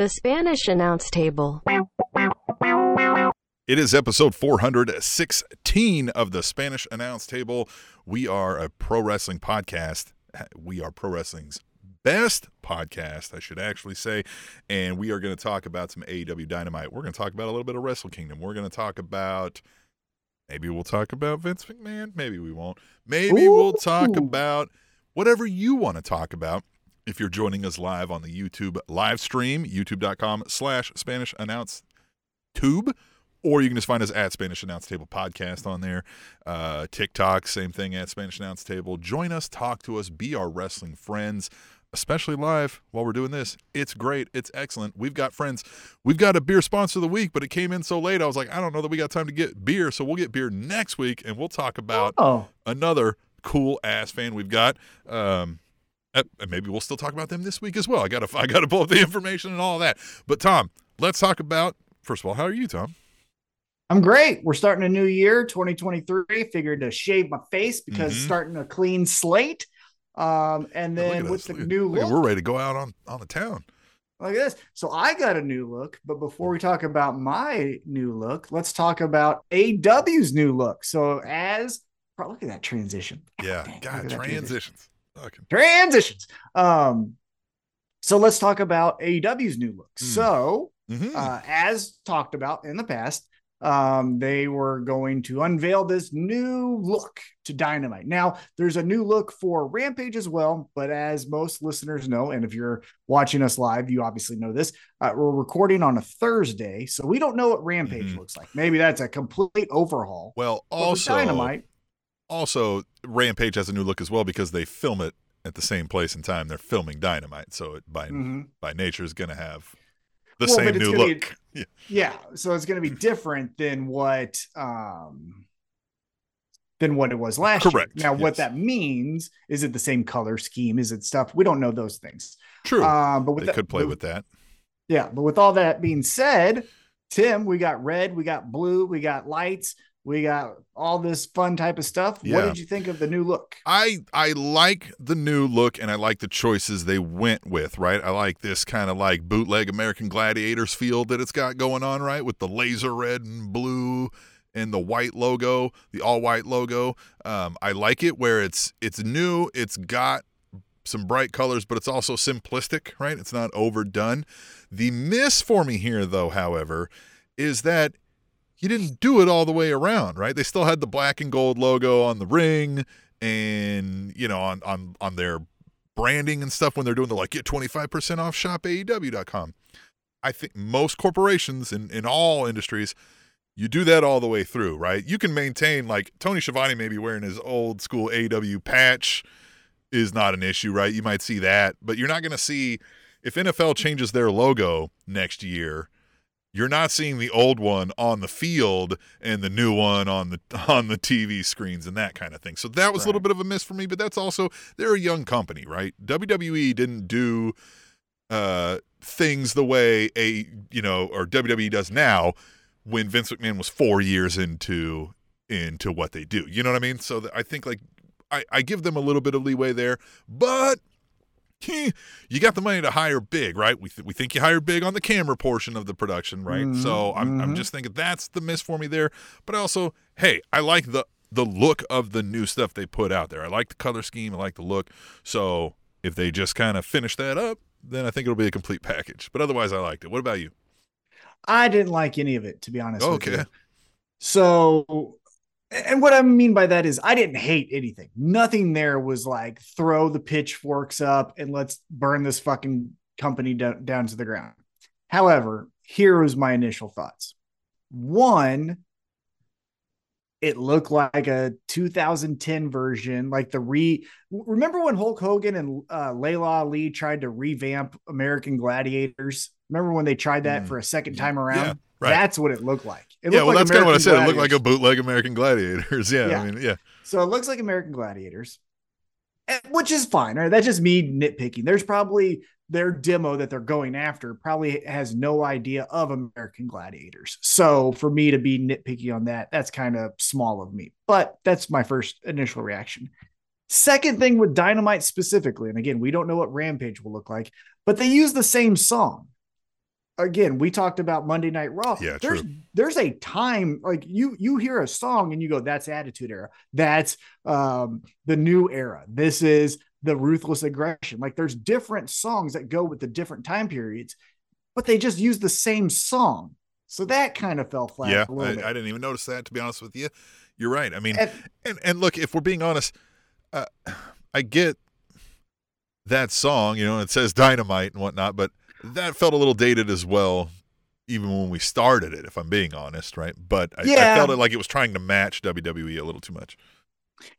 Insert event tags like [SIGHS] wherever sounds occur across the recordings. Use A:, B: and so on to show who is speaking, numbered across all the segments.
A: The Spanish announce table.
B: It is episode 416 of the Spanish Announce Table. We are a pro wrestling podcast. We are pro wrestling's best podcast, I should actually say. And we are going to talk about some AEW Dynamite. We're going to talk about a little bit of Wrestle Kingdom. We're going to talk about maybe we'll talk about Vince McMahon. Maybe we won't. Maybe
C: Ooh.
B: we'll talk about whatever you want to talk about. If you're joining us live on the YouTube live stream, youtube.com slash Spanish Announce Tube, or you can just find us at Spanish Announce Table Podcast on there. Uh, TikTok, same thing at Spanish Announce Table. Join us, talk to us, be our wrestling friends, especially live while we're doing this. It's great. It's excellent. We've got friends. We've got a beer sponsor of the week, but it came in so late. I was like, I don't know that we got time to get beer. So we'll get beer next week and we'll talk about
C: Oh,
B: another cool ass fan we've got. Um, uh, and maybe we'll still talk about them this week as well. I gotta I gotta pull up the [LAUGHS] information and all that. But Tom, let's talk about first of all, how are you, Tom?
C: I'm great. We're starting a new year, 2023. Figured to shave my face because
B: Mhm.
C: starting a clean slate. Um, and then with
B: us.
C: the
B: Look
C: new
B: look
C: look,
B: we're ready to go out on on the town.
C: Look at this. So I got a new look, but before we talk about my new look, let's talk about AEW's new look. So as look at that transition.
B: Yeah, God,
C: at that transition.
B: Transitions. Fucking
C: Transitions. Um, so let's talk about AEW's new look.
B: Hmm.
C: So
B: mhm.
C: uh, as talked about in the past, um, they were going to unveil this new look to Dynamite. Now, there's a new look for Rampage as well, but as most listeners know, and if you're watching us live, you obviously know this. Uh, we're recording on a Thursday, so we don't know what Rampage
B: Mhm.
C: looks like. Maybe that's a complete overhaul.
B: well, also
C: Dynamite,
B: also Rampage has a new look as well because they film it at the same place and time. They're filming Dynamite, so it by
C: Mhm.
B: by nature is going to have the
C: Well,
B: same new
C: gonna be-
B: look. [LAUGHS] yeah.
C: yeah, so it's going to be different than what um than what it was last
B: Correct,
C: year. Now, what that means is it the same color scheme? Is it stuff? We don't know those things.
B: True.
C: Um, but with
B: they
C: that-
B: could play with that.
C: Yeah, but with all that being said, Tim, we got red, we got blue, we got lights, we got all this fun type of stuff. What did you think of the new look?
B: I I like the new look and I like the choices they went with, right? I like this kind of like bootleg American Gladiators feel that it's got going on, right? With the laser red and blue and the white logo, the all white logo. Um, I like it where it's it's new, it's got some bright colors, but it's also simplistic, right? It's not overdone. The miss for me here, though, however, is that you didn't do it all the way around, right? They still had the black and gold logo on the ring and, you know, on on on their branding and stuff when they're doing the like get 25% off shop AEW.com. I think most corporations in, in all industries, you do that all the way through, right? You can maintain like Tony Schiavone maybe wearing his old school AEW patch is not an issue, right? You might see that, but you're not going to see if NFL changes their logo next year, you're not seeing the old one on the field and the new one on the [LAUGHS] on the TV screens and that kind of thing. So that was a little bit of a miss for me, but that's also they're a young company, right? WWE didn't do uh things the way a you know or WWE does now when Vince McMahon was 4 years into into what they do. You know what I mean? So I think like I, I give them a little bit of leeway there, but you got the money to hire big, right? We, th- we think you hired big on the camera portion of the production, right?
C: Mhm,
B: So I'm, I'm
C: mhm.
B: just thinking that's the miss for me there. But also, hey, I like the the look of the new stuff they put out there. I like the color scheme. I like the look. So if they just kind of finish that up, then I think it'll be a complete package. But otherwise, I liked it. What about you?
C: I didn't like any of it, to be honest. with
B: Okay.
C: So, and what I mean by that is I didn't hate anything. Nothing there was like throw the pitchforks up and let's burn this fucking company down, down to the ground. However, here was my initial thoughts. One, it looked like a 2010 version, like the re. Remember when Hulk Hogan and uh, Laila Ali tried to revamp American Gladiators? Remember when they tried that
B: Mm.
C: for a second time around?
B: Yeah, right.
C: That's what it looked like. It
B: yeah,
C: looked
B: well,
C: like
B: that's kind of what I said. It looked like a bootleg American Gladiators. Yeah, [LAUGHS]
C: Yeah.
B: I mean, yeah.
C: So it looks like American Gladiators, eh, which is fine. Right? That's just me nitpicking. There's probably their demo that they're going after probably has no idea of American Gladiators. So for me to be nitpicky on that, that's kind of small of me. But that's my first initial reaction. Second thing with Dynamite specifically, and again, we don't know what Rampage will look like, but they use the same song. Again, we talked about Monday Night Raw.
B: Yeah,
C: there's
B: true.
C: there's a time like you you hear a song and you go, that's Attitude Era. That's um the new era. This is the ruthless aggression. Like there's different songs that go with the different time periods, but they just use the same song. So that kind of fell flat.
B: yeah,
C: a little
B: I,
C: bit.
B: I didn't even notice that. To be honest with you, you're right. I mean,
C: And-
B: and and look, if we're being honest, uh, I get that song, you know, and it says dynamite and whatnot, but that felt a little dated as well, even when we started it. If I'm being honest, right? But I, I felt it like it was trying to match WWE a little too much.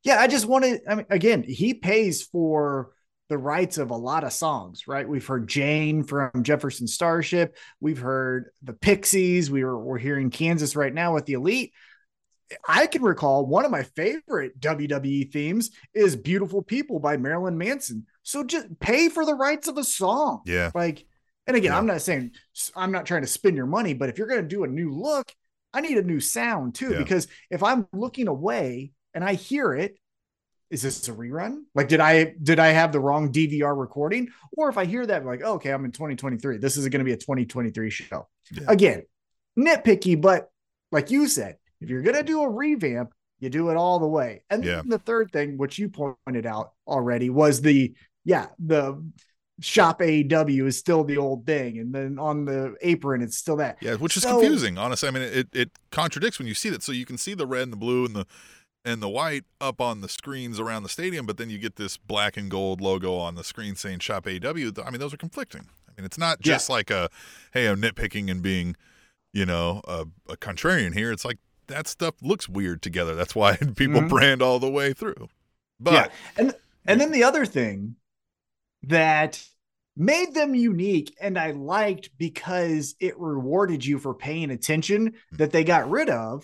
C: Yeah, I just wanted. I mean, again, he pays for the rights of a lot of songs, right? We've heard Jane from Jefferson Starship. We've heard the Pixies. We were we're hearing Kansas right now with the Elite. I can recall one of my favorite WWE themes is "Beautiful People" by Marilyn Manson. So just pay for the rights of a song,
B: Yeah,
C: like. And again,
B: Yeah.
C: I'm not saying I'm not trying to spend your money, but if you're going to do a new look, I need a new sound too.
B: Yeah.
C: Because if I'm looking away and I hear it, is this a rerun? Like, did I did I have the wrong DVR recording? Or if I hear that, like, oh, okay, I'm in 2023. This is going to be a 2023 show.
B: Yeah.
C: Again, nitpicky, but like you said, if you're going to do a revamp, you do it all the way. And the third thing, which you pointed out already, was the yeah the shop AEW is still the old thing, and then on the apron it's still that.
B: yeah, which is
C: So-
B: confusing. Honestly, I mean, it it contradicts when you see that. So you can see the red and the blue and the and the white up on the screens around the stadium, but then you get this black and gold logo on the screen saying "Shop AEW." I mean, those are conflicting. I mean, it's not
C: Yeah.
B: just like a, "Hey, I'm nitpicking and being, you know, a, a contrarian here." It's like that stuff looks weird together. That's why [LAUGHS] people
C: Mhm.
B: brand all the way through. But
C: yeah, and and then the other thing that made them unique and I liked because it rewarded you for paying attention mm-hmm. that they got rid of.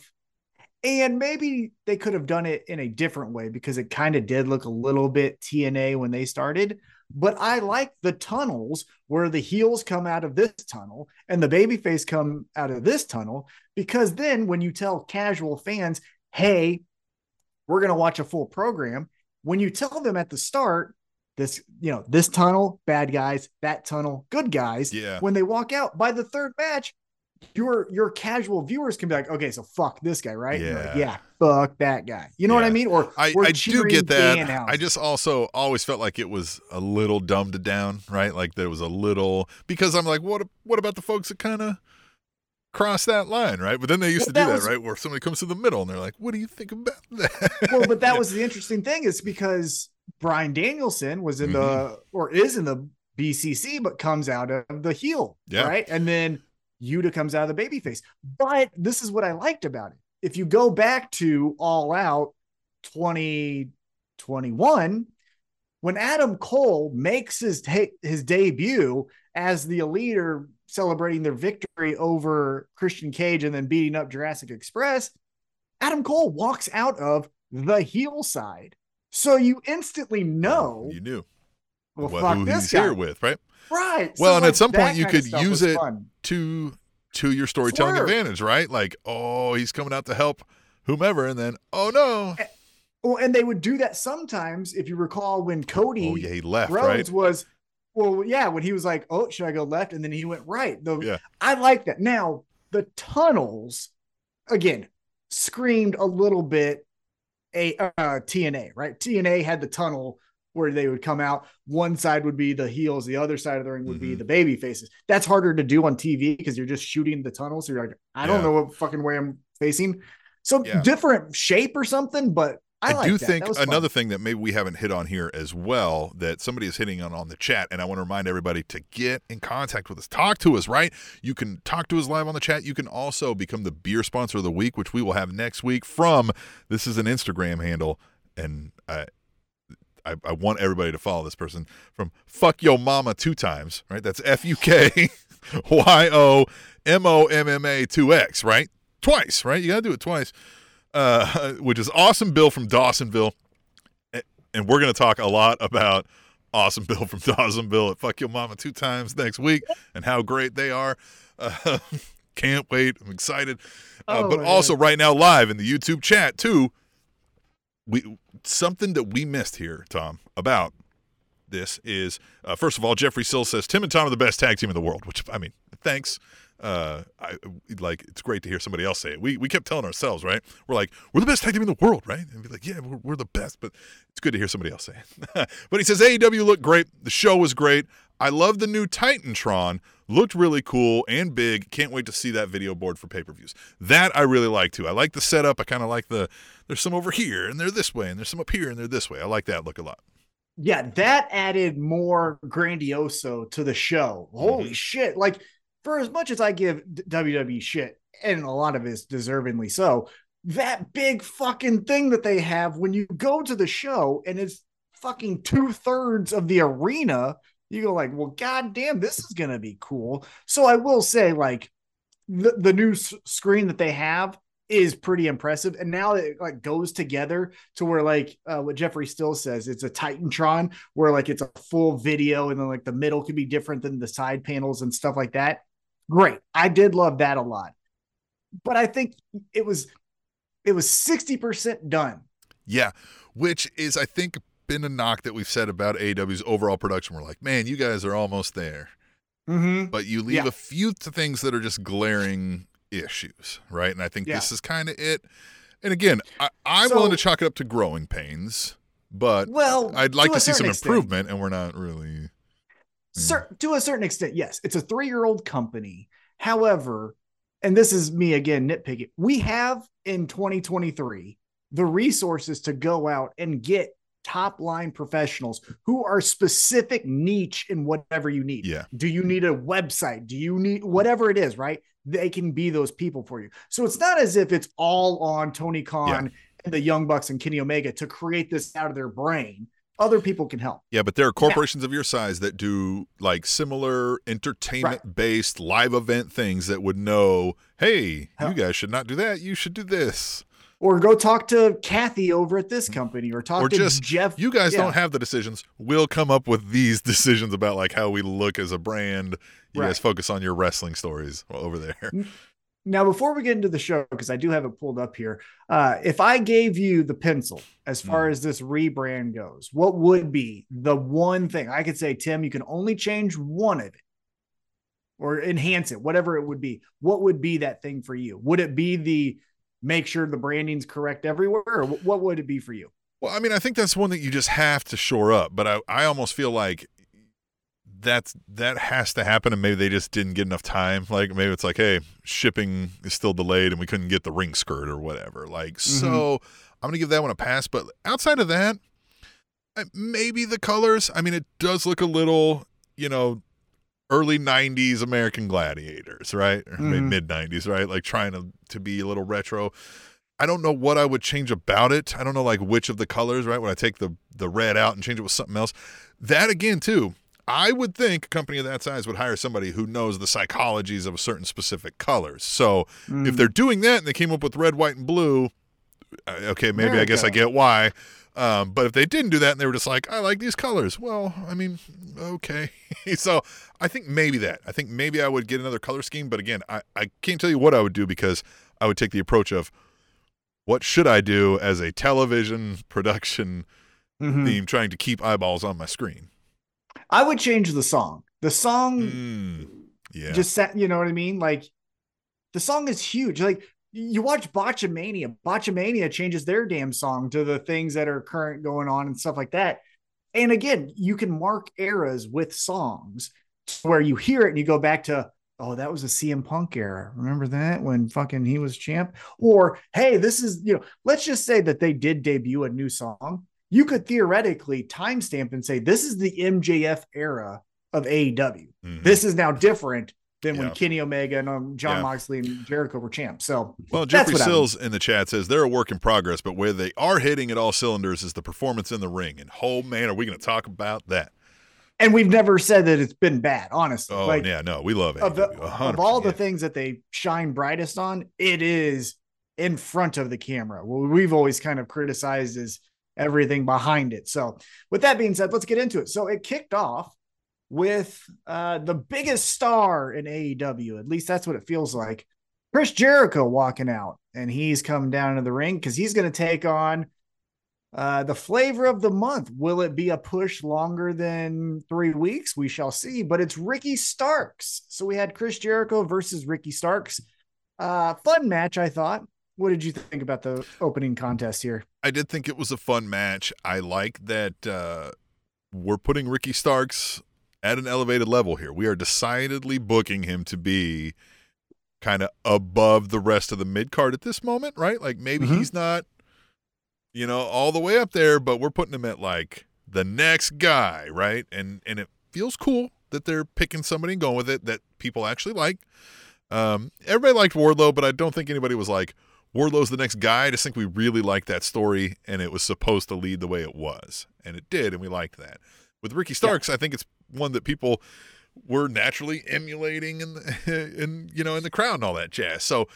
C: And maybe they could have done it in a different way because it kind of did look a little bit TNA when they started. But I like the tunnels where the heels come out of this tunnel and the babyface come out of this tunnel. Because then when you tell casual fans, hey, we're going to watch a full program, when you tell them at the start, this, you know, this tunnel, bad guys, that tunnel, good guys,
B: Yeah.
C: when they walk out by the third match, your your casual viewers can be like, okay, so fuck this guy, right? You're like,
B: Yeah.
C: yeah, fuck that guy. You know what I mean? Or
B: I, I do get that. I just also always felt like it was a little dumbed down, right? Like there was a little because I'm like, what? What about the folks that kind of cross that line, right? But then they used
C: Well,
B: to do
C: that
B: that,
C: was-
B: right? Where somebody comes to the middle and they're like, "What do you think about that?"
C: well, but that [LAUGHS] was the interesting thing is because Bryan Danielson was in the
B: Mm-hmm.
C: or is in the BCC, but comes out of the heel,
B: Yeah.
C: right? And then Yuta comes out of the babyface. But this is what I liked about it. If you go back to All Out 2021, when Adam Cole makes his ta- his debut as the elite are celebrating their victory over Christian Cage and then beating up Jurassic Express, Adam Cole walks out of the heel side. So you instantly know,
B: you knew
C: well,
B: what,
C: fuck
B: who
C: this
B: he's
C: guy.
B: here with, right?
C: Right.
B: Well, and at some point you could use it-
C: fun.
B: To to your storytelling
C: Swerve.
B: advantage, right? Like, oh, he's coming out to help whomever, and then, oh no,
C: Well, and they would do that sometimes. If you recall when Cody
B: oh yeah, he left,
C: Rhodes
B: right?
C: was, well, yeah, when he was like, "Oh, should I go left?" and then he went right. The,
B: Yeah.
C: I like that. Now the tunnels, again, screamed a little bit a uh, TNA, right? TNA had the tunnel where they would come out. One side would be the heels, the other side of the ring would be
B: Mhm.
C: the baby faces. That's harder to do on TV because you're just shooting the tunnel. So you're like, I don't know what fucking way I'm facing. So
B: Yeah.
C: different shape or something, but I, like
B: do
C: that.
B: think
C: That was fun.
B: another thing that maybe we haven't hit on here as well that somebody is hitting on on the chat, and I want to remind everybody to get in contact with us. Talk to us, right? You can talk to us live on the chat. You can also become the beer sponsor of the week, which we will have next week from this is an Instagram handle, and I. I, I want everybody to follow this person from fuck yo mama two times, right? That's F U K Y O M O M M A 2X, right? Twice, right? You got to do it twice uh, [LAUGHS] which is Awesome Bill from Dawsonville. And we're going to talk a lot about Awesome Bill from [LAUGHS] Dawsonville at Fuck Your Mama two times next week and how great they are. Uh, [LAUGHS] can't wait. I'm excited. Uh,
C: Oh,
B: but also,
C: God.
B: right now, live in the YouTube chat, too, we something that we missed here, Tom, about this is uh, first of all, Jeffrey Sill says Tim and Tom are the best tag team in the world, which I mean, thanks. Uh, I like it's great to hear somebody else say it. We we kept telling ourselves, right? We're like, we're the best tag team in the world, right? And be like, yeah, we're, we're the best, but it's good to hear somebody else say it. [LAUGHS] but he says AEW looked great. The show was great. I love the new Titantron. Looked really cool and big. Can't wait to see that video board for pay per views. That I really like too. I like the setup. I kind of like the there's some over here and they're this way and there's some up here and they're this way. I like that look a lot.
C: Yeah, that added more grandioso to the show. Holy
B: Mm-hmm.
C: shit. Like, for as much as I give WWE shit, and a lot of it is deservingly so, that big fucking thing that they have when you go to the show and it's fucking two thirds of the arena, you go like, well, goddamn, this is gonna be cool. So I will say, like, the, the new s- screen that they have is pretty impressive. And now it like goes together to where like uh, what Jeffrey still says, it's a Titantron where like it's a full video and then like the middle could be different than the side panels and stuff like that. Great. I did love that a lot. But I think it was it was 60% done.
B: Yeah, which is I think been a knock that we've said about AEW's overall production. We're like, man, you guys are almost there,
C: Mm-hmm.
B: but you leave
C: Yeah.
B: a few th- things that are just glaring issues, right? And I think
C: Yeah.
B: this is kind of it. And again, I, I'm
C: So-
B: willing to chalk it up to growing pains, but
C: Well,
B: I'd like
C: to
B: to, see some
C: extent.
B: improvement, and we're not really.
C: Cer- to a certain extent, yes, it's a three year old company. However, and this is me again nitpicking, we have in 2023 the resources to go out and get top line professionals who are specific niche in whatever you need.
B: Yeah.
C: Do you need a website? Do you need whatever it is, right? They can be those people for you. So it's not as if it's all on Tony Khan and the Young Bucks and Kenny Omega to create this out of their brain. Other people can help.
B: Yeah, but there are corporations of your size that do like similar entertainment based live event things that would know, hey,
C: Hell-
B: you guys should not do that. You should do this.
C: or go talk to Kathy over at this company, or talk
B: Or
C: to
B: just,
C: Jeff.
B: You guys
C: Yeah.
B: don't have the decisions. We'll come up with these [LAUGHS] decisions about like how we look as a brand. You
C: Right.
B: guys focus on your wrestling stories over there.
C: Now, before we get into the show, because I do have it pulled up here, uh, if I gave you the pencil as far
B: Hmm.
C: as this rebrand goes, what would be the one thing I could say, Tim? You can only change one of it or enhance it, whatever it would be. What would be that thing for you? Would it be the make sure the branding's correct everywhere, or what would it be for you?
B: Well, I mean, I think that's one that you just have to shore up, but I, I almost feel like that's that has to happen and maybe they just didn't get enough time. Like maybe it's like, hey, shipping is still delayed and we couldn't get the ring skirt or whatever. Like so I'm gonna give that one a pass. But outside of that, maybe the colors. I mean, it does look a little, you know, early '90s American Gladiators, right?
C: Mhm.
B: mid '90s, right? Like trying to to be a little retro. I don't know what I would change about it. I don't know like which of the colors, right? Would I take the the red out and change it with something else? That again, too. I would think a company of that size would hire somebody who knows the psychologies of certain specific colors. So if
C: Mm.
B: they're doing that and they came up with red, white, and blue, uh, okay, maybe I guess I get why. Um, but if they didn't do that and they were just like, I like these colors, well, I mean, okay. [LAUGHS] so I think maybe that. I think maybe I would get another color scheme. But again, I, I can't tell you what I would do because I would take the approach of what should I do as a television [LAUGHS] production
C: Mhm.
B: theme trying to keep eyeballs on my screen.
C: I would change the song. The song
B: Mm, yeah.
C: just sat, you know what I mean? Like the song is huge. Like you watch Botchamania, Botchamania changes their damn song to the things that are current going on and stuff like that. And again, you can mark eras with songs where you hear it and you go back to, oh, that was a CM Punk era. Remember that when fucking he was champ? Or hey, this is, you know, let's just say that they did debut a new song. You could theoretically timestamp and say, this is the MJF era of AEW.
B: Mhm.
C: This is now different than when Kenny Omega and um, Jon
B: Yeah.
C: Moxley and Jericho were champs. So
B: Well, Jeffrey
C: what I mean.
B: Sills in the chat says they're a work in progress, but where they are hitting at all cylinders is the performance in the ring. And oh man, are we going to talk about that?
C: and we've never said that it's been bad, honestly.
B: Oh
C: like
B: yeah, no, we love it.
C: of, the, of all the things that they shine brightest on, it is in front of the camera. What we've always kind of criticized is everything behind it. So with that being said, let's get into it. So it kicked off with uh, the biggest star in AEW. At least that's what it feels like. Chris Jericho walking out, and he's coming down into the ring because he's going to take on Uh, the flavor of the month. Will it be a push longer than three weeks? We shall see. But it's Ricky Starks. So we had Chris Jericho versus Ricky Starks. Uh, fun match, I thought. What did you think about the opening contest here?
B: I did think it was a fun match. I like that uh, we're putting Ricky Starks at an elevated level here. We are decidedly booking him to be kind of above the rest of the mid card at this moment, right? Like maybe
C: Mhm.
B: he's not, you know, all the way up there, but we're putting him at like the next guy, right? And and it feels cool that they're picking somebody and going with it that people actually like. Um, everybody liked Wardlow, but I don't think anybody was like Wardlow's the next guy. I just think we really liked that story, and it was supposed to lead the way it was, and it did, and we liked that. With Ricky Starks, I think it's one that people were naturally emulating in the, [LAUGHS] in you know in the crowd and all that jazz. So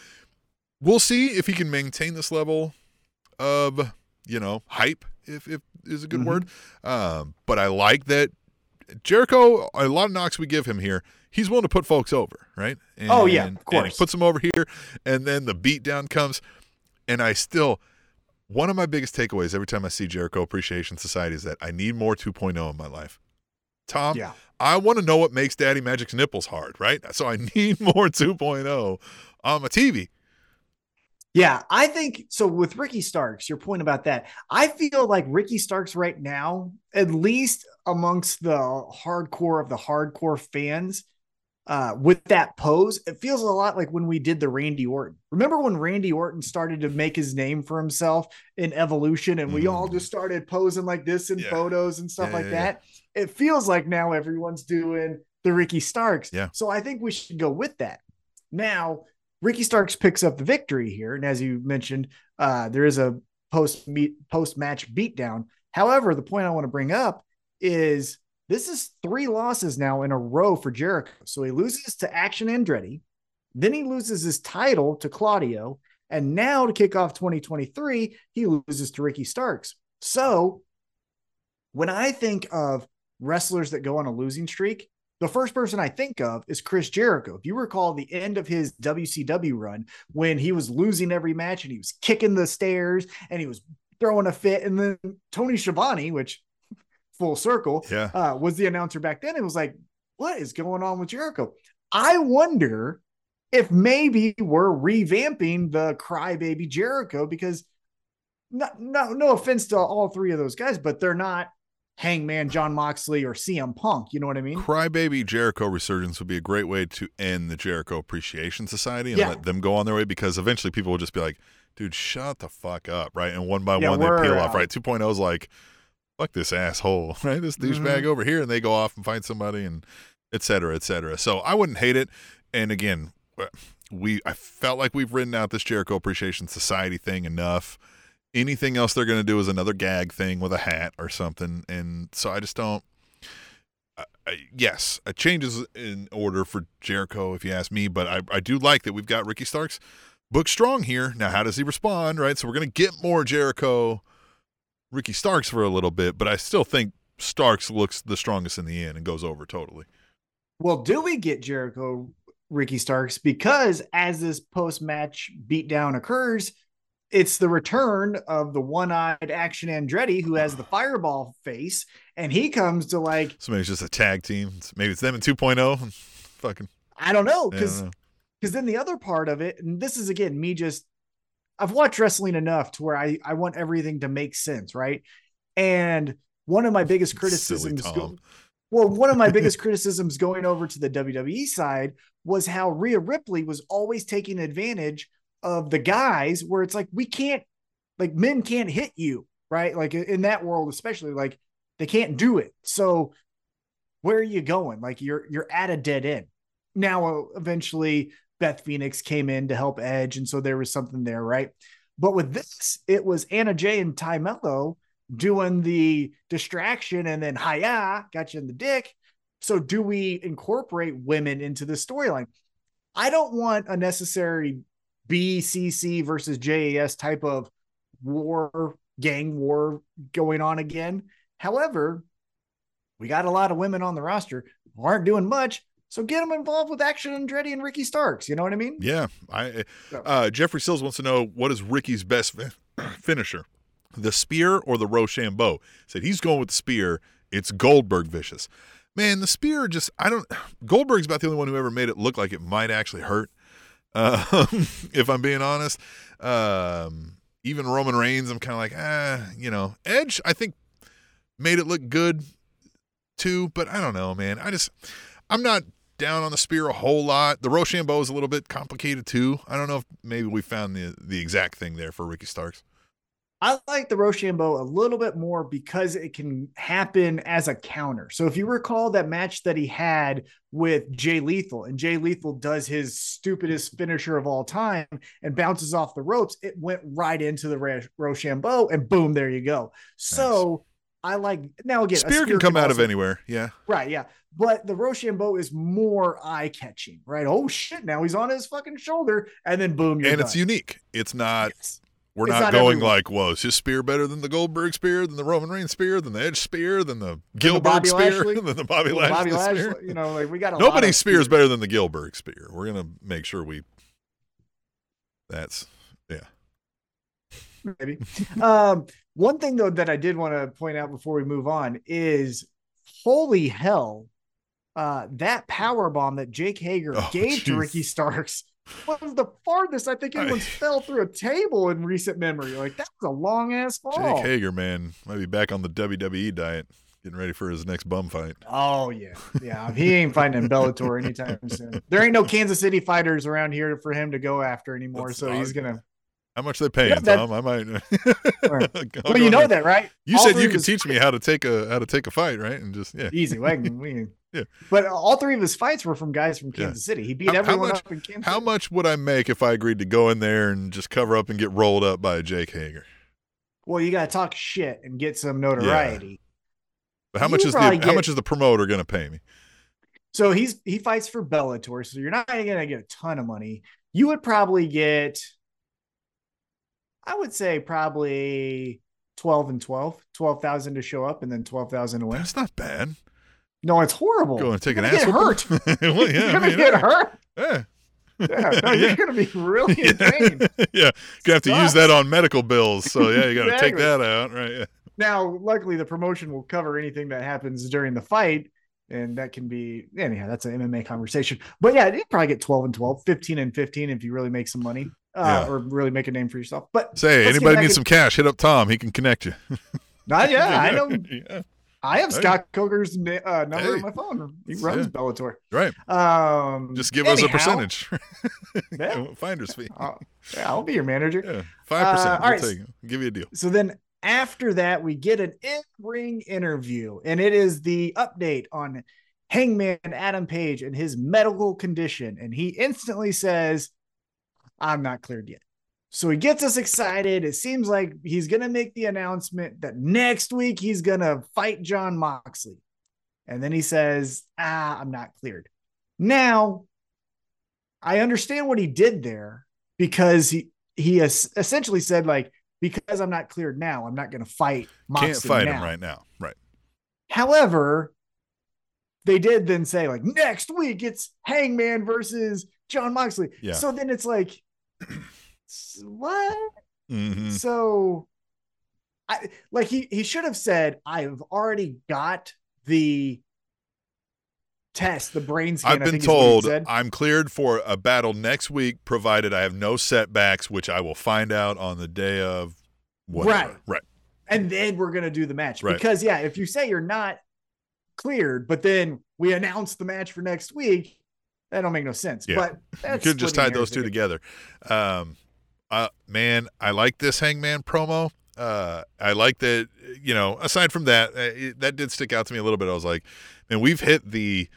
B: we'll see if he can maintain this level of you know hype, if if is a good
C: Mhm.
B: word. Um, but I like that Jericho. A lot of knocks we give him here. He's willing to put folks over, right? And,
C: Oh, yeah, of course.
B: puts them over here, and then the beatdown comes, and I still. One of my biggest takeaways every time I see Jericho Appreciation Society is that I need more 2.0 in my life. Tom,
C: Yeah.
B: I want to know what makes Daddy Magic's nipples hard, right? So I [LAUGHS] need more 2.0 on my TV.
C: Yeah, I think so. With Ricky Starks, your point about that, I feel like Ricky Starks right now, at least amongst the hardcore of the hardcore fans, uh, with that pose, it feels a lot like when we did the Randy Orton. Remember when Randy Orton started to make his name for himself in Evolution, and we all
B: Mm.
C: just started posing like this in
B: Yeah.
C: photos and stuff
B: Yeah,
C: like
B: yeah.
C: that? It feels like now everyone's doing the Ricky Starks.
B: Yeah.
C: So I think we should go with that. Now, Ricky Starks picks up the victory here, and as you mentioned, uh, there is a post meet post match beatdown. However, the point I want to bring up is this is three losses now in a row for Jericho. So he loses to Action Andretti, then he loses his title to Claudio, and now to kick off 2023, he loses to Ricky Starks. So when I think of wrestlers that go on a losing streak, the first person I think of is Chris Jericho. If you recall the end of his WCW run when he was losing every match and he was kicking the stairs and he was throwing a fit, and then Tony Schiavone, which full circle,
B: Yeah.
C: uh, was the announcer back then. It was like, what is going on with Jericho? I wonder if maybe we're revamping the crybaby Jericho because no, no, no offense to all three of those guys, but they're not Hangman, Jon Moxley, or CM Punk. You know what I mean?
B: Crybaby Jericho resurgence would be a great way to end the Jericho Appreciation Society and
C: Yeah.
B: let them go on their way because eventually people will just be like, dude, shut the fuck up, right? And one by
C: Yeah,
B: one they peel off, right? 2.0 is like, fuck this asshole, [LAUGHS] right? This douchebag
C: Mhm.
B: over here, and they go off and find somebody and et cetera, et cetera. So I wouldn't hate it. And again, uh, we I felt like we've written out this Jericho Appreciation Society thing enough. Anything else they're going to do is another gag thing with a hat or something, and so I just don't. Yes, a change is in order for Jericho, if you ask me. But I, I do like that we've got Ricky Starks book strong here. Now, how does he respond? Right, so we're going to get more Jericho, Ricky Starks for a little bit, but I still think Starks looks the strongest in the end and goes over totally.
C: Well, do we get Jericho Ricky Starks? Because as this post match beatdown occurs, it's the return of the one eyed Action Andretti who has the fireball face, and he comes to like,
B: So maybe it's just a tag team. Maybe it's them in 2.0. [LAUGHS] Fucking,
C: I don't know, because because then the other part of it, and this is again me just I've watched wrestling enough to where I I want everything to make sense, right? And one of my biggest [LAUGHS] criticisms, go- well, one of my biggest [LAUGHS] criticisms going over to the WWE side was how Rhea Ripley was always taking advantage of the guys, where it's like we can't, like men can't hit you, right? Like in that world, especially, like they can't do it. So where are you going? Like you're you're at a dead end. Now, uh, eventually, Beth Phoenix came in to help Edge, and so there was something there, right? But with this, it was Anna Jay and Tay Melo doing the distraction, and then hiya, got you in the dick. So, do we incorporate women into the storyline? I don't want a necessary BCC versus JAS type of war, gang war going on again. However, we got a lot of women on the roster who aren't doing much. So get them involved with Action Andretti and Ricky Starks. You know what I mean?
B: Yeah, I uh, Jeffrey Sills wants to know what is Ricky's best [CLEARS THROAT] finisher. the spear or the Rochambeau. Said he's going with the spear. It's Goldberg vicious. Man, the spear just I don't. [SIGHS] Goldberg's about the only one who ever made it look like it might actually hurt. [LAUGHS] Um, if I'm being honest, um, even Roman Reigns, I'm kind of like, ah, you know, Edge. I think made it look good too, but I don't know, man. I just I'm not down on the spear a whole lot. The Rochambeau is a little bit complicated too. I don't know if maybe we found the the exact thing there for Ricky Starks.
C: I like the Rochambeau a little bit more because it can happen as a counter. So if you recall that match that he had with Jay Lethal, and Jay Lethal does his stupidest finisher of all time and bounces off the ropes, it went right into the Rochambeau, and boom, there you go. So I like now again.
B: Spear, spear can come can out of anywhere. Yeah.
C: Right. Yeah. But the Rochambeau is more eye catching, right? Oh shit! Now he's on his fucking shoulder, and then boom, and
B: done. it's unique. It's not. Yes. We're not, not, going like, well, is his spear better than the Goldberg spear, than the Roman Reigns spear, than the Edge spear, than the Gilbert spear, [LAUGHS] than the Bobby Lashley, Bobby Lashley spear?
C: You know, like we got
B: nobody spears better than the Gilbert spear. We're gonna make sure we. That's yeah.
C: Maybe. um, one thing though that I did want to point out before we move on is, holy hell, uh, that power bomb that Jake Hager oh, gave geez. to Ricky Starks was the farthest I think anyone's I, fell through a table in recent memory. Like that was a long ass fall.
B: Jake Hager, man, might be back on the WWE diet, getting ready for his next bum fight.
C: Oh yeah, [LAUGHS] yeah. He ain't fighting in Bellator anytime soon. There ain't no Kansas City fighters around here for him to go after anymore. That's so he's gonna.
B: How much they paying, yeah, Tom? I might. [LAUGHS] [LAUGHS]
C: well, you know that, right?
B: You all said you could teach me how to take a how to take a fight, right? And just yeah,
C: easy. We we yeah. But all three of his fights were from guys from Kansas yeah. City. He beat how, everyone
B: how much,
C: up in Kansas.
B: How much would I make if I agreed to go in there and just cover up and get rolled up by Jake Hager?
C: Well, you got to talk shit and get some notoriety. Yeah.
B: But how you much is the get, how much is the promoter going to pay me?
C: So he's he fights for Bellator, so you're not going to get a ton of money. You would probably get, I would say, probably 12 and 12, 12,000 to show up and then 12,000 to win.
B: That's not bad.
C: No, it's horrible.
B: Go and take
C: you're
B: an ass.
C: Get hurt. [LAUGHS] well, yeah, you're gonna I mean, get hurt.
B: Yeah.
C: Yeah, no, [LAUGHS] you're gonna be really [LAUGHS] in pain.
B: yeah, you have to use that on medical bills. So yeah, you got to exactly. take that out, right? Yeah.
C: Now, luckily, the promotion will cover anything that happens during the fight, and that can be anyhow. That's an MMA conversation. But yeah, you probably get 12 and 12, 15 and 15 if you really make some money. Uh, yeah. or really make a name for yourself. But
B: say anybody needs some cash, hit up Tom. He can connect you.
C: Not yet. yeah, I know. I have hey. Scott Coker's uh, number hey. on my phone. He runs yeah. Bellator.
B: Right.
C: Um,
B: Just give anyhow, us a percentage. [LAUGHS] yeah. Finder's fee.
C: I'll, yeah, I'll be your manager.
B: Yeah, five percent. Uh, all right. Give you a deal.
C: So then after that, we get an in-ring interview, and it is the update on Hangman Adam Page and his medical condition, and he instantly says, "I'm not cleared yet." So he gets us excited. It seems like he's going to make the announcement that next week he's going to fight Jon Moxley. And then he says, Ah, I'm not cleared. Now, I understand what he did there because he, he essentially said, like, because I'm not cleared now, I'm not going to fight Moxley.
B: Can't fight
C: now.
B: him right now. Right.
C: However, they did then say, like, next week it's Hangman versus Jon Moxley. Yeah. So then it's like, what? Mm-hmm. So I like he he should have said, I've already got the test, the brain scan.
B: I've been told I'm cleared for a battle next week, provided I have no setbacks, which I will find out on the day of whatever. Right. Right.
C: And then we're gonna do the match. Right. Because yeah, if you say you're not cleared, but then we announce the match for next week, that don't make no sense. Yeah. But
B: you could just tie those two together. Um, uh, man, I like this Hangman promo. Uh, I like that. You know, aside from that, uh, it, that did stick out to me a little bit. I was like, man, we've hit the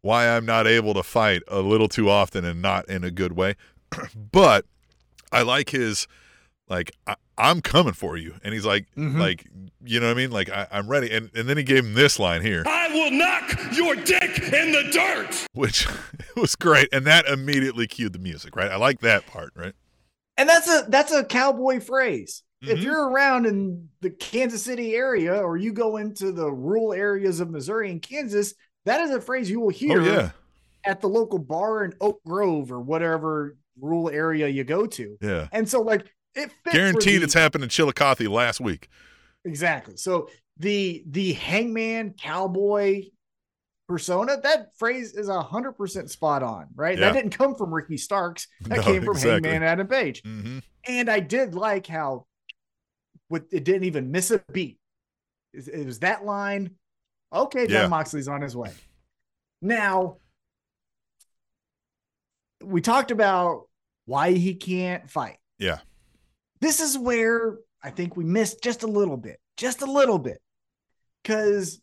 B: why I'm not able to fight a little too often and not in a good way. [CLEARS THROAT] but I like his like I, am coming for you, and he's like mm-hmm. like you know what I mean, like I, am ready. And and then he gave him this line here:
D: I will knock your dick in the dirt,
B: which [LAUGHS] was great, and that immediately cued the music. Right, I like that part. Right.
C: And that's a that's a cowboy phrase. Mm-hmm. If you're around in the Kansas City area or you go into the rural areas of Missouri and Kansas, that is a phrase you will hear
B: oh, yeah.
C: at the local bar in Oak Grove or whatever rural area you go to.
B: Yeah.
C: And so like it
B: Guaranteed
C: the-
B: it's happened in Chillicothe last week.
C: Exactly. So the the hangman cowboy persona, that phrase is a hundred percent spot on, right?
B: Yeah.
C: That didn't come from Ricky Starks. [LAUGHS] That
B: No,
C: came from
B: exactly.
C: Hangman Adam Page.
B: hmm
C: And I did like how with it didn't even miss a beat. It, it was that line. Okay, Jon
B: Yeah.
C: Moxley's on his way. Now we talked about why he can't fight.
B: Yeah.
C: This is where I think we missed just a little bit, just a little bit. Because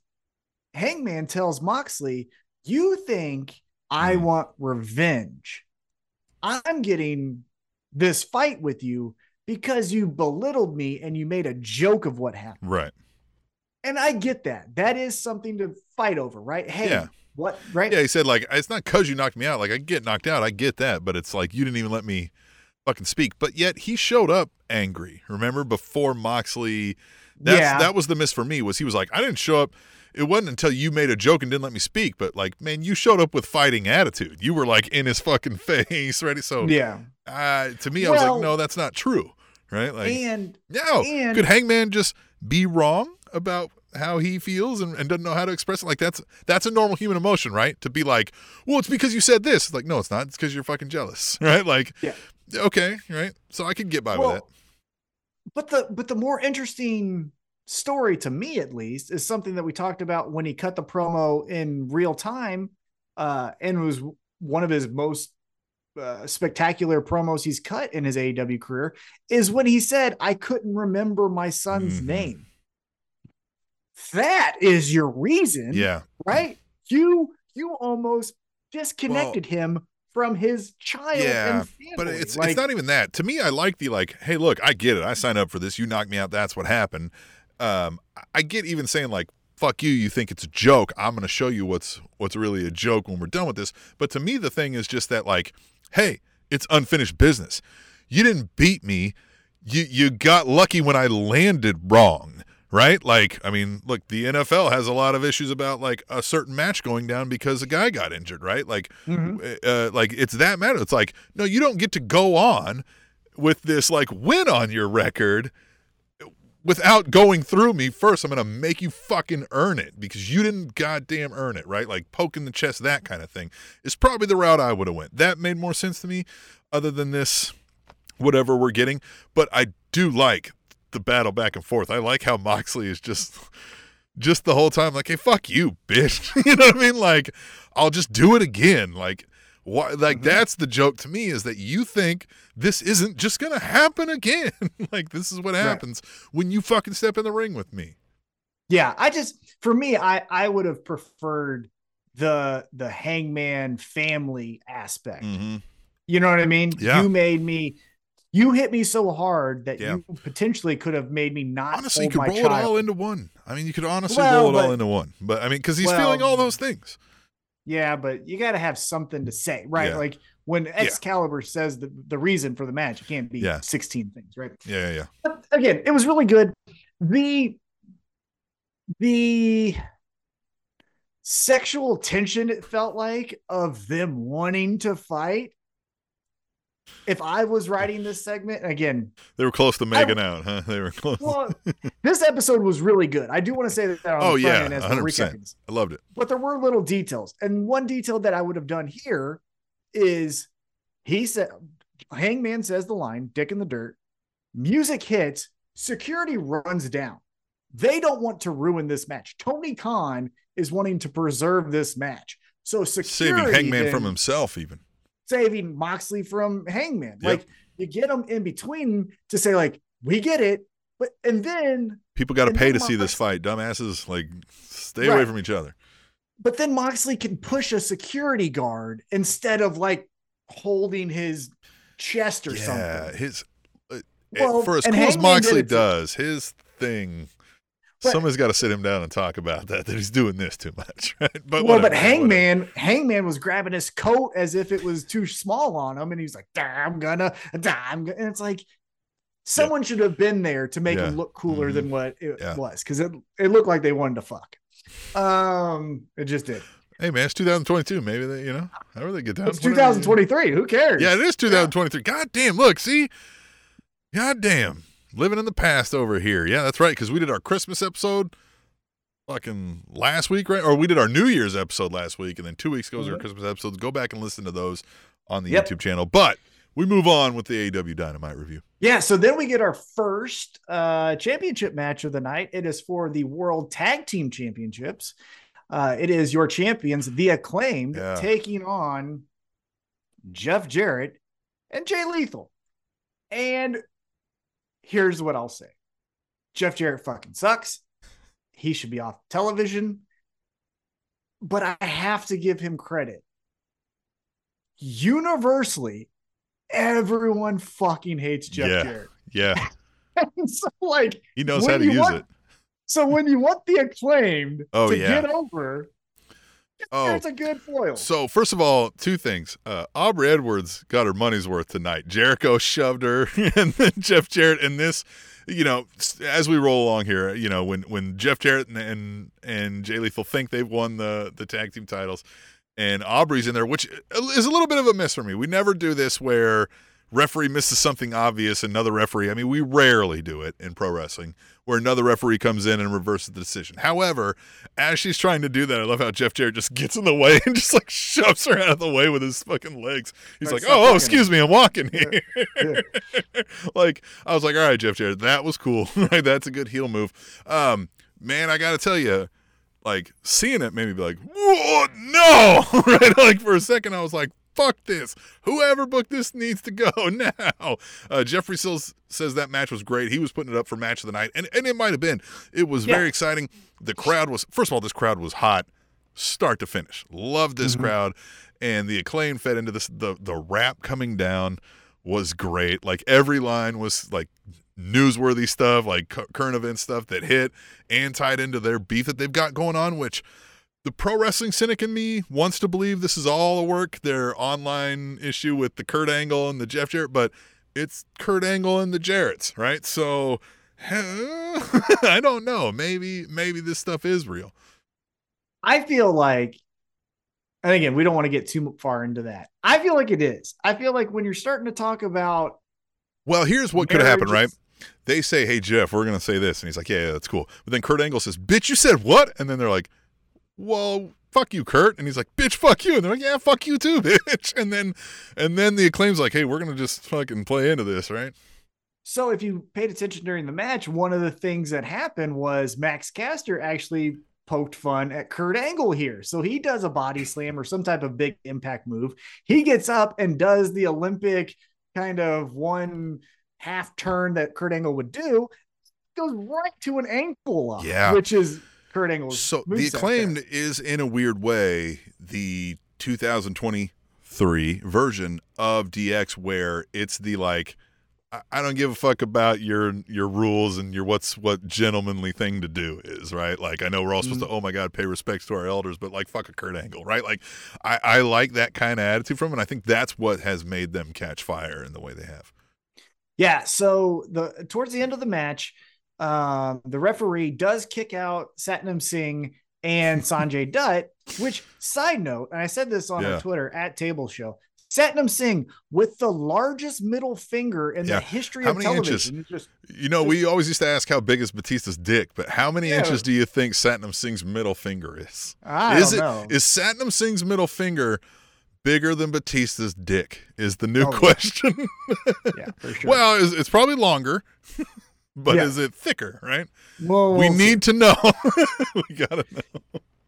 C: Hangman tells Moxley, You think I
B: Mhm.
C: want revenge? I'm getting this fight with you because you belittled me and you made a joke of what happened.
B: Right.
C: And I get that. That is something to fight over, right? Hey,
B: Yeah.
C: what, right?
B: Yeah, he said like it's not cause you knocked me out. Like I get knocked out, I get that, but it's like you didn't even let me fucking speak. But yet he showed up angry. Remember before Moxley? That's
C: Yeah.
B: that was the miss for me. Was he was like I didn't show up. It wasn't until you made a joke and didn't let me speak. But like, man, you showed up with fighting attitude. You were like in his fucking [LAUGHS] face, ready. So
C: yeah.
B: uh, to me, I was like, no, that's not true, right? Like,
C: and
B: no,
C: and-
B: could Hangman just be wrong about how he feels and, and doesn't know how to express it? Like that's that's a normal human emotion, right? To be like, well, it's because you said this. It's like, no, it's not. It's because you're fucking jealous, [LAUGHS] right? Like,
C: Yeah.
B: okay, right. So I could get by with
C: well,
B: that.
C: but the but the more interesting story to me at least is something that we talked about when he cut the promo in real time uh and was one of his most uh, spectacular promos he's cut in his AEW career is when he said I couldn't remember my son's
B: Mhm.
C: name. That is your reason,
B: Yeah,
C: right? You you almost disconnected him from his child
B: Yeah,
C: and family.
B: but it's
C: Like,
B: it's not even that. To me, I like the like, hey, look, I get it. I signed up for this. You knocked me out. That's what happened. Um, I- get even saying like, fuck you. You think it's a joke. I'm going to show you what's what's really a joke when we're done with this. But to me, the thing is just that like, hey, it's unfinished business. You didn't beat me. You you got lucky when I landed wrong. Right? Like, I mean, look, the NFL has a lot of issues about like a certain match going down because a guy got injured, right? Like,
C: Mhm.
B: uh, like it's that matter. It's like no, you don't get to go on with this like win on your record without going through me first. I'm gonna make you fucking earn it because you didn't goddamn earn it, right? Like poking the chest, that kind of thing is probably the route I would have went. That made more sense to me, other than this, whatever we're getting. But I do like the battle back and forth. I like how Moxley is just. Just the whole time, like, hey, fuck you, bitch. [LAUGHS] you know what I mean? Like, I'll just do it again. Like, why? Like,
C: Mhm.
B: that's the joke to me is that you think this isn't just gonna happen again. [LAUGHS] like, this is what
C: Right.
B: happens when you fucking step in the ring with me.
C: Yeah, I just for me, I I would have preferred the the hangman family aspect.
B: Mm-hmm.
C: You know what I mean?
B: Yeah.
C: You made me you hit me so hard that
B: Yeah.
C: you potentially could have made me not
B: Honestly, you could roll
C: child.
B: it all into one. I mean, you could honestly
C: Well,
B: roll it all into one. But I mean, because he's
C: Well-
B: feeling all those things.
C: Yeah, but you got to have something to say, right?
B: Yeah.
C: Like when Excalibur says the, the reason for the match, it can't be
B: Yeah.
C: 16 things, right?
B: Yeah, yeah, yeah.
C: But again, it was really good. The the sexual tension it felt like of them wanting to fight. If I was writing this segment, again,
B: They were close to making out, huh? They were close.
C: well, this episode was really good. I do want to say that on
B: Oh,
C: the
B: yeah,
C: we're
B: 100%. I loved it.
C: But there were little details. And one detail that I would have done here is he said, Hangman says the line, dick in the dirt. Music hits, security runs down. They don't want to ruin this match. Tony Khan is wanting to preserve this match. So security
B: Saving Hangman
C: then-
B: from himself, even.
C: Saving Moxley from Hangman.
B: Yep.
C: Like you get them in between to say, like, we get it. But and then
B: People got to pay to see this fight. Dumbasses, like, stay away from each other.
C: but then Moxley can push a security guard instead of like holding his chest or
B: yeah,
C: something.
B: his uh,
C: Well,
B: for as cool as Moxley does, his thing.
C: But-
B: somebody's got to sit him down and talk about that. That he's doing this too much, [LAUGHS] right? But
C: well,
B: whatever,
C: but
B: whatever.
C: Hangman, Hangman was grabbing his coat as if it was too small on him, and he's like, "I'm gonna, I'm gonna," and it's like someone should have been there to make
B: Yeah.
C: him look cooler
B: Mhm.
C: than what it
B: Yeah.
C: was because it it looked like they wanted to fuck. Um, it just did.
B: Hey man, it's 2022. Maybe they, you know, however they get down.
C: It's 2023. Who cares?
B: Yeah, it is 2023. God damn! Look, see, God damn. Living in the past over here. Yeah, that's right. Because we did our Christmas episode fucking last week, right? Or we did our New Year's episode last week, and then two weeks ago was our. Christmas episodes. Go back and listen to those on the
C: Yep.
B: YouTube channel. But we move on with the AEW Dynamite review.
C: Yeah, so then we get our first uh, championship match of the night. It is for the World Tag Team Championships. Uh, it is your champions, the acclaimed,
B: Yeah.
C: taking on Jeff Jarrett and Jay Lethal. And here's what I'll say Jeff Jarrett fucking sucks. He should be off television. But I have to give him credit. Universally, everyone fucking hates Jeff
B: Yeah.
C: Jarrett.
B: Yeah, [LAUGHS] and
C: so like
B: he knows how to use
C: want-
B: it.
C: so when you want the acclaimed
B: Oh,
C: to
B: yeah.
C: get over,
B: Oh,
C: it's a good foil.
B: So first of all, two things. Uh, Aubrey Edwards got her money's worth tonight. Jericho shoved her, [LAUGHS] and then Jeff Jarrett. And this, you know, as we roll along here, you know, when when Jeff Jarrett and and, and Jay Lethal think they've won the the tag team titles, and Aubrey's in there, which is a little bit of a miss for me. We never do this where referee misses something obvious, another referee. I mean, we rarely do it in pro wrestling where another referee comes in and reverses the decision. However, as she's trying to do that, I love how Jeff Jarrett just gets in the way [LAUGHS] and just like shoves her out of the way with his fucking legs. He's
C: Right,
B: like, "Oh, oh, excuse me, I'm walking here."
C: Yeah. [LAUGHS]
B: like I was like, "All right, Jeff Jarrett, that was cool. [LAUGHS] Right, That's a good heel move." Um, man, I got to tell you, like seeing it made me be like, "Whoa, no!" right? Like for a second, I was like, "Fuck this! Whoever booked this needs to go [LAUGHS] now." Uh, Jeffrey Sills says that match was great. He was putting it up for match of the night, and and it might have been. It was
C: Yeah.
B: very exciting. The crowd was first of all, this crowd was hot, start to finish. Loved this
C: Mhm.
B: crowd, and the acclaim fed into this. The the rap coming down was great. Like every line was like newsworthy stuff, like current event stuff that hit and tied into their beef that they've got going on, which the pro wrestling cynic in me wants to believe this is all a work, their online issue with the Kurt Angle and the Jeff Jarrett, but it's Kurt Angle and the Jarretts, right? So [LAUGHS] I don't know. Maybe maybe this stuff is real.
C: I feel like, and again, we don't want to get too far into that. I feel like it is. I feel like when you're starting to talk about
B: Well, here's what could have happened, right? They say, "Hey Jeff, we're gonna say this," and he's like, "Yeah, yeah, that's cool." But then Kurt Angle says, "Bitch, you said what?" And then they're like, "Well, fuck you, Kurt," and he's like, "Bitch, fuck you," and they're like, "Yeah, fuck you too, [LAUGHS] bitch." And then, and then the acclaim's like, "Hey, we're gonna just fucking play into this, right?"
C: So if you paid attention during the match, one of the things that happened was Max Caster actually poked fun at Kurt Angle here. So he does a body slam or some type of big impact move. He gets up and does the Olympic kind of one half turn that Kurt Angle would do. Goes right to an ankle lock,
B: Yeah.
C: which is Kurt Angle's.
B: So the acclaimed is, in a weird way, the 2023 version of DX, where it's the like, I- I don't give a fuck about your your rules and your what's what gentlemanly thing to do is right. Like I know we're all supposed to, mm. oh my god, pay respects to our elders, but like fuck a Kurt Angle, right? Like I, I like that kind of attitude from, him, and I think that's what has made them catch fire in the way they have.
C: Yeah. So the towards the end of the match, um, the referee does kick out Satnam Singh and Sanjay [LAUGHS] Dutt. Which side note, and I said this on
B: Yeah.
C: Twitter at Table Show. Satnam Singh with the largest middle finger in
B: Yeah.
C: the history
B: How
C: of television. Just,
B: You know, we always used to ask how big is Batista's dick, but how many
C: Yeah.
B: inches do you think Satnam Singh's middle finger is?
C: I
B: is it
C: know.
B: is Satnam Singh's middle finger bigger than Batista's dick? Is the new
C: Oh,
B: question.
C: yeah, for [LAUGHS] sure.
B: well, it's, it's probably longer, [LAUGHS] but
C: Yeah.
B: is it thicker? Right?
C: Well,
B: we need to know. [LAUGHS] we gotta know.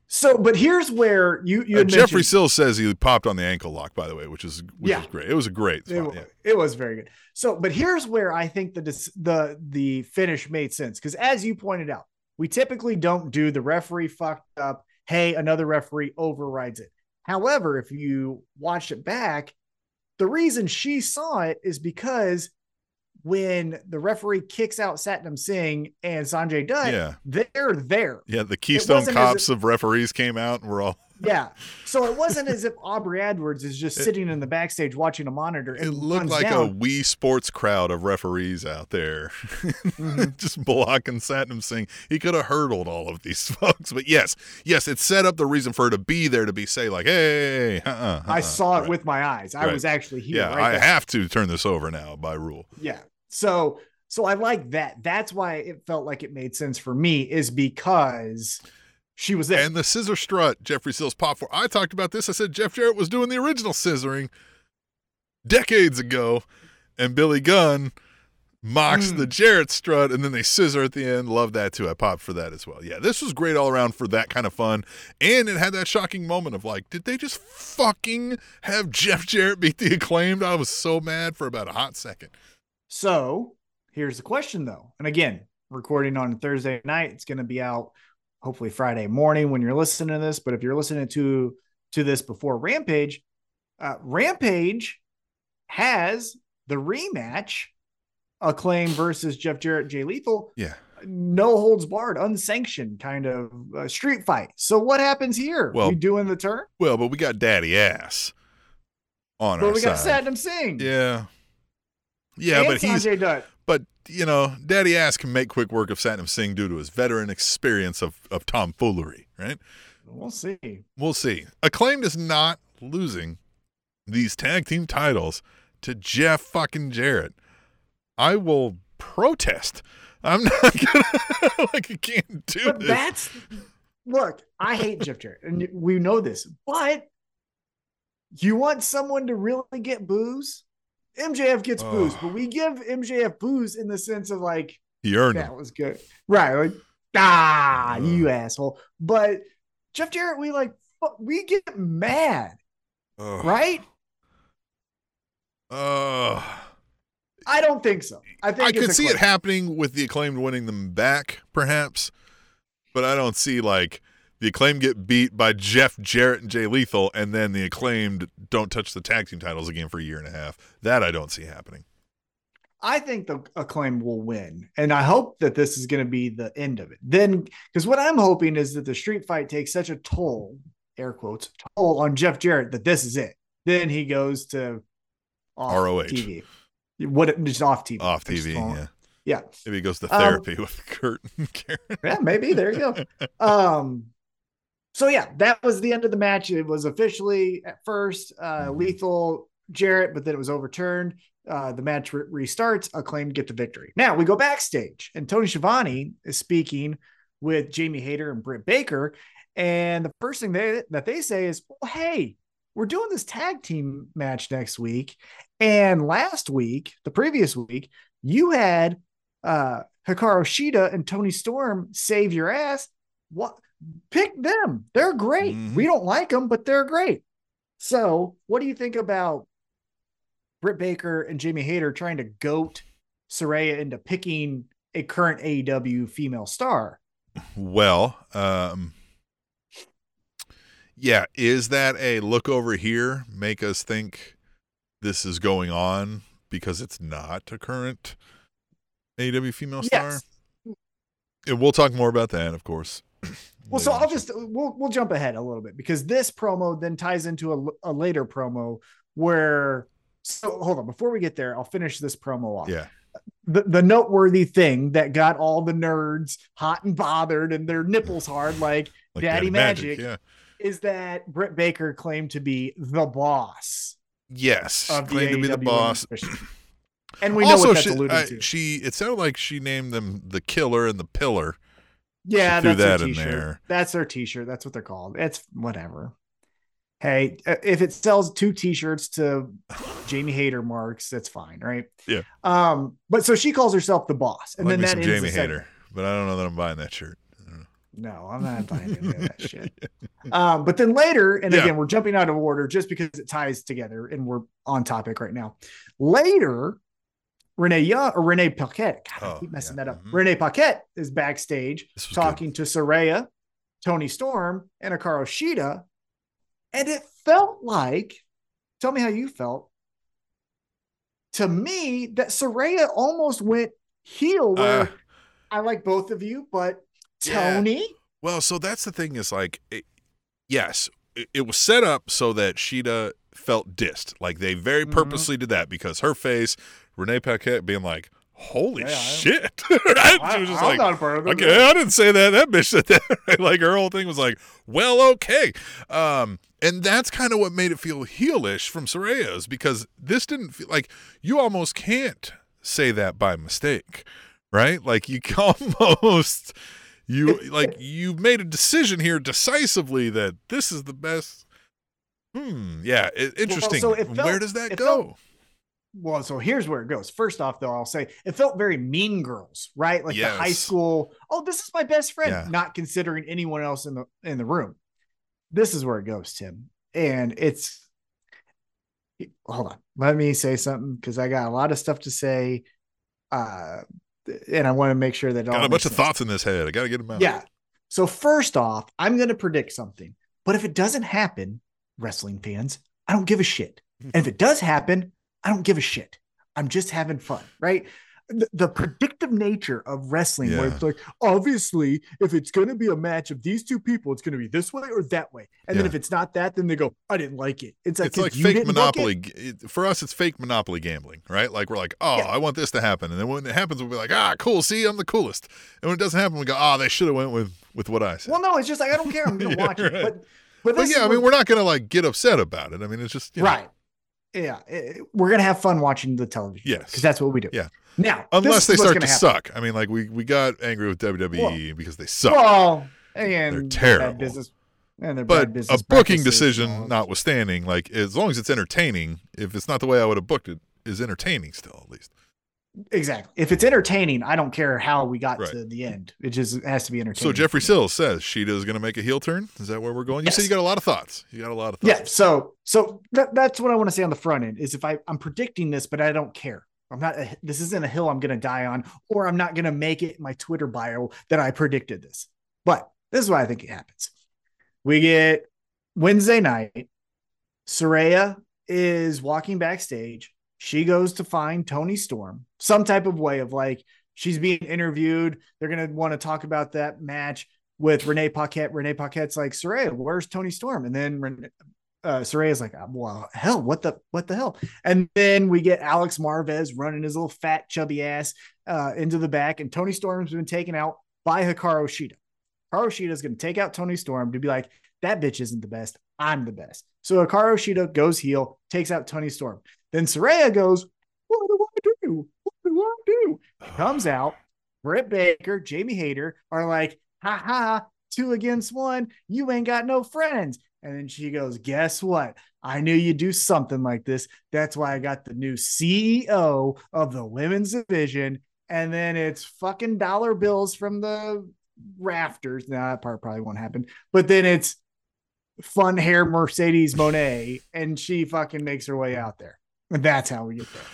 C: So, but here's where you you
B: Uh, Jeffrey Sills says he popped on the ankle lock, by the way, which is which
C: Yeah.
B: is great. It was a great
C: It.
B: Yeah.
C: it was very good. So, but here's where I think the the the finish made sense because, as you pointed out, we typically don't do the referee fucked up. Hey, another referee overrides it. However, if you watch it back, the reason she saw it is because when the referee kicks out Satnam Singh and Sanjay Dutt,
B: Yeah.
C: they're there.
B: Yeah, the Keystone Cops of referees came out and we're all
C: Yeah. So it wasn't as if Aubrey Edwards is just
B: It-
C: sitting in the backstage watching a monitor.
B: It looked like a
C: down.
B: Wii Sports crowd of referees out there,
C: Mhm. [LAUGHS]
B: just blocking Satnam Singh. He could have hurdled all of these [LAUGHS] folks, but yes, yes, it set up the reason for her to be there to be say like, hey, uh-uh, uh-uh.
C: I saw it
B: Right.
C: with my eyes. I
B: Right.
C: was actually here.
B: Yeah,
C: right
B: I
C: there.
B: have to turn this over now by rule.
C: Yeah. So so I like that. That's why it felt like it made sense for me, is because she was there.
B: And the scissor strut, Jeffrey Seals pop for. I talked about this. I said Jeff Jarrett was doing the original scissoring decades ago, and Billy Gunn mocks
C: Mm.
B: the Jarrett strut, and then they scissor at the end. Love that too. I popped for that as well. Yeah, this was great all around for that kind of fun, and it had that shocking moment of like, did they just fucking have Jeff Jarrett beat the acclaimed? I was so mad for about a hot second.
C: So here's the question though. And again, recording on Thursday night, it's going to be out hopefully Friday morning when you're listening to this. But if you're listening to to this before Rampage, uh, Rampage has the rematch Acclaim versus Jeff Jarrett, Jay Lethal,
B: Yeah.
C: no holds barred, unsanctioned kind of uh, street fight. So what happens here?
B: Well-
C: we doing the turn,
B: Well, but we got Daddy Ass on
C: but
B: our
C: we got. Satnam Singh.
B: Yeah. Yeah,
C: and
B: but he's
C: Sanjay Dutt.
B: You know, Daddy Ass can make quick work of Satnam Singh due to his veteran experience of of tomfoolery, right?
C: We'll see.
B: We'll see. Acclaimed is not losing these tag team titles to Jeff fucking Jarrett. I will protest. I'm [LAUGHS] not gonna like I can't do
C: But
B: this.
C: that's look, I hate Jeff Jarrett, and we know this, but you want someone to really get boos? MJF gets
B: Oh.
C: boos, but we give MJF boos in the sense of like,
B: he earned
C: that was good. Right. Like, ah,
B: Uh.
C: you asshole. But Jeff Jarrett, we like, we get mad, right?
B: Ugh.
C: I don't think so. I think
B: I could see it happening with the acclaimed winning them back, perhaps, but I don't see like the acclaimed get beat by Jeff Jarrett and Jay Lethal, and then the acclaimed don't touch the tag team titles again for a year and a half. That I don't see happening.
C: I think the acclaim will win, and I hope that this is going to be the end of it. Then, because what I'm hoping is that the street fight takes such a toll, air quotes, toll on Jeff Jarrett that this is it. Then he goes to off
B: ROH.
C: TV. What just off TV?
B: Off TV, yeah.
C: yeah,
B: Maybe he goes to
C: Um,
B: therapy [LAUGHS] with Kurt and Karen.
C: yeah, maybe there you go. [LAUGHS] um, so yeah, that was the end of the match. It was officially at first uh,
B: Mhm.
C: lethal Jarrett, but then it was overturned. Uh, the match re- restarts. Acclaim get the victory. Now we go backstage, and Tony Schiavone is speaking with Jamie Hayter and Britt Baker, and the first thing they that they say is, well, "Hey, we're doing this tag team match next week, and last week, the previous week, you had uh, Hikaru Shida and Toni Storm save your ass. What? Pick them. They're great.
B: Mhm.
C: We don't like them, but they're great. So, what do you think about Britt Baker and Jamie Hayter trying to goat Saraya into picking a current AEW female star?
B: Well, um, yeah, is that a look over here make us think this is going on because it's not a current AEW female star?
C: Yes.
B: And we'll talk more about that, of course. [CLEARS THROAT]
C: Well, so. I'll just we'll we'll jump ahead a little bit because this promo then ties into a, a later promo where so hold on before we get there I'll finish this promo off.
B: yeah,
C: The the noteworthy thing that got all the nerds hot and bothered and their nipples hard like
B: like
C: Daddy Magic.
B: Yeah,
C: is that Britt Baker claimed to be the boss
B: yes,
C: of the
B: claimed to be the boss.
C: And we know
B: also,
C: what that's
B: she,
C: alluding
B: I-
C: to.
B: she it sounded like she named them the killer and the pillar.
C: Yeah,
B: threw
C: that's
B: that in
C: t-shirt.
B: there.
C: That's their t-shirt. That's what they're called. It's whatever. Hey, uh, if it sells two t-shirts to [LAUGHS] Jamie Hayter marks, that's fine, right?
B: Yeah.
C: Um, but so she calls herself the boss, and then that the
B: Jamie. Hater, but I don't know that I'm buying that shirt. I don't know.
C: No, I'm not buying any of that [LAUGHS] shit. Um, but then later, and
B: Yeah.
C: again, we're jumping out of order just because it ties together and we're on topic right now. Later, Renee Young or Renee Paquette, God, I
B: Oh,
C: keep messing
B: yeah.
C: that up.
B: Mhm.
C: Renee Paquette is backstage talking to Saraya, Toni Storm, and Hikaru Shida. And it felt like, tell me how you felt. To me, that Saraya almost went heel where
B: Uh,
C: I like both of you, but
B: Yeah.
C: Toni.
B: Well, so that's the thing is like, it, yes, it, it was set up so that Shida felt dissed. Like they very
C: Mhm.
B: purposely did that because her face, Renee Paquette being like, holy
C: Yeah, I-
B: shit. [LAUGHS] right? She was just
C: I'm
B: like,
C: not part of it.
B: okay, I didn't say that. That bitch said that. [LAUGHS] like her whole thing was like, well, okay. Um, and that's kind of what made it feel heelish from Saraya's because this didn't feel like you almost can't say that by mistake, right? Like you [LAUGHS] almost you like you made a decision here decisively that this is the best. Hmm. Yeah. It, interesting.
C: so it felt-
B: Where does that go?
C: felt- Well, so here's where it goes. First off, though, I'll say it felt very Mean Girls, right? Like the high school. Oh, this is my best friend,
B: Yeah.
C: not considering anyone else in the in the room. This is where it goes, Tim, and it's. Hold on, let me say something because I got a lot of stuff to say, uh, and I want to make sure that
B: Got a bunch
C: makes
B: of thoughts in this head. I got to get them out.
C: Yeah. So first off, I'm going to predict something, but if it doesn't happen, wrestling fans, I don't give a shit. And if it does happen, I don't give a shit. I'm just having fun, right? The, the predictive nature of wrestling, where it's like, obviously, if it's going to be a match of these two people, it's going to be this way or that way. And then if it's not that, then they go, I didn't like it. It's like,
B: it's like fake
C: didn't book it.
B: monopoly. G- it- For us, it's fake monopoly gambling, right? Like we're like, oh,
C: Yeah.
B: I want this to happen, and then when it happens, we'll be like, ah, cool. See, I'm the coolest. And when it doesn't happen, we go, oh, they should have went with with what I said.
C: Well, no, it's just like, I don't care. I'm going [LAUGHS] to
B: Yeah,
C: watch it. But, but,
B: but yeah, I mean, we're not gonna like get upset about it. I mean, it's just you know,
C: right. Yeah. it- we're going to have fun watching the television.
B: Yes.
C: Because that's what we do.
B: Yeah.
C: Now,
B: Unless they
C: this is what's
B: start to
C: happen.
B: suck. I mean, like we we got angry with WWE because they suck.
C: Well, and
B: terrible.
C: bad business, and they're bad
B: but a booking
C: practices and all
B: decision notwithstanding, like as long as it's entertaining, if it's not the way I would have booked it, is entertaining still at least.
C: Exactly. If it's entertaining, I don't care how we got
B: Right.
C: to the end. It just has to be entertaining.
B: So Jeffrey Sills says Shida is going to make a heel turn. Is that where we're going? You said you got a lot of thoughts. You got a lot of thoughts.
C: Yeah. So so that, that's what I want to say on the front end is if I I'm predicting this, but I don't care. I'm not. A, this isn't a hill I'm going to die on, or I'm not going to make it my Twitter bio that I predicted this. But this is why I think it happens. We get Wednesday night. Saraya is walking backstage. She goes to find Toni Storm, some type of way of like she's being interviewed. They're going to want to talk about that match with Renee Paquette. Renee Paquette's like, Saraya, where's Toni Storm? And then uh, Saraya's like, well, hell, what the, what the hell? And then we get Alex Marvez running his little fat, chubby ass uh, into the back, and Toni Storm's been taken out by Hikaru Shida. Hikaru Shida is going to take out Toni Storm to be like, that bitch isn't the best. I'm the best. So Hikaru Shida goes heel, takes out Toni Storm. Then Saraya goes, what do I do? What do I do? Comes out. Britt Baker, Jamie Hayter are like, ha ha, two against one. You ain't got no friends. And then she goes, Guess what? I knew you'd do something like this. That's why I got the new CEO of the women's division. And then it's fucking dollar bills from the rafters. Now, that part probably won't happen. But then it's fun hair Mercedes Moné, and she fucking makes her way out there. And that's how we get there. [SIGHS]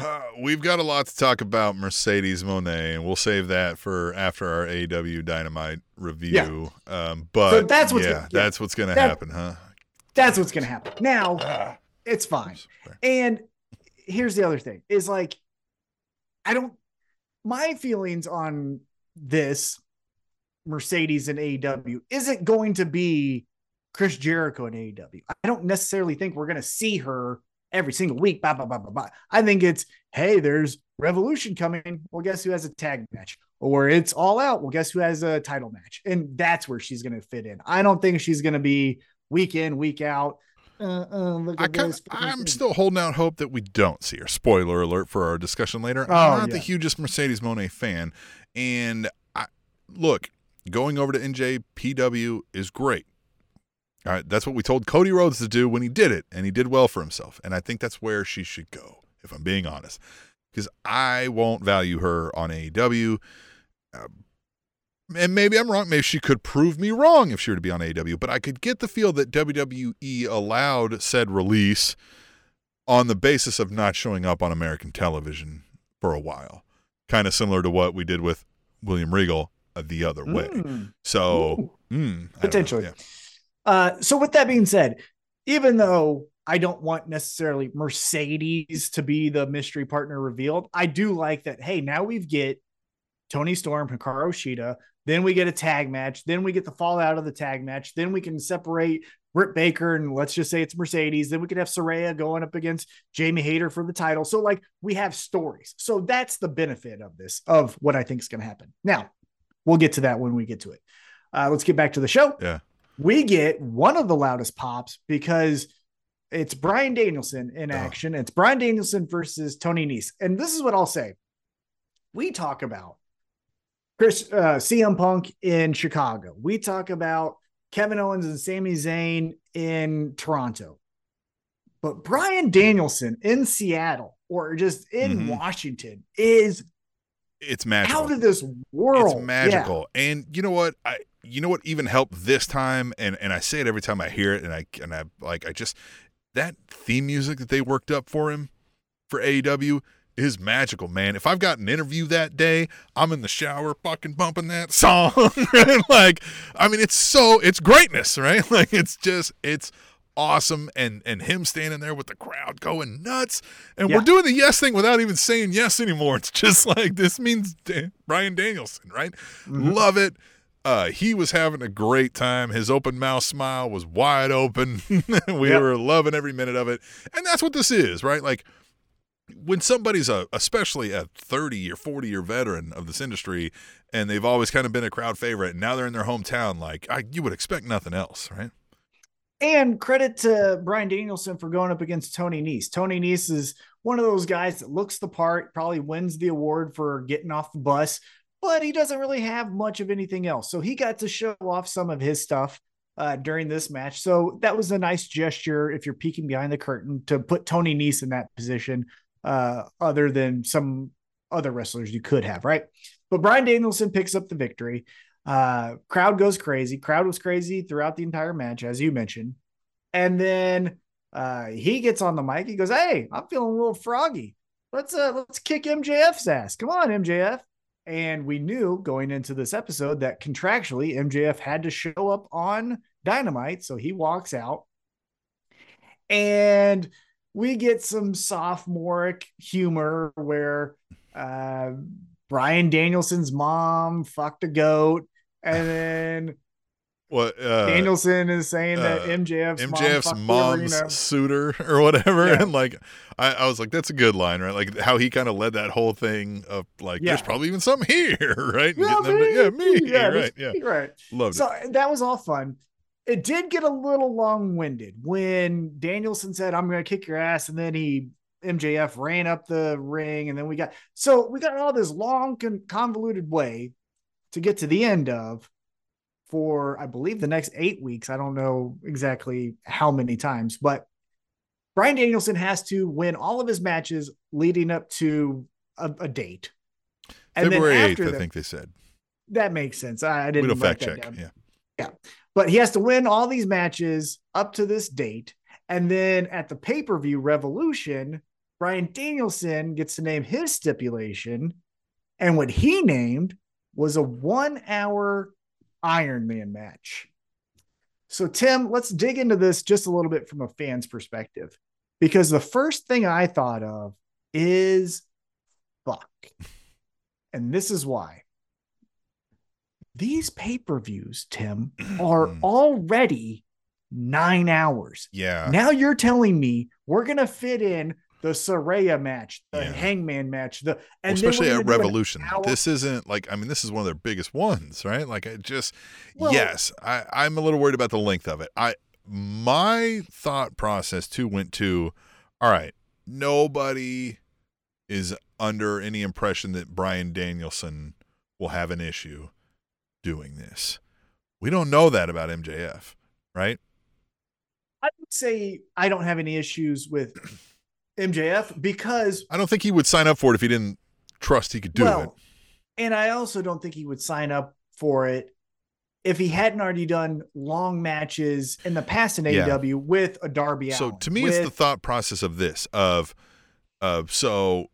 B: Uh, we've got a lot to talk about Mercedes Moné, and we'll save that for after our AEW Dynamite review. Um, but
C: So that's what's
B: yeah,
C: gonna- yeah.
B: that's what's going to
C: That-
B: happen, huh?
C: That's what's going to happen. Now, [SIGHS]
B: Ah,
C: it's fine. And here's the other thing is like, I don't, my feelings on this Mercedes and AEW isn't going to be Chris Jericho and AEW. I don't necessarily think we're going to see her every single week. Blah, blah, blah, blah, blah. I think it's, hey, there's Revolution coming. Well, guess who has a tag match? Or it's all out. Well, guess who has a title match? And that's where she's going to fit in. I don't think she's going to be week in, week out. Uh, uh, look
B: I
C: at
B: kind
C: this.
B: I'm still holding out hope that we don't see her. Spoiler alert for our discussion later.
C: Oh,
B: I'm not the hugest Mercedes Moné fan, and I look going over to NJPW is great. All right, that's what we told Cody Rhodes to do when he did it, and he did well for himself. And I think that's where she should go, if I'm being honest, because I won't value her on AEW. Uh, and maybe I'm wrong. Maybe she could prove me wrong if she were to be on AEW. But I could get the feel that WWE allowed said release on the basis of not showing up on American television for a while, kind of similar to what we did with William Regal uh, the other way.
C: Mm.
B: So mm, I don't know.
C: Potentially.
B: Yeah.
C: Uh, so with that being said, even though I don't want necessarily Mercedes to be the mystery partner revealed, I do like that. Hey, now we've get Toni Storm, Hikaru Shida. Then we get a tag match. Then we get the fallout of the tag match. Then we can separate Britt Baker and let's just say it's Mercedes. Then we could have Saraya going up against Jamie Hayter for the title. So like we have stories. So that's the benefit of this, of what I think is going to happen. Now we'll get to that when we get to it. Uh, let's get back to the show
B: Yeah.
C: We get one of the loudest pops because it's Bryan Danielson in action. It's Bryan Danielson versus Tony Nese. And this is what I'll say. We talk about Chris uh, CM Punk in Chicago. We talk about Kevin Owens and Sami Zayn in Toronto. But Bryan Danielson in Seattle or just in
B: Mhm.
C: Washington is
B: It's magical.
C: out of this world.
B: It's magical. And you know what? I you know what even helped this time and and I say it every time I hear it and I and I like I just that theme music that they worked up for him for AEW is magical, man. If I've got an interview that day, I'm in the shower fucking bumping that song. [LAUGHS] right? like I mean it's so it's greatness, right? [LAUGHS] Like it's just it's awesome and and him standing there with the crowd going nuts and
C: Yeah.
B: we're doing the yes thing without even saying yes anymore [LAUGHS] it's just like this means Da- bryan danielson right
C: Mhm.
B: love it uh he was having a great time. His open mouth smile was wide open. [LAUGHS] We
C: Yep.
B: were loving every minute of it. And that's what this is right? Like when somebody's a especially a 30 or 40 year veteran of this industry and they've always kind of been a crowd favorite and now they're in their hometown like I, you would expect nothing else right?
C: And credit to Bryan Danielson for going up against Tony Nese. Tony Nese is one of those guys that looks the part, probably wins the award for getting off the bus, but he doesn't really have much of anything else. So he got to show off some of his stuff uh, during this match. So that was a nice gesture if you're peeking behind the curtain to put Tony Nese in that position, uh, other than some other wrestlers you could have, right? But Bryan Danielson picks up the victory. Uh, crowd goes crazy. Crowd was crazy throughout the entire match, as you mentioned. And then uh, he gets on the mic. He goes, "Hey, I'm feeling a little froggy. Let's uh, let's kick MJF's ass. Come on, MJF." And we knew going into this episode that contractually MJF had to show up on Dynamite, so he walks out, and we get some sophomoric humor where uh, Bryan Danielson's mom fucked a goat, and then
B: what uh
C: Danielson is saying that
B: uh,
C: MJF's,
B: MJF's
C: mom
B: mom's suitor [LAUGHS] or whatever.
C: Yeah.
B: And like, I, I was like, that's a good line, right? Like how he kind of led that whole thing of like, there's probably even something here, [LAUGHS] right?
C: Yeah,
B: them to- yeah, me,
C: yeah,
B: right? Yeah,
C: right.
B: loved
C: So
B: it.
C: that was all fun. It did get a little long winded when Danielson said, I'm going to kick your ass. And then he, MJF ran up the ring. And then we got, so we got all this long, con- convoluted way to get to the end of for, I believe, the next eight weeks. I don't know exactly how many times, but Bryan Danielson has to win all of his matches leading up to a, a date.
B: February 8th, I think they said.
C: that makes sense. I, I didn't
B: don't fact
C: that
B: check.
C: down
B: Yeah.
C: but he has to win all these matches up to this date. And then at the pay per view Revolution, Bryan Danielson gets to name his stipulation. And what he named was a one hour Iron Man match. So, Tim, let's dig into this just a little bit from a fan's perspective. Because the first thing I thought of is fuck. And this is why. These pay per views, Tim, [CLEARS THROAT] are already nine hours.
B: Yeah.
C: Now you're telling me we're gonna fit in the Saraya match, the
B: Yeah.
C: Hangman match, the
B: Well, especially at
C: gonna do an
B: Revolution. This isn't like I mean, this is one of their biggest ones, right? Like I just
C: Well-
B: yes, I, I'm a little worried about the length of it. I my thought process too went to all right, nobody is under any impression that Bryan Danielson will have an issue doing this. We don't know that about MJF, right?
C: I would say I don't have any issues with MJF because
B: I don't think he would sign up for it if he didn't trust he could do
C: well,
B: it.
C: and I also don't think he would sign up for it if he hadn't already done long matches in the past in
B: Yeah.
C: AEW with a Darby
B: So
C: Allin,
B: to me, it's the thought process of this of, of so,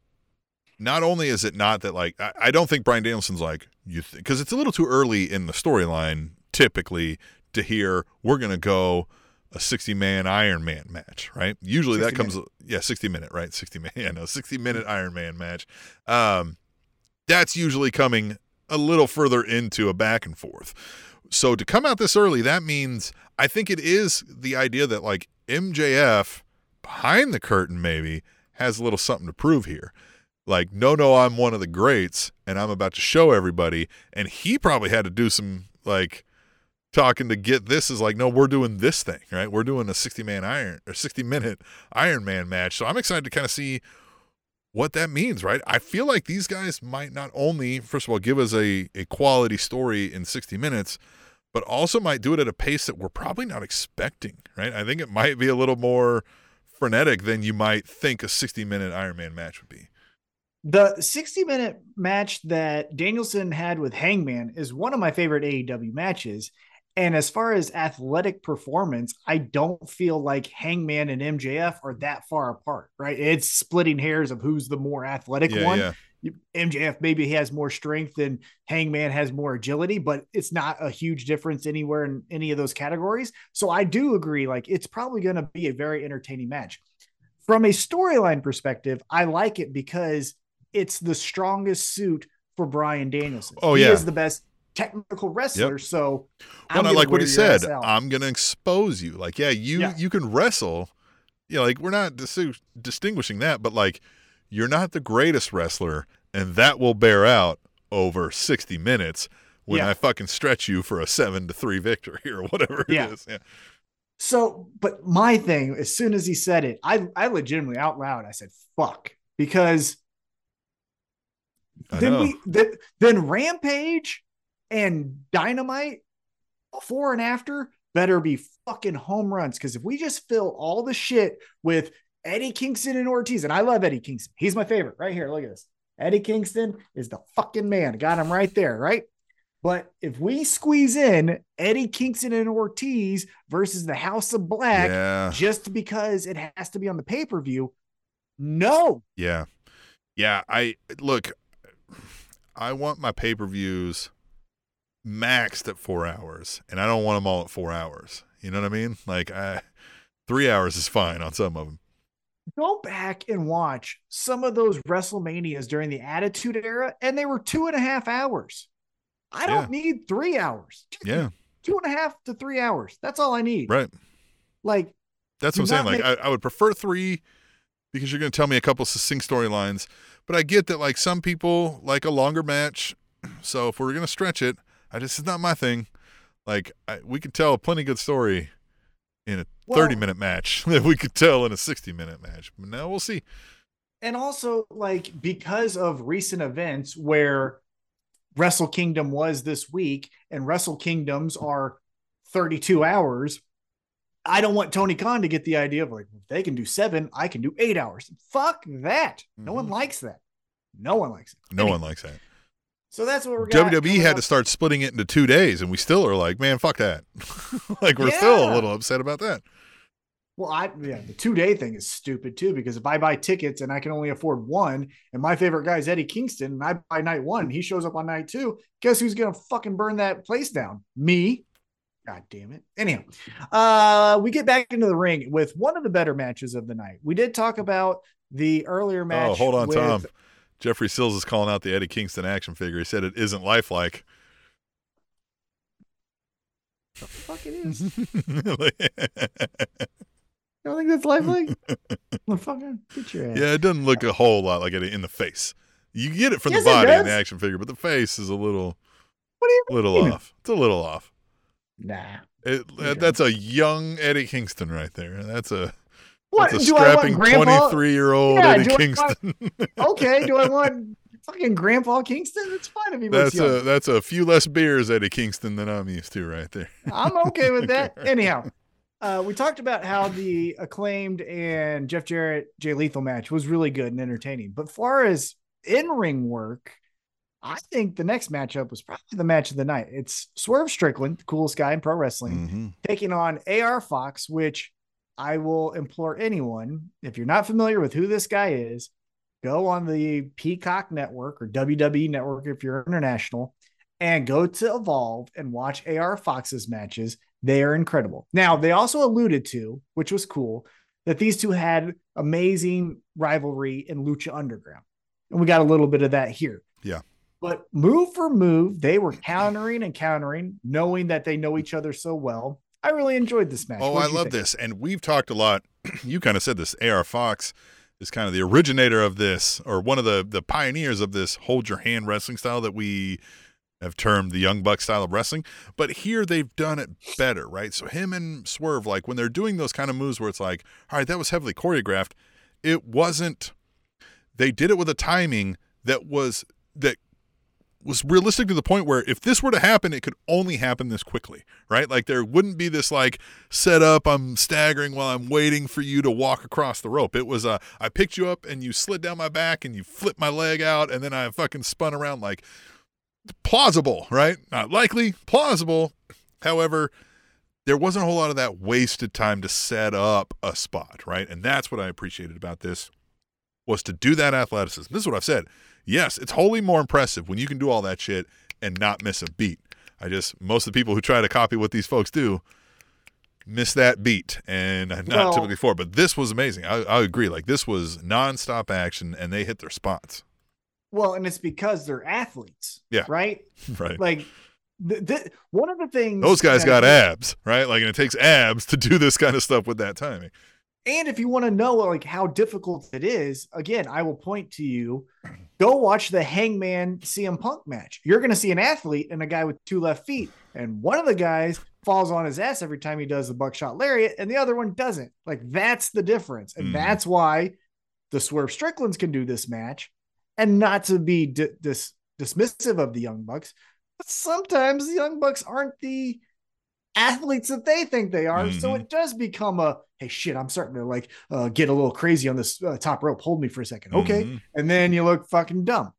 B: not only is it not that like I, I don't think Bryan Danielson's like you because it's a little too early in the storyline typically to hear we're gonna go a 60 man Iron Man match, right? Usually that
C: 60
B: comes yeah 60 minute right 60 man, yeah [LAUGHS] no 60 minute Iron Man match. Um, that's usually coming a little further into a back and forth. So to come out this early, that means I think it is the idea that like MJF behind the curtain maybe has a little something to prove here. Like, no, no, I'm one of the greats and I'm about to show everybody. And he probably had to do some like talking to get this is like, no, we're doing this thing, right? We're doing a 60 man iron or 60 minute Iron Man match. So I'm excited to kind of see what that means, right? I feel like these guys might not only, first of all, give us a, a quality story in 60 minutes, but also might do it at a pace that we're probably not expecting, right? I think it might be a little more frenetic than you might think a 60 minute Iron Man match would be.
C: The 60 minute match that Danielson had with Hangman is one of my favorite AEW matches. And as far as athletic performance, I don't feel like Hangman and MJF are that far apart, right? It's splitting hairs of who's the more athletic
B: Yeah,
C: one.
B: yeah.
C: MJF maybe has more strength and Hangman has more agility, but it's not a huge difference anywhere in any of those categories. So I do agree, like it's probably going to be a very entertaining match. From a storyline perspective, I like it because it's the strongest suit for Bryan Danielson.
B: Oh,
C: he
B: yeah.
C: is the best technical wrestler. So I'm
B: Well, I like what he said. I'm to expose you. Like, yeah, you
C: Yeah.
B: you can wrestle. You know, like we're not dis- distinguishing that, but like you're not the greatest wrestler, and that will bear out over 60 minutes when
C: Yeah.
B: I fucking stretch you for a seven to three victory [LAUGHS] or whatever it is.
C: Yeah.
B: Yeah.
C: So, but my thing, as soon as he said it, I I legitimately out loud I said fuck because
B: I
C: then
B: know.
C: we then, then Rampage and Dynamite before and after better be fucking home runs because if we just fill all the shit with Eddie Kingston and Ortiz, and I love Eddie Kingston, he's my favorite right here. Look at this. Eddie Kingston is the fucking man. Got him right there, right? But if we squeeze in Eddie Kingston and Ortiz versus the House of Black
B: yeah.
C: just because it has to be on the pay per view, no.
B: Yeah. Yeah. I look, I want my pay per views maxed at four hours, and I don't want them all at four hours. You know what I mean? Like, I, three hours is fine on some of them.
C: Go back and watch some of those WrestleManias during the Attitude Era, and they were two and a half hours. I don't need three hours.
B: Yeah.
C: Two and a half to three hours. That's all I need.
B: Right.
C: Like,
B: That's what I'm saying. Like, I, I would prefer three because you're going to tell me a couple succinct storylines. But I get that, like, some people like a longer match. [CLEARS THROAT] So if we're going to stretch it, I just, it's not my thing. Like, I, we could tell a plenty good story in a
C: Well-
B: 30 minute match [LAUGHS] that we could tell in a 60 minute match. But now we'll see.
C: and also like because of recent events where Wrestle Kingdom was this week and Wrestle Kingdoms are 32 hours. I don't want Tony Khan to get the idea of like, they can do seven, I can do eight hours. Fuck that. No one
B: Mhm.
C: likes that. No one likes it.
B: No
C: Anyway,
B: one likes that.
C: So that's what we're
B: WWE had
C: up.
B: to start splitting it into two days, and we still are like, man, fuck that. [LAUGHS] like, we're still a little upset about that.
C: Well, I yeah, the two day thing is stupid too because if I buy tickets and I can only afford one, and my favorite guy is Eddie Kingston, and I buy night one, he shows up on night two. Guess who's gonna fucking burn that place down? Me. God damn it. Anyhow, uh, we get back into the ring with one of the better matches of the night. We did talk about the earlier match.
B: Oh, hold on,
C: with-
B: Tom. Jeffrey Sills is calling out the Eddie Kingston action figure. He said it isn't lifelike.
C: The fuck it is.
B: yeah,
C: You don't think that's lifelike? Motherfucker, get your ass.
B: it doesn't look a whole lot like it in the face. You get it from
C: Yes,
B: the body in the action figure, but the face is a little,
C: What do you
B: little
C: mean?
B: off. It's a little off.
C: Nah.
B: It,
C: uh,
B: That's a young Eddie Kingston right there. That's a
C: What
B: that's a
C: do
B: strapping twenty-three year old
C: Yeah,
B: Eddie
C: I want-
B: Kingston. [LAUGHS]
C: okay, do I want fucking Grandpa Kingston? It's fine if he
B: that's
C: young.
B: a that's a few less beers Eddie Kingston than I'm used to right there.
C: I'm okay with that. [LAUGHS] Anyhow, uh, we talked about how the acclaimed and Jeff Jarrett Jay Lethal match was really good and entertaining. But far as in ring work, I think the next matchup was probably the match of the night. It's Swerve Strickland, the coolest guy in pro wrestling,
B: Mhm.
C: taking on AR Fox, which I will implore anyone, if you're not familiar with who this guy is, go on the Peacock Network or WWE Network if you're international and go to Evolve and watch AR Fox's matches. They are incredible. Now, they also alluded to, which was cool, that these two had amazing rivalry in Lucha Underground. And we got a little bit of that here.
B: Yeah.
C: But move for move, they were countering and countering, knowing that they know each other so well. I really enjoyed this match.
B: Oh,
C: What'd
B: I love
C: think?
B: this. And we've talked a lot. [CLEARS THROAT] You kind of said this. AR Fox is kind of the originator of this, or one of the the pioneers of this hold your hand wrestling style that we have termed the Young Buck style of wrestling. But here they've done it better, right? So him and Swerve, like when they're doing those kind of moves where it's like, all right, that was heavily choreographed. It wasn't. They did it with a timing that was that was realistic to the point where if this were to happen, it could only happen this quickly, right? Like there wouldn't be this like set up, I'm staggering while I'm waiting for you to walk across the rope. It was a, I picked you up and you slid down my back and you flipped my leg out and then I fucking spun around like plausible, right? Not likely, plausible. However, there wasn't a whole lot of that wasted time to set up a spot, right? And that's what I appreciated about this was to do that athleticism. This is what I've said yes, it's wholly more impressive when you can do all that shit and not miss a beat. I just most of the people who try to copy what these folks do miss that beat and not
C: Well-
B: typically for. But this was amazing. I, I agree. Like this was nonstop action and they hit their spots.
C: Well, and it's because they're athletes.
B: Yeah.
C: Right. [LAUGHS]
B: Right.
C: Like th- th- one of the things
B: Those guys got abs, right? Like, and it takes abs to do this kind of stuff with that timing.
C: And if you want to know like how difficult it is, again, I will point to you. Go watch the Hangman CM Punk match. You're going to see an athlete and a guy with two left feet, and one of the guys falls on his ass every time he does the buckshot lariat, and the other one doesn't. Like that's the difference, and
B: Mhm.
C: that's why the Swerve Stricklands can do this match, and not to be di- dis- dismissive of the Young Bucks, but sometimes the Young Bucks aren't the athletes that they think they are. So
B: Mhm.
C: it does become a hey shit, I'm starting to like uh, get a little crazy on this uh, top rope. Hold me for a second, okay?
B: Mhm.
C: And then you look fucking dumb.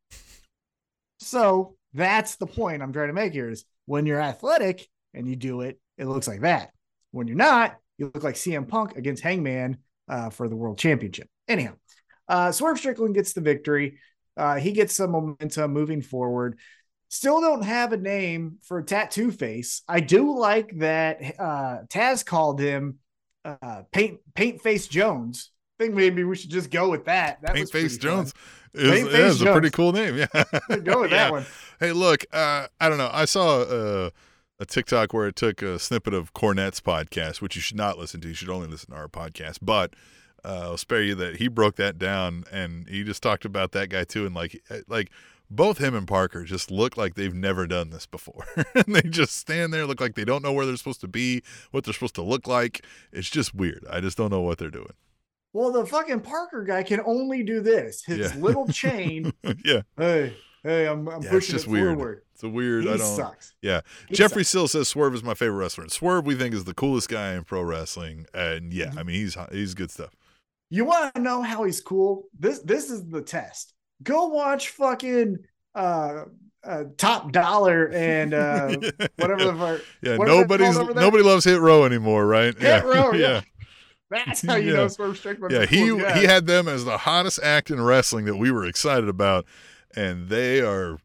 C: So that's the point I'm trying to make here is when you're athletic and you do it, it looks like that. When you're not, you look like CM Punk against Hangman uh, for the world championship. Anyhow, uh, Swerve Strickland gets the victory. Uh, he gets some momentum moving forward. Still don't have a name for Tattoo Face. I do like that uh, Taz called him uh, Paint Paint Face Jones. I think maybe we should just go with that. That
B: Paint Face. Jones is,
C: Paint Face
B: is a pretty cool name. Yeah.
C: Go with [LAUGHS]
B: Yeah.
C: that one.
B: Hey, look, uh, I don't know. I saw uh, a TikTok where it took a snippet of Cornette's podcast, which you should not listen to. You should only listen to our podcast. But uh, I'll spare you that he broke that down and he just talked about that guy too. And like, uh, like both him and Parker just look like they've never done this before. [LAUGHS] and they just stand there, look like they don't know where they're supposed to be, what they're supposed to look like. It's just weird. I just don't know what they're doing.
C: Well, the fucking Parker guy can only do this. His
B: Yeah.
C: little [LAUGHS] chain.
B: yeah,
C: hey, hey, I'm, I'm
B: Yeah, it's
C: pushing
B: just
C: it
B: weird.
C: forward.
B: it's a weird.
C: He
B: I don't.
C: sucks.
B: Yeah.
C: He
B: Jeffrey
C: sucks.
B: Sill says Swerve is my favorite wrestler. And Swerve we think is the coolest guy in pro wrestling, and yeah, mm-hmm. I mean he's he's good stuff.
C: You want to know how he's cool? This this is the test. Go watch fucking uh, uh top dollar and uh [LAUGHS] whatever the fuck.
B: yeah,
C: what is it
B: nobody's
C: called over there?
B: nobody loves Hit Row anymore, right?
C: Hit
B: yeah,
C: Row, yeah. [LAUGHS]
B: yeah,
C: That's how you
B: Yeah.
C: know Swerve Strickland's
B: yeah. He
C: cool
B: he had them as the hottest act in wrestling that we were excited about, and they are.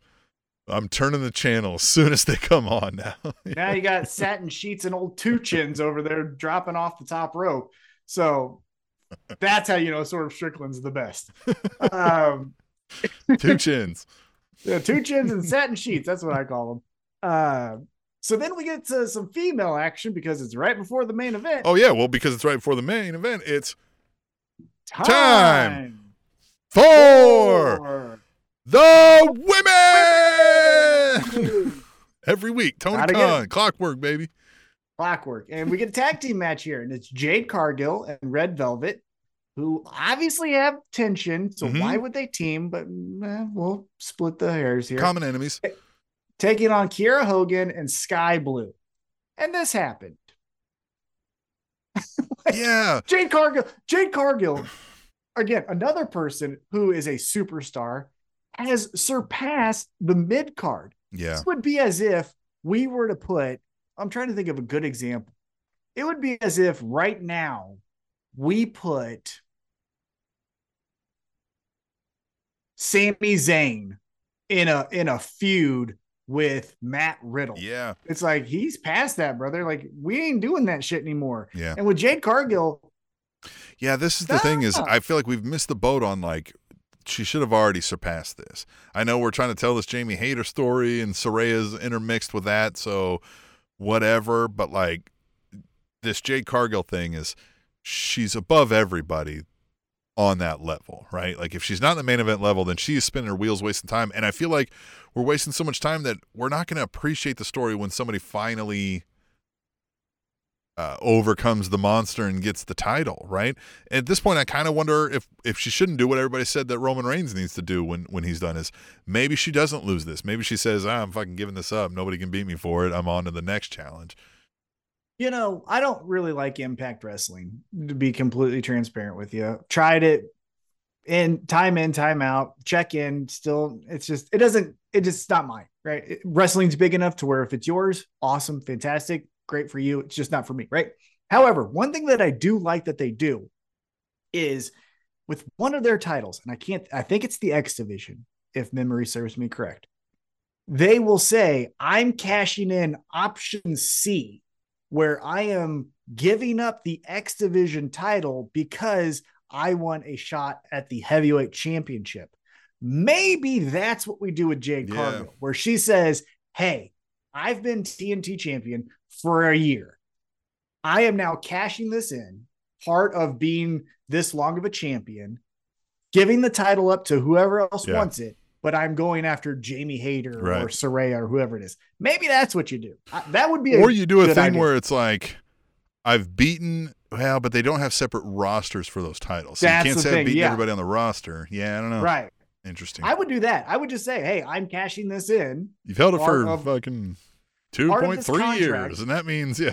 B: I'm turning the channel as soon as they come on now. [LAUGHS]
C: now you got satin sheets and old two chins over there dropping off the top rope. So that's how you know Swerve Strickland's the best. Um, [LAUGHS]
B: Two chins.
C: Yeah, two chins and satin sheets. That's what I call them. Uh, so then we get to some female action because it's right before the main event.
B: Oh yeah, well because it's right before the main event. It's
C: time,
B: time for
C: for-
B: the women. [LAUGHS] Every week, Tony Khan, clockwork, baby.
C: clockwork. And we get a tag team match here, and it's Jade Cargill and Red Velvet, who obviously have tension. So
B: Mhm.
C: why would they team? But eh, we'll split the hairs here.
B: Common enemies.
C: Taking on Kiera Hogan and Sky Blue. And this happened. [LAUGHS]
B: Yeah.
C: Jade Cargill, Jade Cargill, again, another person who is a superstar, has surpassed the mid card.
B: Yeah.
C: This would be as if we were to put, I'm trying to think of a good example. It would be as if right now we put Sami Zayn in a in a feud with Matt Riddle.
B: Yeah.
C: It's like he's past that, brother. Like we ain't doing that shit anymore.
B: Yeah.
C: And with Jade Cargill,
B: Yeah. This is the thing is I feel like we've missed the boat on like she should have already surpassed this. I know we're trying to tell this Jamie Hayter story and Saraya's intermixed with that, so whatever, but like this Jade Cargill thing is she's above everybody. on that level, right? Like if she's not in the main event level, then she's spinning her wheels, wasting time. And I feel like we're wasting so much time that we're not going to appreciate the story when somebody finally uh, overcomes the monster and gets the title, right? At this point, I kind of wonder if if she shouldn't do what everybody said that Roman Reigns needs to do when when he's done is maybe she doesn't lose this. Maybe she says, ah, "I'm fucking giving this up. Nobody can beat me for it. I'm on to the next challenge."
C: You know, I don't really like Impact Wrestling to be completely transparent with you. Tried it in time in, time out, check in. Still, it's just it doesn't. It just not mine, right? It, wrestling's big enough to where if it's yours, awesome, fantastic great for you. It's just not for me, right? However, one thing that I do like that they do is with one of their titles, and I can't, I think it's the X division, if memory serves me correct. They will say, I'm cashing in option C, where I am giving up the X division title because I want a shot at the heavyweight championship. Maybe that's what we do with Jade
B: Yeah.
C: Cargill, where she says, Hey, I've been TNT champion for a year. I am now cashing this in, part of being this long of a champion, giving the title up to whoever else
B: Yeah.
C: wants it, but I'm going after Jamie Hayter or
B: Right.
C: Saraya or whoever it is. Maybe that's what you do. I- that would be a
B: Or you do a thing
C: idea.
B: where it's like, I've beaten. Well, but they don't have separate rosters for those titles. So
C: That's
B: you can't say I've
C: thing,
B: beaten
C: yeah.
B: everybody on the roster. Yeah, I don't know.
C: right.
B: Interesting.
C: I would do that. I would just say, hey, I'm cashing this in.
B: You've held it for
C: of-
B: fucking two point three years, and that means yeah.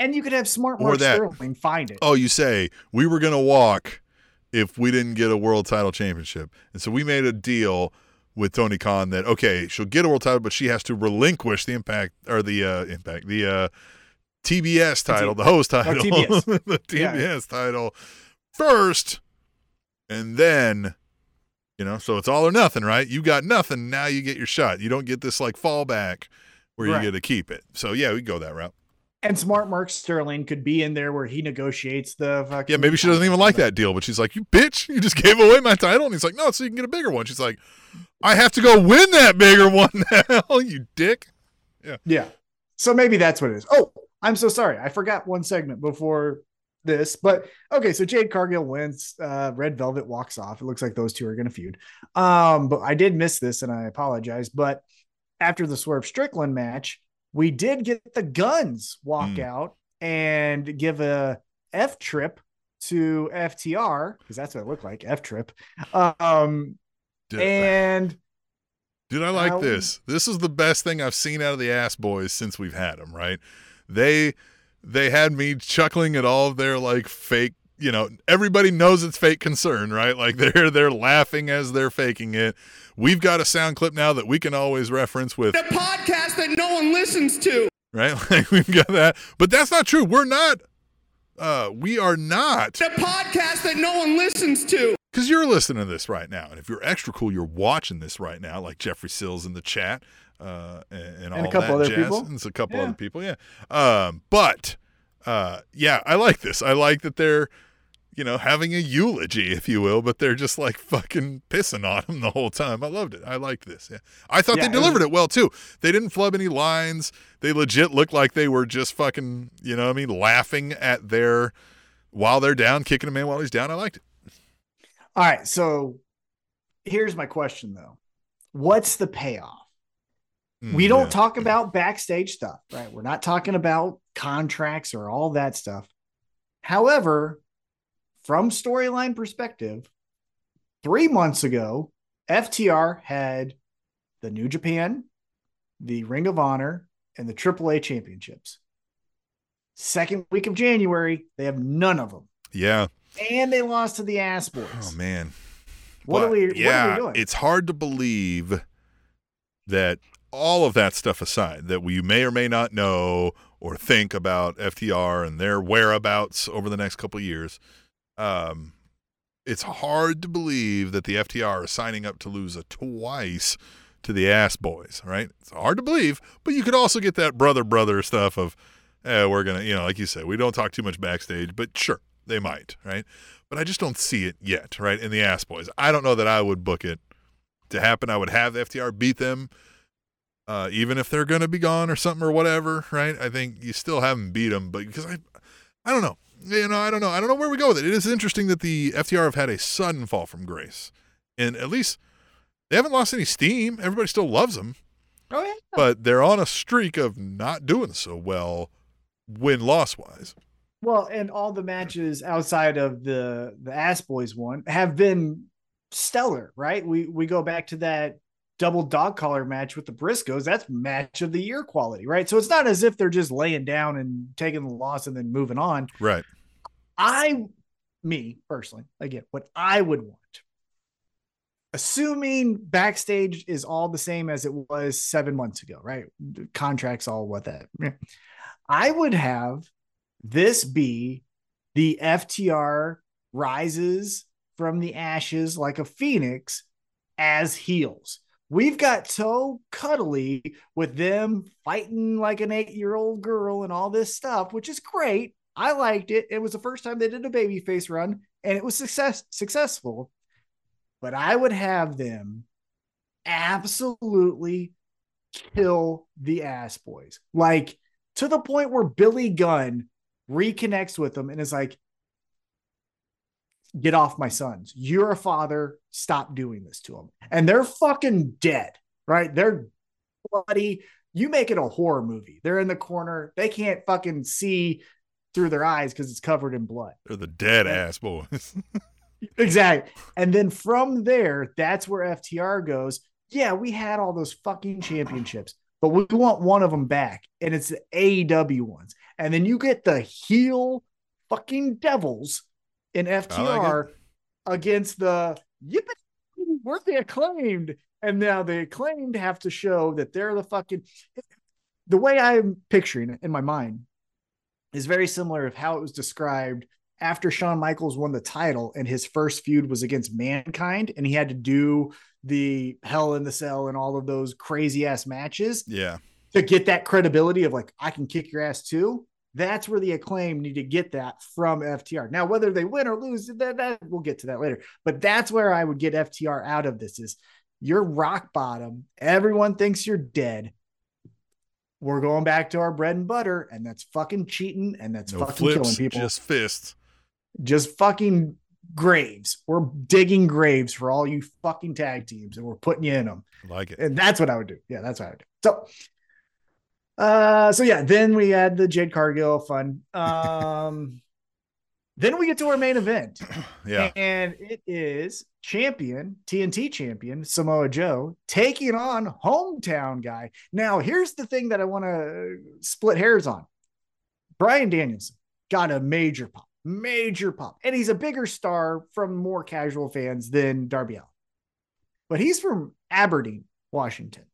C: And you could have smart
B: Or
C: Mark
B: that.
C: Sterling find it.
B: oh, you say we were gonna walk if we didn't get a world title championship, and so we made a deal with Tony Khan that okay, she'll get a world title, but she has to relinquish the impact or the uh, impact the uh, TBS title, the host title,
C: TBS. [LAUGHS]
B: the
C: Yeah.
B: TBS title first, and then. You know, so it's all or nothing, right? You got nothing, now you get your shot. You don't get this like fallback where
C: Right.
B: you get to keep it. So yeah, we go that route.
C: And smart Mark Sterling could be in there where he negotiates the fucking
B: Yeah, maybe she doesn't even like that deal, but she's like, "You bitch! You just gave away my title." And he's like, "No, so you can get a bigger one." She's like, "I have to go win that bigger [LAUGHS] one now, [LAUGHS] you dick."
C: Yeah. Yeah. So maybe that's what it is. Oh, I'm so sorry. I forgot one segment before this. But okay, so Jade Cargill wins. Uh, Red Velvet walks off. It looks like those two are going to feud. Um, but I did miss this and I apologize. But after the Swerve Strickland match, we did get the Gunns walk
B: Mm.
C: out and give a F trip to FTR because that's what it looked like F trip. Um,
B: Dude,
C: and
B: dude, I like this. This is the best thing I've seen out of the Ass Boys since we've had them. Right? They they had me chuckling at all of their like fake. You know, everybody knows it's fake concern, right? Like [LAUGHS] they're they're laughing as they're faking it. We've got a sound clip now that we can always reference with
D: The podcast that no one listens to.
B: right? [LAUGHS] Like we've got that, but that's not true. We're not. Uh, we are not
D: The podcast that no one listens to.
B: because you're listening to this right now, and if you're extra cool, you're watching this right now, like Jeffrey Sills in the chat, uh, and, and all
C: a couple
B: that
C: other
B: jazz.
C: people.
B: And it's a couple
C: Yeah.
B: other people, yeah. Um, but uh, yeah, I like this. I like that they're. You know, having a eulogy, if you will, but they're just like fucking pissing on him the whole time. I loved it. I liked this. Yeah, I thought
C: Yeah,
B: they
C: it was-
B: delivered it well too. They didn't flub any lines. They legit looked like they were just fucking, you know, what I mean, laughing at their while they're down, kicking a man while he's down. I liked it.
C: All right. So here's my question though. What's the payoff? We
B: Mm,
C: don't
B: yeah.
C: talk about backstage stuff, right? We're not talking about contracts or all that stuff. However, from storyline perspective, three months ago, FTR had the New Japan, the Ring of Honor, and the AAA championships. Second week of January, they have none of them.
B: Yeah.
C: And they lost to the Ass Boys.
B: Oh man.
C: What are
B: But,
C: we- what are we
B: Yeah,
C: doing?
B: it's hard to believe that all of that stuff aside, that we may or may not know or think about FTR and their whereabouts over the next couple of years. Um, it's hard to believe that the FTR is signing up to lose a twice to the ass boys, right? It's hard to believe, but you could also get that brother brother stuff of, eh, we're gonna, you know, like you said, we don't talk too much backstage, but sure, they might, right? But I just don't see it yet, right? In the ass boys, I don't know that I would book it to happen. I would have the FTR beat them, uh, even if they're gonna be gone or something or whatever, right? I think you still haven't beat them, but because I, I don't know. You know, I don't know. I don't know where we go with it. It is interesting that the FTR have had a sudden fall from grace, and at least they haven't lost any steam. Everybody still loves them,
C: Oh yeah.
B: but they're on a streak of not doing so well, win loss wise.
C: Well, and all the matches outside of the the Ass Boys one have been stellar, right? We we go back to that double dog collar match with the Briscoes. That's match of the year quality, right? So it's not as if they're just laying down and taking the loss and then moving on.
B: Right.
C: I, me personally, again, what I would want, assuming backstage is all the same as it was seven months ago, right? Contracts, all what that. I would have this be the FTR rises from the ashes like a phoenix as heels. We've got so cuddly with them fighting like an eight year old girl and all this stuff, which is great. I liked it. It was the first time they did a babyface run and it was success successful. But I would have them absolutely kill the ass boys. Like to the point where Billy Gunn reconnects with them and is like, get off my sons. You're a father. Stop doing this to them. And they're fucking dead, right? They're bloody. You make it a horror movie. They're in the corner. They can't fucking see through their eyes because it's covered in blood.
B: They're the dead ass boys. [LAUGHS]
C: Exactly. And then from there, that's where FTR goes. Yeah, we had all those fucking championships, but we want one of them back. And it's the AEW ones. And then you get the heel fucking devils in FTR against the yip weren't they acclaimed? And now the acclaimed have to show that they're the fucking the way I'm picturing it in my mind is very similar of how it was described after Shawn Michaels won the title and his first feud was against Mankind and he had to do the Hell in the Cell and all of those crazy ass matches
B: yeah.
C: to get that credibility of like I can kick your ass too. That's where the acclaim need to get that from FTR. Now, whether they win or lose, that, that we'll get to that later. But that's where I would get FTR out of this is you're rock bottom. Everyone thinks you're dead. We're going back to our bread and butter, and that's fucking cheating, and that's
B: No
C: fucking
B: flips,
C: killing people.
B: just fists.
C: just fucking graves. We're digging graves for all you fucking tag teams, and we're putting you in them.
B: Like it.
C: And that's what I would do. Yeah, that's what I would do. So, uh, so yeah, then we had the Jade Cargill fun. Um, [LAUGHS] then we get to our main event, [CLEARS THROAT]
B: Yeah.
C: and it is champion TNT champion Samoa Joe taking on hometown guy. Now, here's the thing that I want to split hairs on. Bryan Danielson got a major pop, major pop, and he's a bigger star from more casual fans than Darby Allin. But he's from Aberdeen, Washington.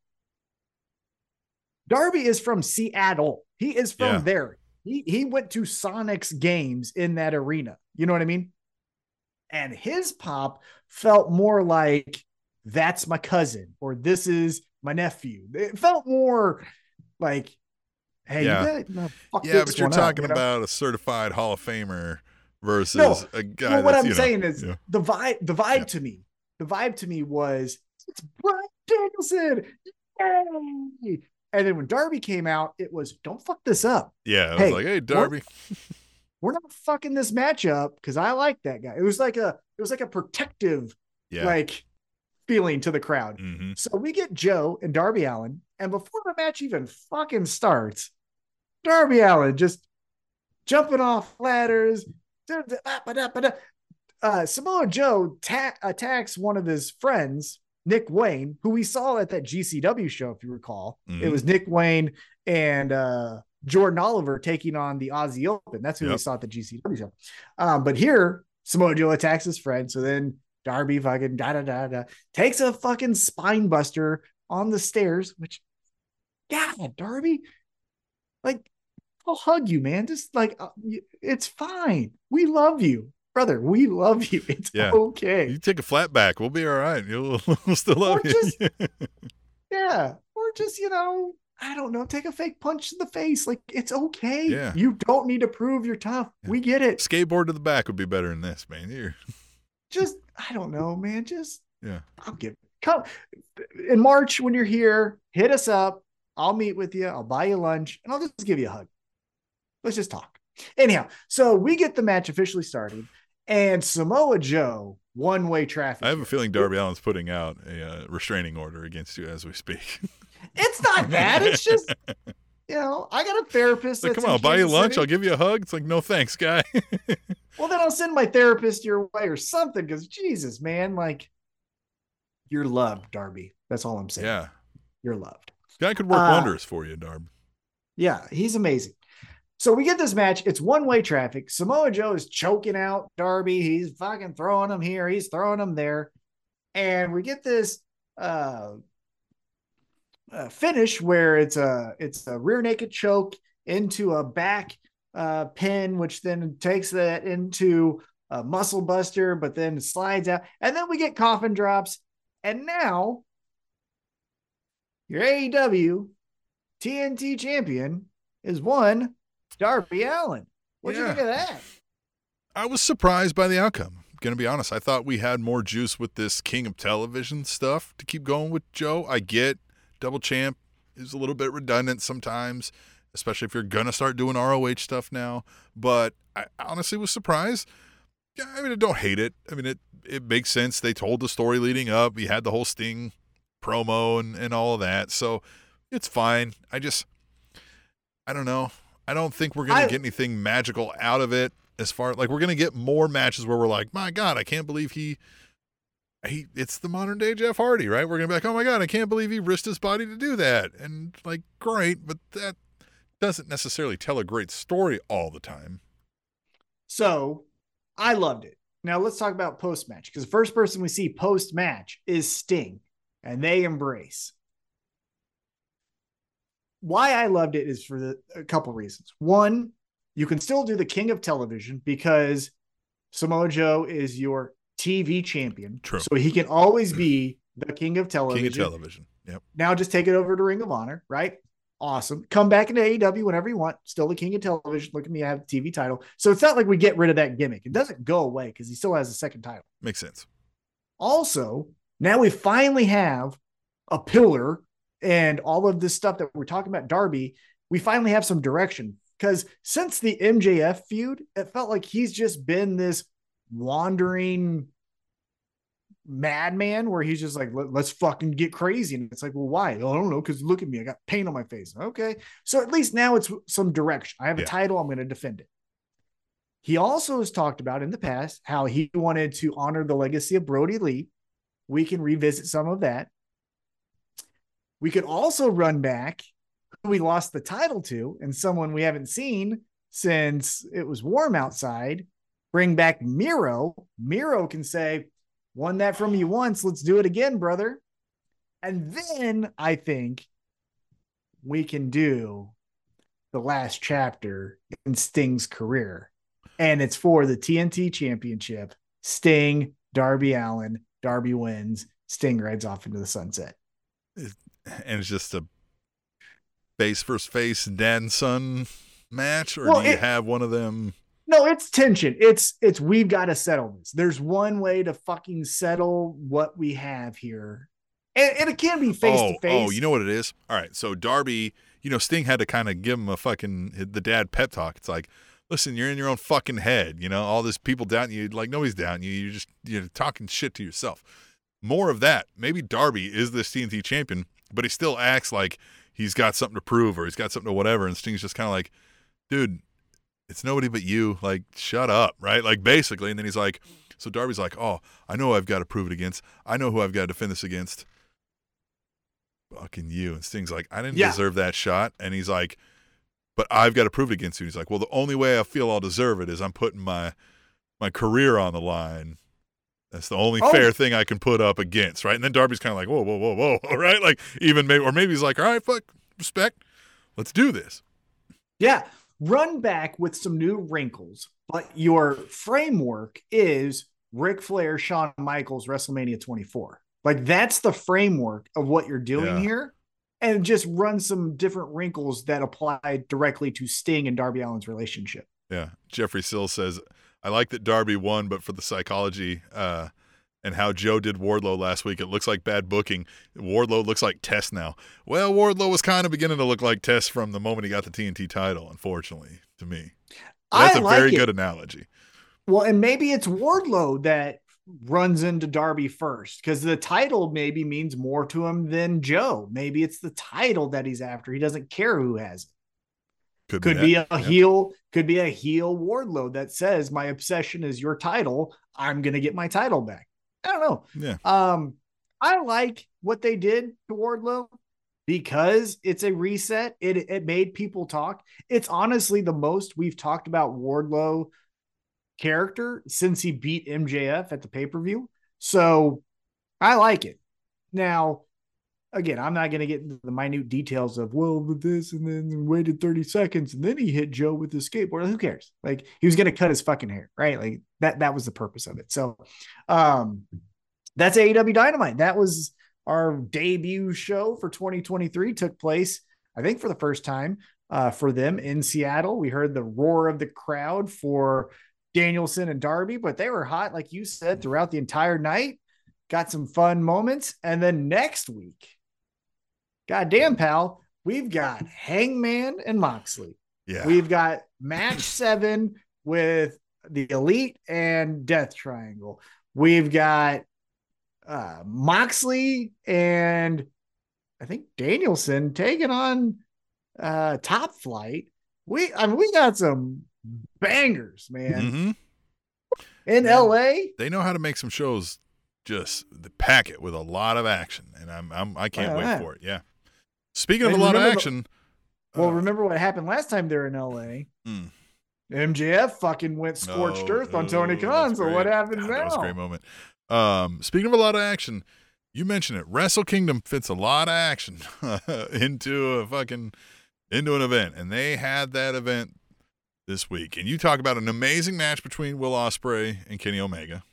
C: Darby is from Seattle. He is from
B: Yeah.
C: there. He he went to Sonics games in that arena. You know what I mean? And his pop felt more like that's my cousin or this is my nephew. It felt more like, hey,
B: Yeah.
C: you gotta, no,
B: Yeah, but you're
C: one up,
B: talking
C: you know?
B: about a certified Hall of Famer versus
C: No,
B: a guy.
C: well, what
B: that's,
C: I'm
B: you know,
C: saying is the vibe. The vibe
B: Yeah.
C: to me, the vibe to me was it's Bryan Danielson. Yay! And then when Darby came out, it was don't fuck this up.
B: Yeah, I was
C: Hey,
B: like, hey, Darby. [LAUGHS]
C: We're not fucking this match up because I like that guy. It was like a it was like a protective
B: Yeah.
C: like feeling to the crowd.
B: hmm
C: So we get Joe and Darby Allin, and before the match even fucking starts, Darby Allin just jumping off ladders. Uh, Samoa Joe ta- attacks one of his friends, Nick Wayne, who we saw at that GCW show, if you recall. It
B: Mhm.
C: was Nick Wayne and uh, Jordan Oliver taking on the Aussie Open. That's who we saw at the GCW show. Um, but here, Samoa Joe attacks his friend. So then Darby fucking da da da da takes a fucking spine buster on the stairs, which, God, Darby, like, I'll hug you, man. Just like, uh, it's fine. We love you, brother. We love you. [LAUGHS] It's
B: Yeah.
C: okay.
B: You take a flat back, we'll be all right. You'll [LAUGHS] we'll still love
C: Or
B: you.
C: just- [LAUGHS] Yeah. Or just, you know, I don't know, take a fake punch to the face. Like, it's okay.
B: Yeah.
C: You don't need to prove you're tough.
B: Yeah.
C: We get it.
B: Skateboard to the back would be better than this, man. You're,
C: Just, I don't know, man. Just,
B: yeah.
C: I'll give come in March when you're here, hit us up. I'll meet with you. I'll buy you lunch and I'll just give you a hug. Let's just talk. Anyhow, so we get the match officially started, and Samoa Joe one way traffic.
B: I have a feeling Darby Allin's putting out a uh, restraining order against you as we speak. [LAUGHS]
C: It's not that. It's just [LAUGHS] you know, I got a therapist.
B: like, come on, I'll buy you lunch.
C: City.
B: I'll give you a hug. It's like, no thanks, guy. [LAUGHS]
C: Well, then I'll send my therapist your way or something. Because Jesus, man, like you're loved, Darby. That's all I'm saying.
B: yeah,
C: You're loved.
B: guy could work
C: Uh,
B: wonders for you, Darb.
C: Yeah, he's amazing. So we get this match. It's one way traffic. Samoa Joe is choking out Darby. He's fucking throwing him here. He's throwing him there. And we get this uh, uh finish where it's a it's a rear naked choke into a back uh pin, which then takes that into a muscle buster, but then slides out. And then we get coffin drops. And now your AEW TNT champion is one Darby Allin. What'd you think of that?
B: I was surprised by the outcome. Gonna be honest. I thought we had more juice with this King of Television stuff to keep going with Joe. I get double champ is a little bit redundant sometimes, especially if you're gonna start doing ROH stuff now. But I honestly was surprised. Yeah, I mean, I don't hate it. I mean, it it makes sense. They told the story leading up. We had the whole Sting promo and and all of that, so it's fine. I just, I don't know. I don't think we're gonna get anything magical out of it. As far like we're gonna get more matches where we're like, my God, I can't believe he. He, it's the modern day Jeff Hardy, right? We're gonna be like, oh my god, I can't believe he risked his body to do that, and like, great, but that doesn't necessarily tell a great story all the time.
C: So I loved it. Now let's talk about post match because the first person we see post match is Sting and they embrace. Why I loved it is for the, a couple reasons. One, you can still do the king of television because Samoa Joe is your TV champion.
B: True.
C: So he can always be the king of television.
B: King of television. Yep.
C: Now just take it over to Ring of Honor, right? Awesome. Come back into AEW whenever you want. Still the king of television. Look at me, I have the TV title. So it's not like we get rid of that gimmick. It doesn't go away because he still has a second title.
B: Makes sense.
C: Also, now we finally have a pillar and all of this stuff that we're talking about, Darby. We finally have some direction because since the MJF feud, it felt like he's just been this wandering madman where he's just like, Let, let's fucking get crazy. And it's like, well, why? Oh, I don't know. Cause look at me. I got paint on my face. Okay. So at least now it's some direction. I have a
B: Yeah.
C: title. I'm going to defend it. He also has talked about in the past how he wanted to honor the legacy of Brodie Lee. We can revisit some of that. We could also run back who we lost the title to and someone we haven't seen since it was warm outside. Bring back Miro. Miro can say, won that from you once. Let's do it again, brother. And then I think we can do the last chapter in Sting's career. And it's for the TNT championship. Sting, Darby Allin, Darby wins. Sting rides off into the sunset.
B: And it's just a face versus face, dad son match, or
C: Well,
B: do you
C: it-
B: have one of them?
C: No, it's tension. It's it's we've got to settle this. There's one way to fucking settle what we have here. And, and it can be face
B: oh,
C: to face.
B: oh, you know what it is? All right, so Darby, you know, Sting had to kind of give him a fucking the dad pep talk. It's like, listen, you're in your own fucking head. You know, all this people doubting you, like nobody's doubting you. You're just you're talking shit to yourself. More of that. Maybe Darby is this TNT champion, but he still acts like he's got something to prove or he's got something to whatever. And Sting's just kind of like, dude, it's nobody but you. Like, shut up, right? Like, basically. And then he's like, so Darby's like, oh, I know I've got to prove it against. I know who I've got to defend this against. Fucking you. And Sting's like, I didn't
C: Yeah.
B: deserve that shot. And he's like, but I've got to prove it against you. And He's like, well, the only way I feel I'll deserve it is I'm putting my my career on the line. That's the only
C: Oh.
B: fair thing I can put up against, right? And then Darby's kind of like, whoa, whoa, whoa, whoa, [LAUGHS] right? Like even maybe, or maybe he's like, all right, fuck, respect, let's do this.
C: Yeah. Run back with some new wrinkles, but your framework is Ric Flair, Shawn Michaels, WrestleMania 24. Like that's the framework of what you're doing
B: Yeah.
C: here. And just run some different wrinkles that apply directly to Sting and Darby Allin's relationship.
B: Yeah. Jeffrey Sill says, I like that Darby won, but for the psychology uh, and how Joe did Wardlow last week, it looks like bad booking. Wardlow looks like Test now. Well, Wardlow was kind of beginning to look like Test from the moment he got the TNT title, unfortunately, to me. That's
C: I
B: a
C: like
B: very
C: it.
B: good analogy.
C: Well, and maybe it's Wardlow that runs into Darby first because the title maybe means more to him than Joe. Maybe it's the title that he's after. He doesn't care who has it.
B: Could,
C: Could be a.
B: Yeah.
C: heel, could be a heel Wardlow that says my obsession is your title. I'm gonna get my title back. I don't know.
B: Yeah.
C: Um, I like what they did to Wardlow because it's a reset. It it made people talk. It's honestly the most we've talked about Wardlow character since he beat MJF at the pay-per-view. So I like it. Now, again, I'm not going to get into the minute details of well, this and then waited 30 seconds and then he hit Joe with the skateboard. Who cares? Like he was going to cut his fucking hair, right? Like that that was the purpose of it. So um that's AEW Dynamite. That was our debut show for 2023 took place I think for the first time uh, for them in Seattle. We heard the roar of the crowd for Danielson and Darby, but they were hot, like you said, throughout the entire night. Got some fun moments. And then next week, goddamn, pal, we've got Hangman and Moxley.
B: Yeah.
C: We've got match seven with the Elite and Death Triangle. We've got uh, Moxley and I think Danielson taking on uh, Top Flight. We I mean we got some bangers, man.
B: hmm
C: In
B: Yeah.
C: LA,
B: They know how to make some shows just pack it with a lot of action, and I'm, I'm I can't wait for it. Yeah. Speaking of
C: And
B: a lot of
C: remember the-
B: action,
C: well,
B: uh,
C: remember what happened last time they're in LA?
B: Mm.
C: MJF fucking went scorched
B: Oh,
C: earth on
B: oh,
C: Tony Khan. So what happens
B: God,
C: now?
B: That was a great moment. Um, speaking of a lot of action, you mentioned it. Wrestle Kingdom fits a lot of action [LAUGHS] into a fucking into an event, and they had that event this week. And you talk about an amazing match between Will Ospreay and Kenny Omega.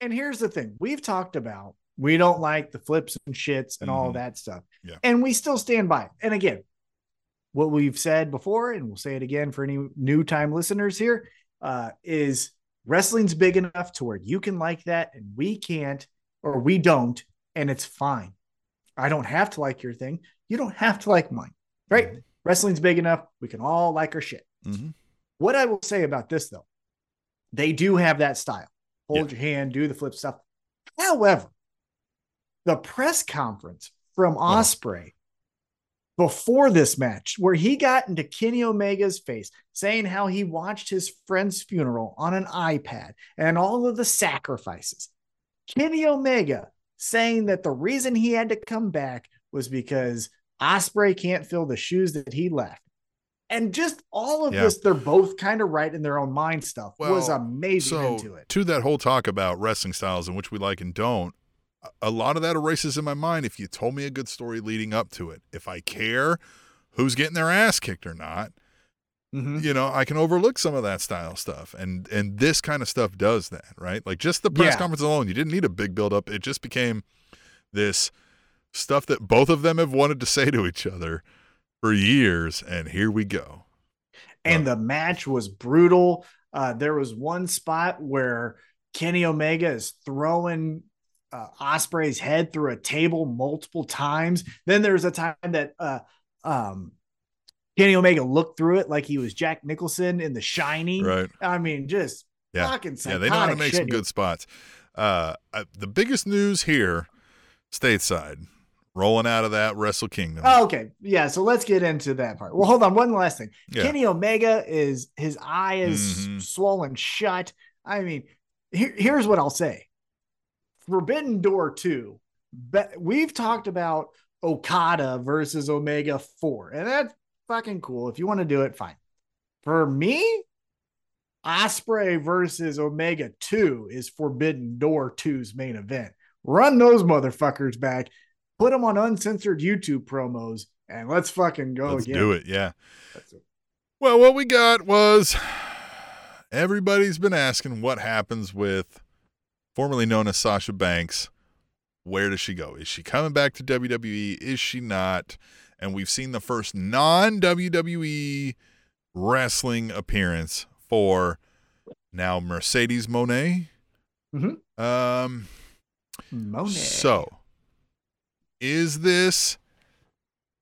C: And here's the thing we've talked about we don't like the flips and shits and all
B: Mhm.
C: that stuff.
B: Yeah.
C: And we still stand by it. And again, what we've said before, and we'll say it again for any new time listeners here, uh, is wrestling's big enough to where you can like that and we can't, or we don't, and it's fine. I don't have to like your thing. You don't have to like mine, right?
B: Mhm.
C: Wrestling's big enough. We can all like our shit.
B: Mhm.
C: What I will say about this though, they do have that style. Hold your hand, do the flip stuff. However, the press conference from Ospreay before this match, where he got into Kenny Omega's face, saying how he watched his friend's funeral on an iPad and all of the sacrifices. Kenny Omega saying that the reason he had to come back was because Ospreay can't fill the shoes that he left. And just all of
B: Yeah.
C: this, they're both kind of right in their own mind stuff was amazing
B: So
C: into it.
B: to that whole talk about wrestling styles and which we like and don't, a- lot of that erases in my mind if you told me a good story leading up to it. If I care who's getting their ass kicked or not,
C: Mhm.
B: you know, I can overlook some of that style stuff. And and this kind of stuff does that, right? Like just the press
C: Yeah.
B: conference alone, you didn't need a big build up. It just became this stuff that both of them have wanted to [LAUGHS] say to each other for years, and here we go.
C: and the match was brutal. Uh, there was one spot where Kenny Omega is throwing uh, Ospreay's head through a table multiple times. Then there's a time that uh, um, Kenny Omega looked through it like he was Jack Nicholson in The Shining.
B: Right.
C: I mean, just
B: Yeah.
C: fucking
B: Yeah, they know how to make
C: shit
B: some good spots. Uh, uh, the biggest news here, stateside, rolling out of that Wrestle Kingdom.
C: Oh, okay. Yeah. So let's get into that part. Well, hold on. One last thing.
B: Yeah.
C: Kenny Omega is his eye is
B: Mhm.
C: swollen shut. I mean, here, here's what I'll say Forbidden Door 2, but we've talked about Okada versus Omega 4, and that's fucking cool. If you want to do it, fine. For me, Ospreay versus Omega 2 is Forbidden Door 2's main event. Run those motherfuckers back, put them on uncensored YouTube promos, and let's fucking go
B: Let's
C: again.
B: do it. Yeah.
C: That's it.
B: Well, what we got was [SIGHS] everybody's been asking what happens with formerly known as Sasha Banks. Where does she go? Is she coming back to WWE? Is she not? And we've seen the first non WWE wrestling appearance for now Mercedes Moné.
C: Mhm.
B: Um,
C: Moné.
B: so, is this?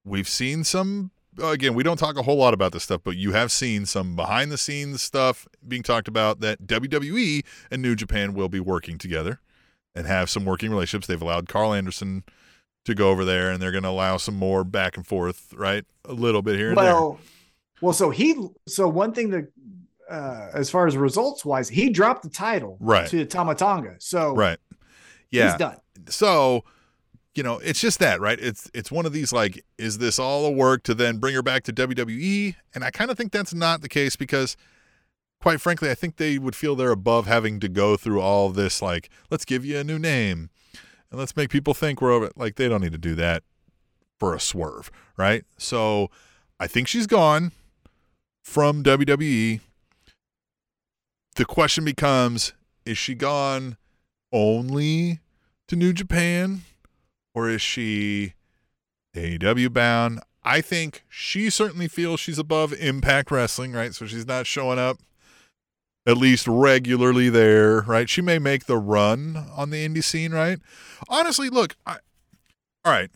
B: We've seen some again, we don't talk a whole lot about this stuff, but you have seen some behind the scenes stuff being talked about that WWE and New Japan will be working together and have some working relationships. They've allowed Karl Anderson to go over there, and they're going to allow some more back and forth, right? A little bit here and
C: well, well, so he, so one thing that, uh, as far as results wise, he dropped the title
B: Right.
C: to Tama Tonga.
B: So. Right. Yeah.
C: he's done.
B: so you know it's just that right? It's it's one of these like is this all a work to then bring her back to WWE and I kind of think that's not the case because quite frankly I think they would feel they're above having to go through all this like let's give you a new name and let's make people think we're over like they don't need to do that for a swerve right? So I think she's gone from WWE the question becomes is she gone only to New Japan or is she AEW bound? I think she certainly feels she's above Impact Wrestling, right? So she's not showing up at least regularly there, right? She may make the run on the indie scene, right? Honestly, look, I, all right.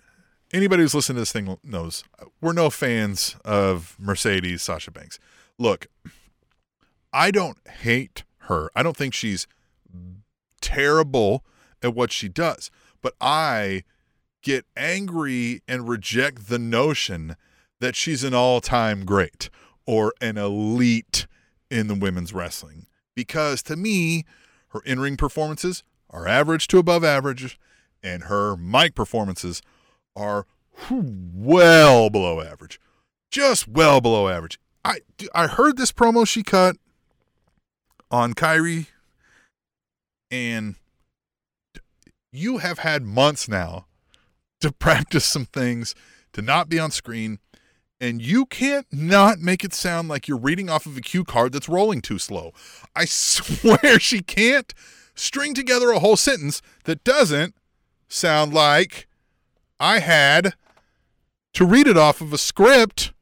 B: Anybody who's listening to this thing knows we're no fans of Mercedes Sasha Banks. Look, I don't hate her. I don't think she's terrible at what she does, but I get angry and reject the notion that she's an all-time great or an elite in the women's wrestling. Because to me her in-ring performances are average to above average and her mic performances are well below average just well below average. I i heard this promo she cut on Kairi and you have had months now to practice some things to not be on screen and you can't not make it sound like you're reading off of a cue card that's rolling too slow. I [LAUGHS] swear she can't string together a whole sentence that doesn't sound like I had to read it off of a script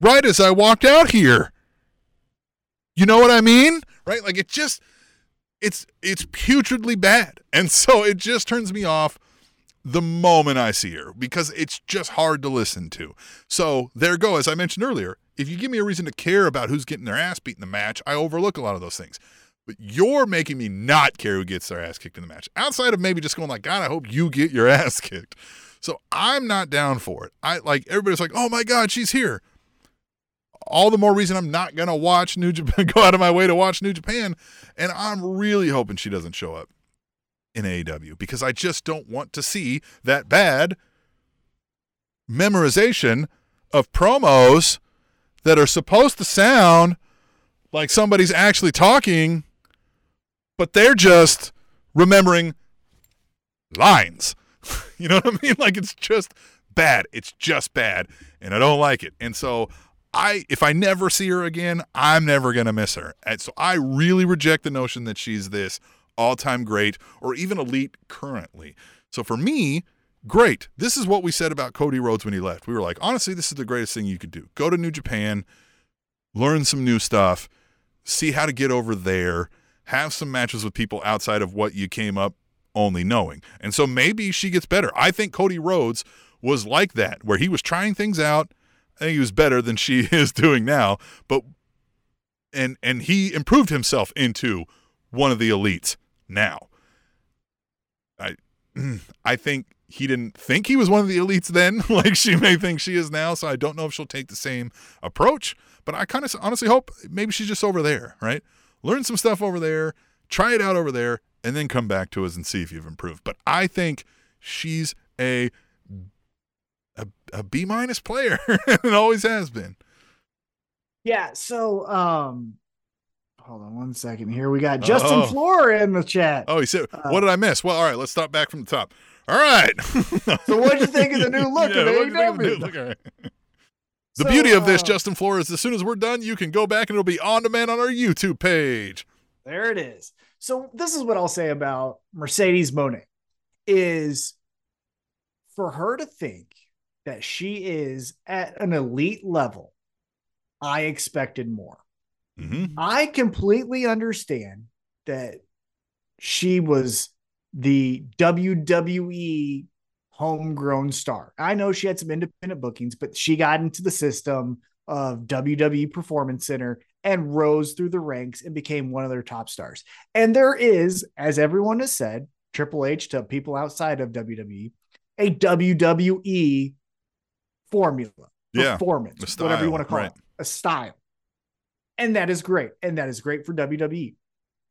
B: right as I walked out here. You know what I mean? Right? Like it just it's it's putridly bad. And so it just turns me off the moment I see her because it's just hard to listen to. So there go. As I mentioned earlier, if you give me a reason to care about who's getting their ass beat in the match, I overlook a lot of those things. But you're making me not care who gets their ass kicked in the match. Outside of maybe just going like, God, I hope you get your [LAUGHS] ass kicked. So I'm not down for it. I like everybody's like, oh my God, she's here. All the more reason I'm not gonna watch New Japan, [LAUGHS] go out of my way to watch New Japan, and I'm really hoping she doesn't show up in AEW because I just don't want to see that bad memorization of promos that are supposed to sound like somebody's actually talking, but they're just remembering lines. [LAUGHS] you know what I mean? Like it's just bad. It's just bad. And I don't like it. And so I if I never see her again, I'm never gonna miss her. And so I really reject the notion that she's this all-time great or even elite currently. So for me, great. This is what we said about Cody Rhodes when he left. We were like, honestly, this is the greatest thing you could do. Go to New Japan, learn some new stuff, see how to get over there, have some matches with people outside of what you came up only knowing. And so maybe she gets better. I think Cody Rhodes was like that, where he was trying things out. I think he was better than she [LAUGHS] is doing now, but and and he improved himself into one of the elites now. I [CLEARS THROAT] I think he didn't think he was one of the elites then, [LAUGHS] like she may think she is now. So I don't know if she'll take the same approach. But I kind of honestly hope maybe she's just over there, right? Learn some stuff over there, try it out over there, and then come back to us and see if you've improved. But I think she's a a, a B minus player [LAUGHS] and always has been.
C: Yeah. So, um, hold on one second here. We got Justin
B: Oh.
C: Floor in the chat.
B: Oh, he said,
C: Uh,
B: "What did I miss?" Well, all right, let's start back from the top. All right.
C: So what'd you think of the new [LAUGHS] look of
B: what'd you think of the
C: AEW?
B: new look? [LAUGHS] The
C: So,
B: beauty of this,
C: uh,
B: Justin Flores, is as soon as we're done, you can go back and it'll be on demand on our YouTube page.
C: There it is. So this is what I'll say about Mercedes Moné is for her to think that she is at an elite level, I expected more.
B: Mm-hmm.
C: I completely understand that she was the WWE homegrown star. I know she had some independent bookings, but she got into the system of WWE Performance Center and rose through the ranks and became one of their top stars. And there is, as everyone has said, Triple H to people outside of WWE, a WWE formula,
B: Yeah,
C: performance, whatever you want to call
B: right.
C: it, a style. And that is great. And that is great for WWE.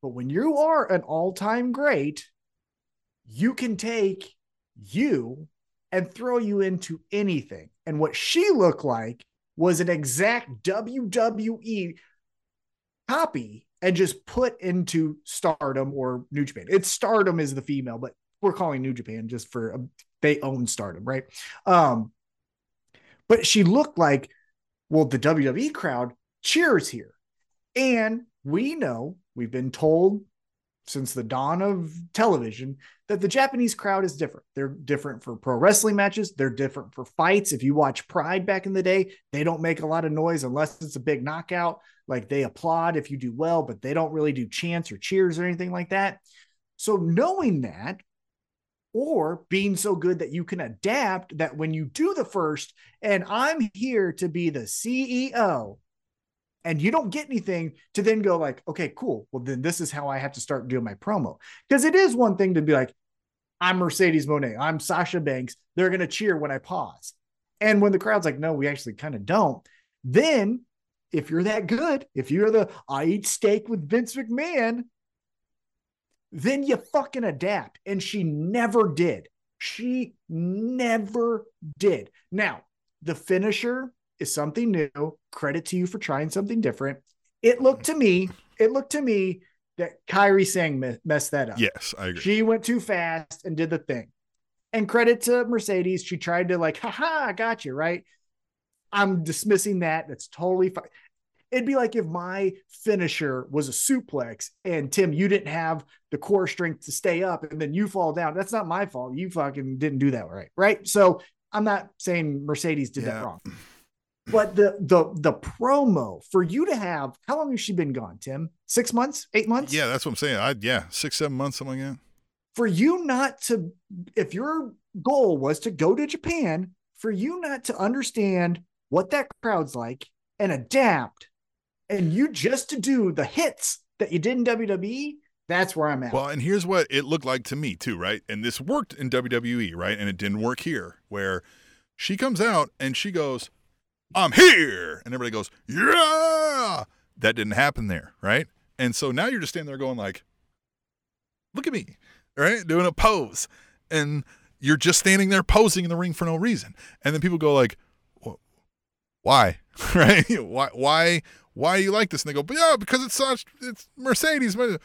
C: But when you are an all time great, you can take you and throw you into anything. And what she looked like was an exact WWE copy and just put into stardom or New Japan. It's stardom is the female, but we're calling New Japan just for um, they own stardom, right? Um, but she looked like, well, the WWE crowd cheers here. And we know, we've been told since the dawn of television that the Japanese crowd is different. They're different for pro wrestling matches, they're different for fights. If you watch Pride back in the day, they don't make a lot of noise unless it's a big knockout. Like they applaud if you do well, but they don't really do chants or cheers or anything like that. So knowing that, or being so good that you can adapt that when you do the first, and I'm here to be the CEO, and you don't get anything to then go like, okay, cool. Well, then this is how I have to start doing my promo. Because it is one thing to be like, I'm Mercedes Moné, I'm Sasha Banks. They're gonna cheer when I pause. And when the crowd's like, no, we actually kind of don't, then if you're that good, if you're the I eat steak with Vince McMahon, then you fucking adapt. And she never did. She never did. Now, the finisher is something new. Credit to you for trying something different. It looked mm. to me, it looked to me that Kairi Sane messed that up.
B: Yes, I agree.
C: She went too fast and did the thing. And credit to Mercedes, she tried to like, haha, I got you, right? I'm dismissing that. That's totally fine. It'd be like if my finisher was a suplex and Tim, you didn't have the core strength to stay up and then you fall down. That's not my fault. You fucking didn't do that right. Right. So I'm not saying Mercedes did
B: Yeah.
C: that wrong. But the the the promo for you to have how long has she been gone, Tim? Six months, eight months?
B: yeah, that's what I'm saying. I yeah, six, seven months, something like that.
C: for you not to if your goal was to go to Japan, for you not to understand what that crowd's like and adapt, and you just to do the hits that you did in WWE, that's where I'm at.
B: Well, and here's what it looked like to me too, right? And this worked in WWE, right? And it didn't work here, where she comes out and she goes, "I'm here," and everybody goes, "Yeah." That didn't happen there, right? And so now you're just standing there going like, "Look at me," right? Doing a pose, and you're just standing there posing in the ring for no reason. And then people go like, "Why?" [LAUGHS] right? [LAUGHS] Why? Why? Why you like this? And they go, "But yeah, because it's such it's Mercedes." But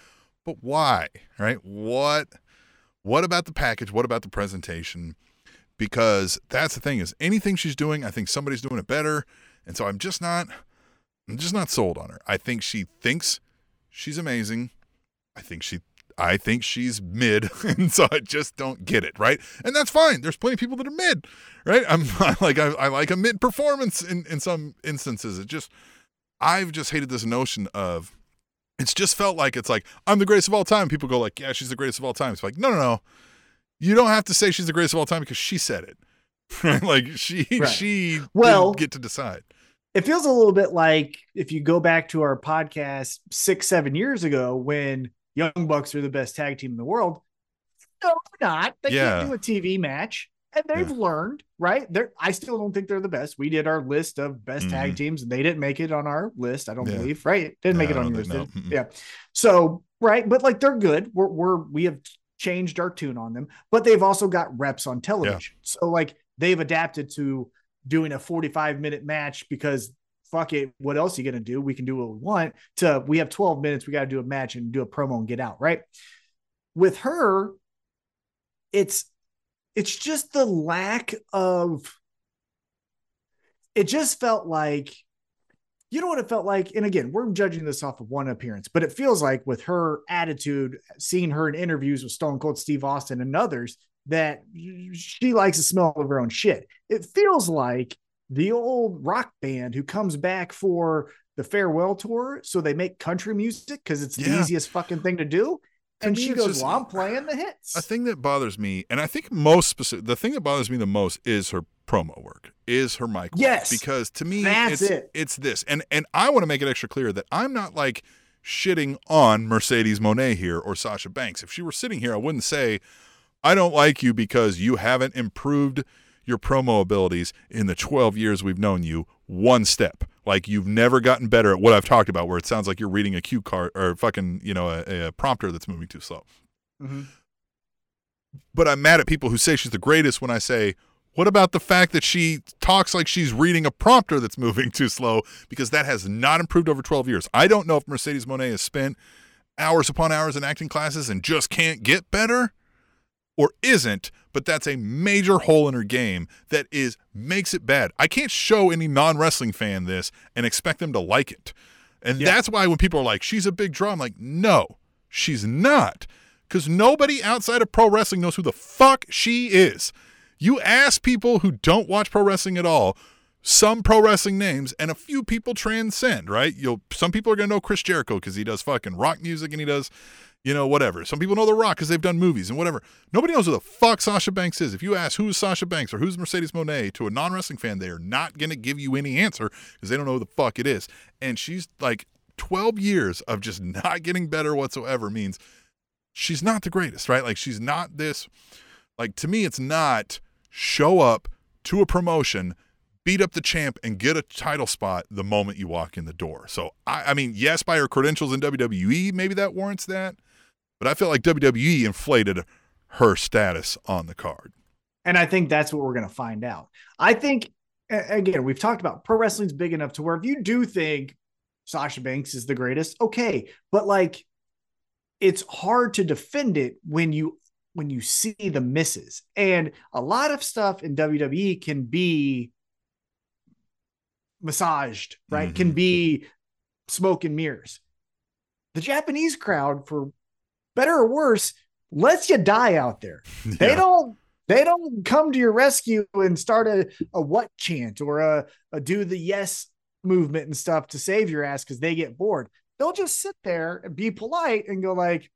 B: why? Right? What? What about the package? What about the presentation? Because that's the thing is anything she's doing, I think somebody's doing it better, and so I'm just not, I'm just not sold on her. I think she thinks she's amazing. I think she, I think she's mid, [LAUGHS] and so I just don't get it. Right? And that's fine. There's plenty of people that are mid. Right? I'm [LAUGHS] like I, I like a mid performance in in some instances. It just, I've just hated this notion of it's just felt like it's like I'm the greatest of all time. People go like, "Yeah, she's the greatest of all time." It's like, no, no, no. You don't have to say she's the greatest of all time because she said it. [LAUGHS] Right? like she
C: Right.
B: she
C: Well-
B: get to decide.
C: it feels a little bit like if you go back to our podcast six, seven years ago when Young Bucks are the best tag team in the world. No, not. They
B: Yeah.
C: can't do a TV match. And they've learned, right? They're I still don't think they're the best. We did our list of best tag
B: Mhm.
C: teams, and they didn't make it on our list, I don't
B: Yeah.
C: believe, right? Didn't make it on yours.
B: think- no.
C: Yeah. So, right, but like they're good. We're we're we have changed our tune on them, but they've also got reps on television. So like they've adapted to doing a 45 minute match because fuck it, what else are you gonna do? We can do what we want. To we have 12 minutes, we got to do a match and do a promo and get out, right? With her, it's it's just the lack of it just felt like you know what it felt like and again we're judging this off of one appearance but it feels like with her attitude seeing her in interviews with stone cold steve austin and others that she likes to smell of her own shit it feels like the old rock band who comes back for the farewell tour so they make country music because it's the
B: Yeah.
C: easiest fucking thing to do
B: To
C: and she goes,
B: just-
C: "Well, I'm playing the hits."
B: A thing that bothers me, and I think most specific, the thing that bothers me the most is her promo work, is her mic. work.
C: Yes.
B: because to me,
C: That's
B: it's
C: it.
B: it's this, and and I want to make it extra clear that I'm not like shitting on Mercedes Moné here or Sasha Banks. If she were sitting here, I wouldn't say I don't like you because you haven't improved your promo abilities in the 12 years we've known you one step. Like you've never gotten better at what I've talked about, where it sounds like you're reading a cue card or fucking, you know, a, a prompter that's moving too slow.
C: Mhm.
B: But I'm mad at people who say she's the greatest when I say, what about the fact that she talks like she's reading a prompter that's moving too slow? Because that has not improved over 12 years. I don't know if Mercedes Moné has spent hours upon hours in acting classes and just can't get better or isn't, but that's a major hole in her game that is makes it bad. I can't show any non-wrestling fan this and expect them to like it. And
C: Yeah.
B: that's why when people are like, she's a big draw, I'm like, no, she's not. Because nobody outside of pro wrestling knows who the fuck she is. You ask people who don't watch pro wrestling at all, some pro wrestling names, and a few people transcend, right? You'll some people are gonna know Chris Jericho because he does fucking rock music and he does, you know, whatever. Some people know The Rock because they've done movies and whatever. Nobody knows who the fuck Sasha Banks is. If you ask who's Sasha Banks or who's Mercedes Moné to a non wrestling fan, they are not gonna give you any answer because they don't know who the fuck it is. And she's like 12 years of just not getting better whatsoever means she's not the greatest, right? Like she's not this like to me it's not show up to a promotion, beat up the champ and get a title spot the moment you walk in the door. So I I mean, yes, by her credentials in WWE, maybe that warrants that. But I feel like WWE inflated her status on the card.
C: And I think that's what we're going to find out. I think, again, we've talked about pro wrestling's big enough to where if you do think Sasha Banks is the greatest, okay. But like, it's hard to defend it when you when you see the misses. And a lot of stuff in WWE can be massaged right?
B: Mhm.
C: can be smoke and mirrors. The Japanese crowd for better or worse lets you die out there. [LAUGHS] They don't they don't come to your rescue and start a, a what chant or a, a do the yes movement and stuff to save your ass because they get bored. They'll just sit there and be polite and go like,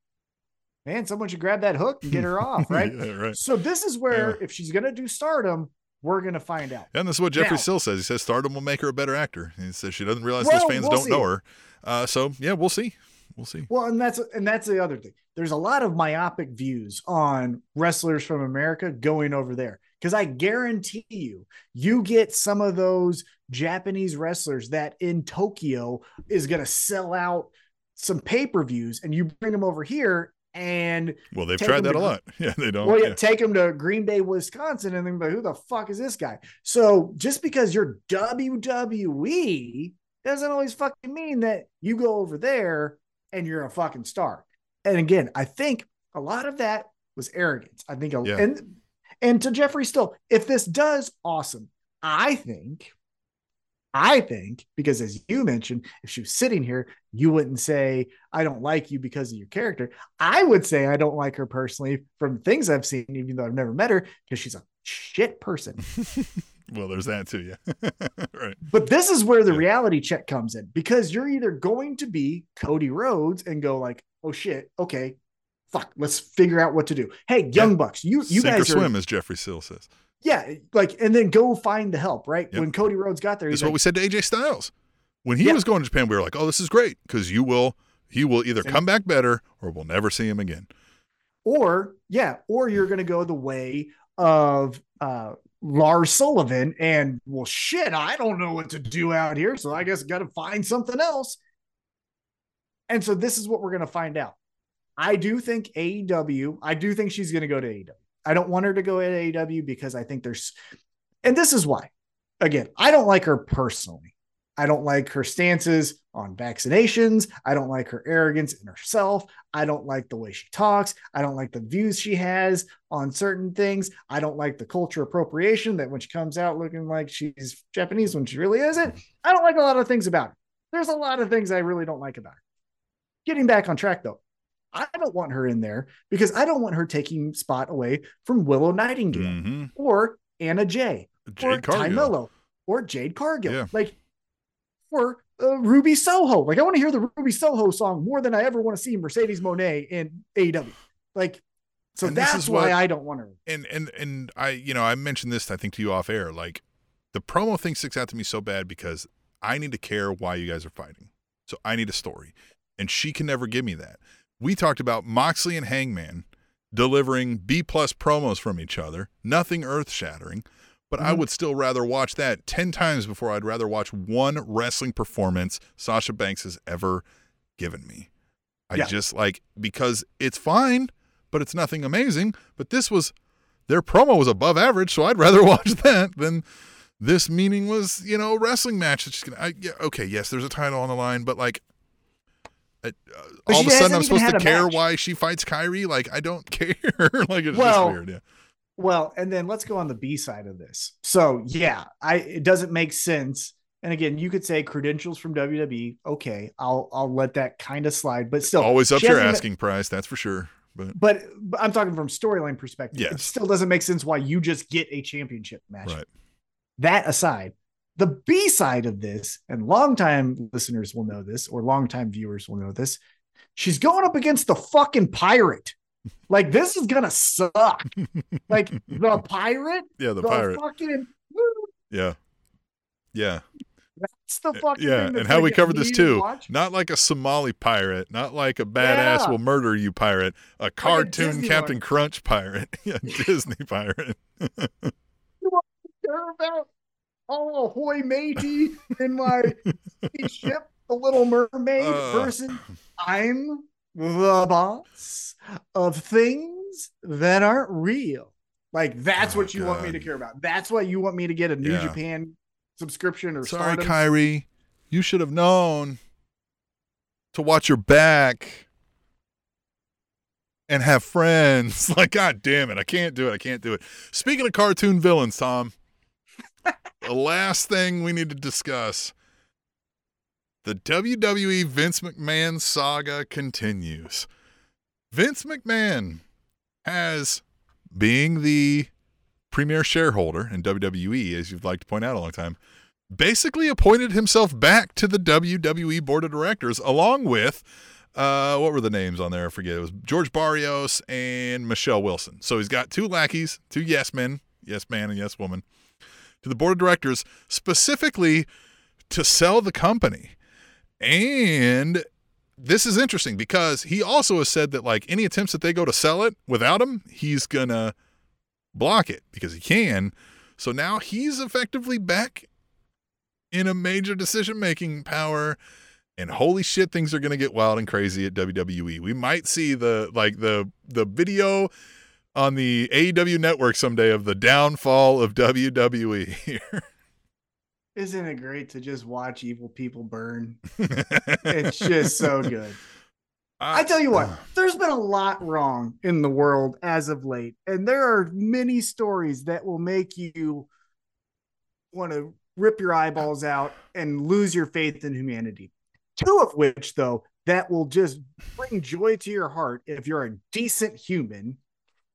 C: man, someone should grab that hook and get her off, [LAUGHS] right?
B: Yeah, right.
C: So this is where
B: Yeah.
C: if she's gonna do stardom, we're gonna find out.
B: And this is what Jeffrey
C: Now-
B: Sill says. He says stardom will make her a better actor. He says she doesn't realize
C: Well,
B: those fans
C: we'll
B: don't
C: see.
B: know her. Uh, so yeah, we'll see. We'll see.
C: Well, and that's and that's the other thing. There's a lot of myopic views on wrestlers from America going over there because I guarantee you, you get some of those Japanese wrestlers that in Tokyo is going to sell out some pay per views, and you bring them over here and
B: Well, they've tried that
C: to
B: a lot. [LAUGHS] Yeah, they don't.
C: well, yeah,
B: yeah.
C: take them to Green Bay, Wisconsin, and then like, who the fuck is this guy? So just because you're WWE doesn't always fucking mean that you go over there and you're a fucking star. And again, I think a lot of that was arrogance. I think, a,
B: Yeah.
C: and and to Jeffrey Still, if this does, awesome. I think, I think because as you mentioned, if she was sitting here, you wouldn't say I don't like you because of your character. I would say I don't like her personally from things I've seen, even though I've never met her, because she's a shit person. [LAUGHS]
B: Well, there's that too. Yeah. [LAUGHS] right.
C: But this is where the
B: Yeah.
C: reality check comes in because you're either going to be Cody Rhodes and go like, "Oh shit, okay, fuck, let's figure out what to do." Hey, Young
B: Yeah.
C: Bucks, you you
B: Sink or
C: guys are
B: swim, as Jeffrey Sill says.
C: Yeah, like, and then go find the help. Right
B: Yep.
C: when Cody Rhodes got there,
B: This
C: he's
B: is what we said to AJ Styles when he was going to Japan. We were like, "Oh, this is great because you will he will either come back better or we'll never see him again."
C: or yeah, or you're going to go the way of uh Lars Sullivan and well shit, I don't know what to do out here, so I guess got to find something else. And so this is what we're going to find out. I do think AEW, I do think she's going to go to AEW. I don't want her to go to AEW because I think there's and this is why. Again, I don't like her personally. I don't like her stances on vaccinations. I don't like her arrogance in herself. I don't like the way she talks. I don't like the views she has on certain things. I don't like the culture appropriation that when she comes out looking like she's Japanese when she really isn't. I don't like a lot of things about her. There's a lot of things I really don't like about her. Getting back on track though, I don't want her in there because I don't want her taking spot away from Willow Nightingale
B: hmm
C: or Anna Jay or
B: Jade
C: Ty
B: Cargill.
C: Melo or Jade Cargill.
B: Yeah.
C: Like for uh, Ruby Soho. Like I want to hear the Ruby Soho song more than I ever want to see Mercedes Moné in AEW. Like, so
B: And this
C: that's
B: is
C: why
B: what-
C: I don't want her.
B: and and and I, you know, I mentioned this I think to you off air. Like the promo thing sticks out to me so bad because I need to care why you guys are fighting. So I need a story, and she can never give me that. We talked about Moxley and Hangman delivering B plus promos from each other, nothing earth shattering, but I
C: Mhm.
B: would still rather watch that ten times before I'd rather watch one wrestling performance Sasha Banks has ever given me. I
C: Yeah.
B: just like because it's fine, but it's nothing amazing. But this was their promo was above average, so I'd rather [LAUGHS] watch that than this meaningless, you know, wrestling match. It's just gonna, I, yeah, okay, yes, there's a title on the line, but like, uh, all of a sudden, I'm supposed to care
C: match.
B: why she fights Kairi. Like, I don't [LAUGHS] care. like, it's
C: Well,
B: just weird. Yeah,
C: Well, and then let's go on the B side of this. So yeah, I it doesn't make sense. And again, you could say credentials from WWE. Okay, I'll I'll let that kind of slide, but still,
B: always up your asking price. That's for sure. But
C: But, but I'm talking from storyline perspective. It still doesn't make sense why you just get a championship match.
B: right,
C: That aside, the B side of this, and longtime listeners will know this, or longtime viewers will know this. She's going up against the fucking pirate. Like this is gonna suck. like [LAUGHS] the pirate,
B: yeah, the
C: the
B: pirate.
C: fucking
B: Yeah, yeah,
C: that's the eh, fucking
B: yeah. And how we covered this too.
C: watch.
B: Not like a Somali pirate, not like a badass
C: Yeah.
B: will murder you pirate, a cartoon
C: Disney
B: Captain
C: one.
B: Crunch pirate, [LAUGHS] yeah, Disney pirate. [LAUGHS]
C: you want to care about oh ahoy matey [LAUGHS] in my ship the little mermaid
B: Uh.
C: versus i'm the boss of things that aren't real like that's
B: Oh,
C: what you want me to care about that's why you want me to get a new
B: Yeah.
C: japan subscription or
B: Sorry,
C: Stardom.
B: Kairi. You should have known to watch your back and have friends. [LAUGHS] Like, God damn it. I can't do it. I can't do it. Speaking of cartoon villains, Tom, the last thing we need to discuss the WWE Vince McMahon saga continues. Vince McMahon has, being the premier shareholder in WWE, as you'd like to point out a long time, basically appointed himself back to the WWE board of directors, along with uh, what were the names on there? I forget. It was George Barrios and Michelle Wilson. So he's got two lackeys, two yes men, yes man and yes woman, to the board of directors specifically to sell the company. And this is interesting because he also has said that like any attempts that they go to sell it without him, he's gonna block it because he can. So now he's effectively back in a major decision making power. And holy shit, things are gonna get wild and crazy at WWE. We might see the like the the video on the AEW network someday of the downfall of WWE here.
C: isn't it great to just watch evil people burn [LAUGHS] it's just so good I tell you what, ah. there's been a lot wrong in the world as of late, and there are many stories that will make you want to rip your eyeballs out and lose your faith in humanity. Two of which, though, that will just bring joy to your heart if you're a decent human.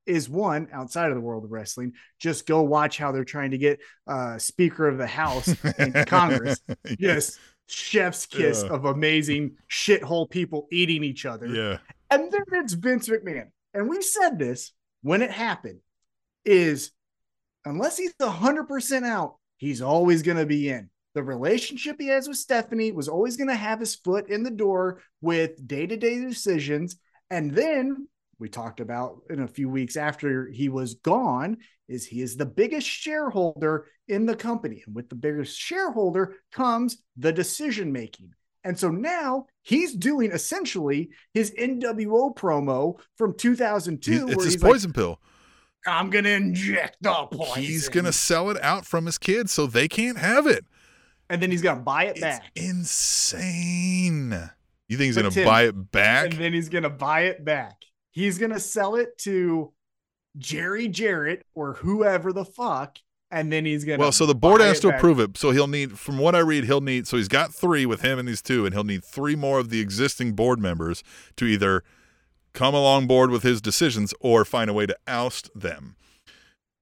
C: Is one outside of the world of wrestling. Just go watch how they're trying to get uh, Speaker of the House in [LAUGHS] Congress. Just chef's kiss
B: Yeah.
C: of amazing shithole people eating each other.
B: Yeah.
C: And then it's Vince McMahon. And we said this when it happened is unless he's 100% out, he's always going to be in. The relationship he has with Stephanie was always going to have his foot in the door with day to day decisions. And then we talked about in a few weeks after he was gone is he is the biggest shareholder in the company. And with the biggest shareholder comes the decision making. And so now he's doing essentially his NWO promo from 2002.
B: He- it's his
C: he's like,
B: poison pill.
C: I'm going to inject the poison.
B: He's gonna sell it out from his kids so they can't have it.
C: and then he's to buy it
B: It's
C: back.
B: insane. You think he's
C: But
B: gonna
C: Tim-
B: buy it back?
C: And then he's going to buy it back. He's going to sell it to Jerry Jarrett or whoever the fuck. And then he's going to.
B: Well, so the board has to approve it. So he'll need, from what I read, he'll need. So he's got three with him and these two, and he'll need three more of the existing board members to either come along board with his decisions or find a way to oust them.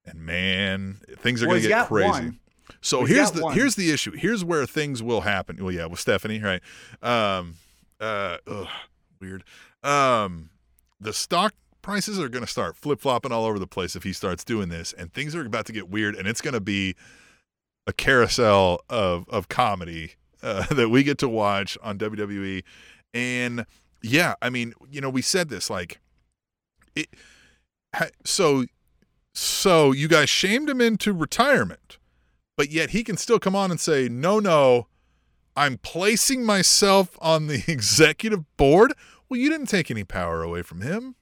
B: And man, things are
C: Well,
B: going to get crazy.
C: one.
B: So
C: We've
B: the
C: one.
B: here's the issue. Here's where things will happen. Well, yeah, with Stephanie, right? Um, uh, ugh, weird. Um, the stock prices are going to start flip flopping all over the place if he starts doing this, and things are about to get weird, and it's going to be a carousel of of comedy uh, [LAUGHS] that we get to watch on WWE. And yeah, I mean, you know, we said this like it. So, so you guys shamed him into retirement, but yet he can still come on and say, "No, no, I'm placing myself on the [LAUGHS] executive board." Well, you didn't take any power away from him.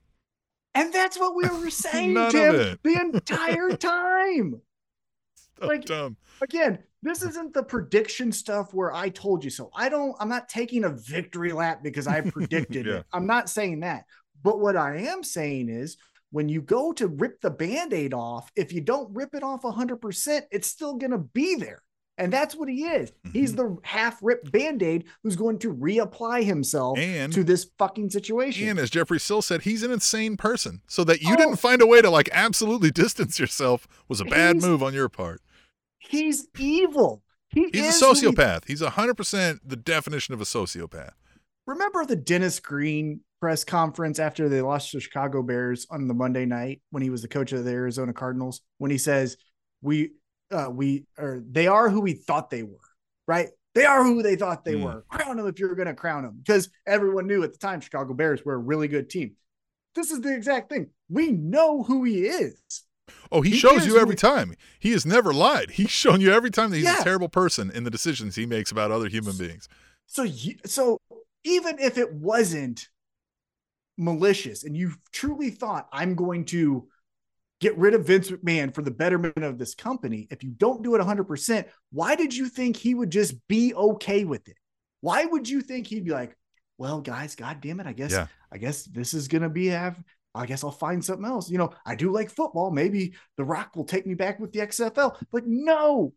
C: And that's what we were [LAUGHS] saying, Tim, the entire [LAUGHS] time.
B: So
C: Like-
B: dumb.
C: Again, this isn't the prediction stuff where I told you so. I don't, I'm not taking a victory lap because I [LAUGHS] predicted
B: Yeah.
C: it. I'm not saying that. But what I am saying is when you go to rip the band aid off, if you don't rip it off 100%, it's still going to be there. And that's what he is. He's
B: Mm-hmm.
C: the half ripped band aid who's going to reapply himself
B: And-
C: to this fucking situation.
B: And as Jeffrey Sill said, he's an insane person. So that you
C: Oh.
B: didn't find a way to like absolutely [LAUGHS] distance yourself was a bad move on your part.
C: He's evil. He
B: He's
C: is
B: a
C: who he-
B: sociopath. He's 100% the definition of a sociopath.
C: Remember the Dennis Green press conference after they lost to Chicago Bears on the Monday night when he was the coach of the Arizona Cardinals when he says we uh we or they are who we thought they were, right? They are who they thought they
B: Hmm.
C: were. Crown them if you're going to crown them because everyone knew at the time Chicago Bears were a really good team. This is the exact thing. We know who he is.
B: Oh, he,
C: He
B: shows you every time. He has never lied. He's shown you every time that he's
C: Yeah.
B: a terrible person in the decisions he makes about other human beings.
C: So you, so even if it wasn't malicious and you truly thought I'm going to get rid of Vince McMahon for the betterment of this company, if you don't do it 100%, why did you think he would just be okay with it? Why would you think he'd be like, well, guys, god damn it, I guess
B: Yeah.
C: I guess this is going to be have I guess I'll find something else. You know, I do like football. Maybe The Rock will take me back with the XFL. But no.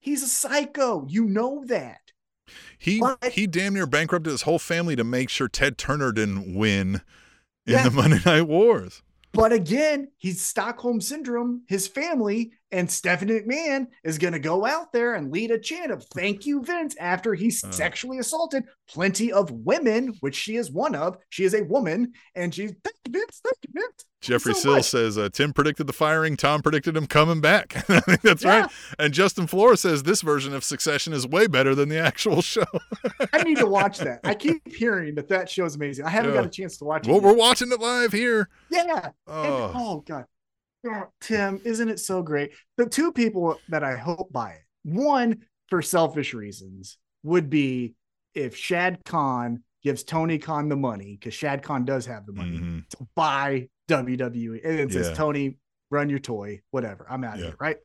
C: He's a psycho. You know that.
B: He he damn near bankrupted his whole family to make sure Ted Turner didn't win in
C: Yeah.
B: the Monday Night Wars.
C: But again, he's Stockholm syndrome, his family, and Stephanie McMahon is going to go out there and lead a chant of thank you, Vince, after he
B: Uh.
C: sexually assaulted plenty of women, which she is one of. She is a woman, and she's thank you, Vince, thank you, Vince.
B: Jeffrey
C: so
B: Sill says uh, Tim predicted the firing. Tom predicted him coming back. [LAUGHS] I think that's
C: Yeah.
B: right. And Justin Flores says this version of Succession is way better than the actual [LAUGHS] show.
C: I need to watch that. I keep hearing that that show is amazing. I haven't
B: Yeah.
C: got a chance to watch it.
B: well,
C: it.
B: we're watching it live here.
C: Yeah. And-
B: Oh,
C: oh God. Oh, Tim, isn't it so great? The two people that I hope buy it, one for selfish reasons, would be if Shad Khan gives Tony Khan the money, because Shad Khan does have the money
B: mhm.
C: to buy WWE. And it says, Tony, run your toy, whatever. I'm out of
B: Yeah.
C: here, right?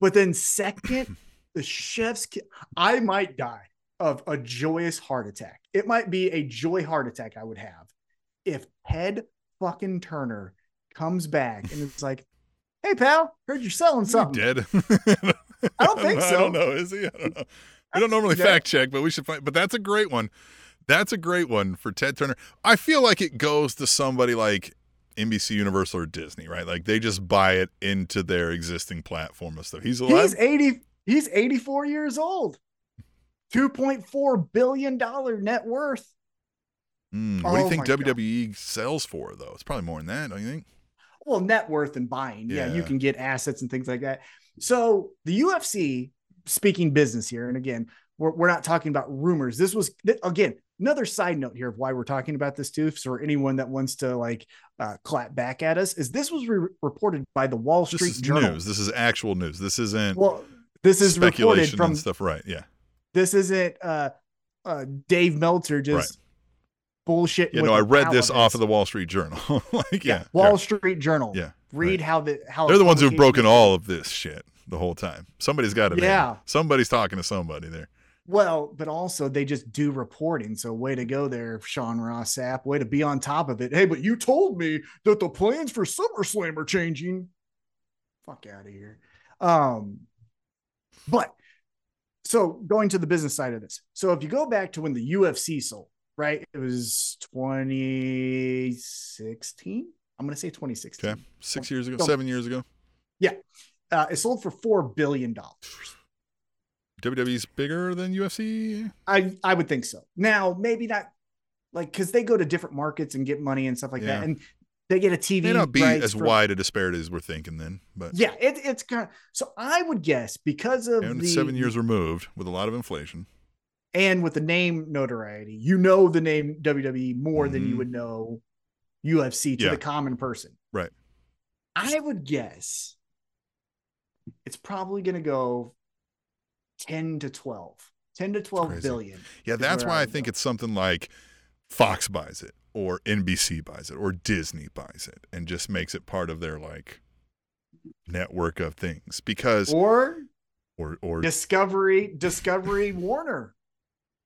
C: But then second, the chef's ki- I might die of a joyous heart attack. It might be a joy heart attack I would have if Ted fucking Turner comes back and it's like, hey pal, heard you're selling something.
B: dead? [LAUGHS]
C: I don't think so.
B: I don't know. Is he? I don't know. We don't normally
C: Yeah.
B: fact check, but we should find. But that's a great one. That's a great one for Ted Turner. I feel like it goes to somebody like NBC Universal or Disney, right? Like they just buy it into their existing platform of stuff. He's alive.
C: He's 80, he's 84 years old. $2.4 billion net worth.
B: Mm, what do you
C: Oh
B: think
C: my God.
B: WWE sells for though? It's probably more than that, don't you think?
C: well net worth and buying yeah. you can get assets and things like that so the ufc speaking business here and again we're, we're not talking about rumors this was again another side note here of why we're talking about this too for anyone that wants to like uh, clap back at us is this was re- reported by the wall
B: This
C: street
B: is
C: journal
B: news. This is actual news. This isn't
C: well this is reported
B: speculation
C: from
B: and stuff, right? Yeah.
C: this isn't uh uh dave meltzer just bullshit
B: You know, I read this off of the Wall Street Journal. [LAUGHS] like, yeah,
C: wall
B: sure.
C: street journal
B: Yeah,
C: read how the how
B: They're the ones who've broken all of this shit the whole time. Somebody's got to
C: Yeah.
B: Somebody's talking to somebody there.
C: Well, but also they just do reporting. So way to go there, Sean Ross Sapp. Way to be on top of it. Hey, but you told me that the plans for SummerSlam are changing. Fuck out of here. Um, but so going to the business side of this. So if you go back to when the UFC sold, right? It was 2016. I'm gonna say 2016
B: Okay. Six years ago, seven years ago. Yeah.
C: Uh, it sold for four billion dollars.
B: WWE's bigger than UFC.
C: I I would think so. Now maybe not like because they go to different markets and get money and stuff like
B: Yeah.
C: that, and they get a TV.
B: May not be as
C: for-
B: wide a disparity as we're thinking then, but
C: Yeah, it, it's kind of so. I would guess because of
B: and
C: the
B: seven years removed with a lot of inflation.
C: and with the name notoriety, you know the name WWE more than you
B: Mhm.
C: would know UFC to
B: Yeah.
C: the common person.
B: Right.
C: I would guess it's probably going to go 10 to 12. 10 to
B: 12
C: billion.
B: Yeah, that's why
C: I
B: I think it's something like Fox buys it or NBC buys it or Disney buys it and just makes it part of their like network of things because
C: Or
B: or or
C: Discovery, Discovery [LAUGHS] Warner,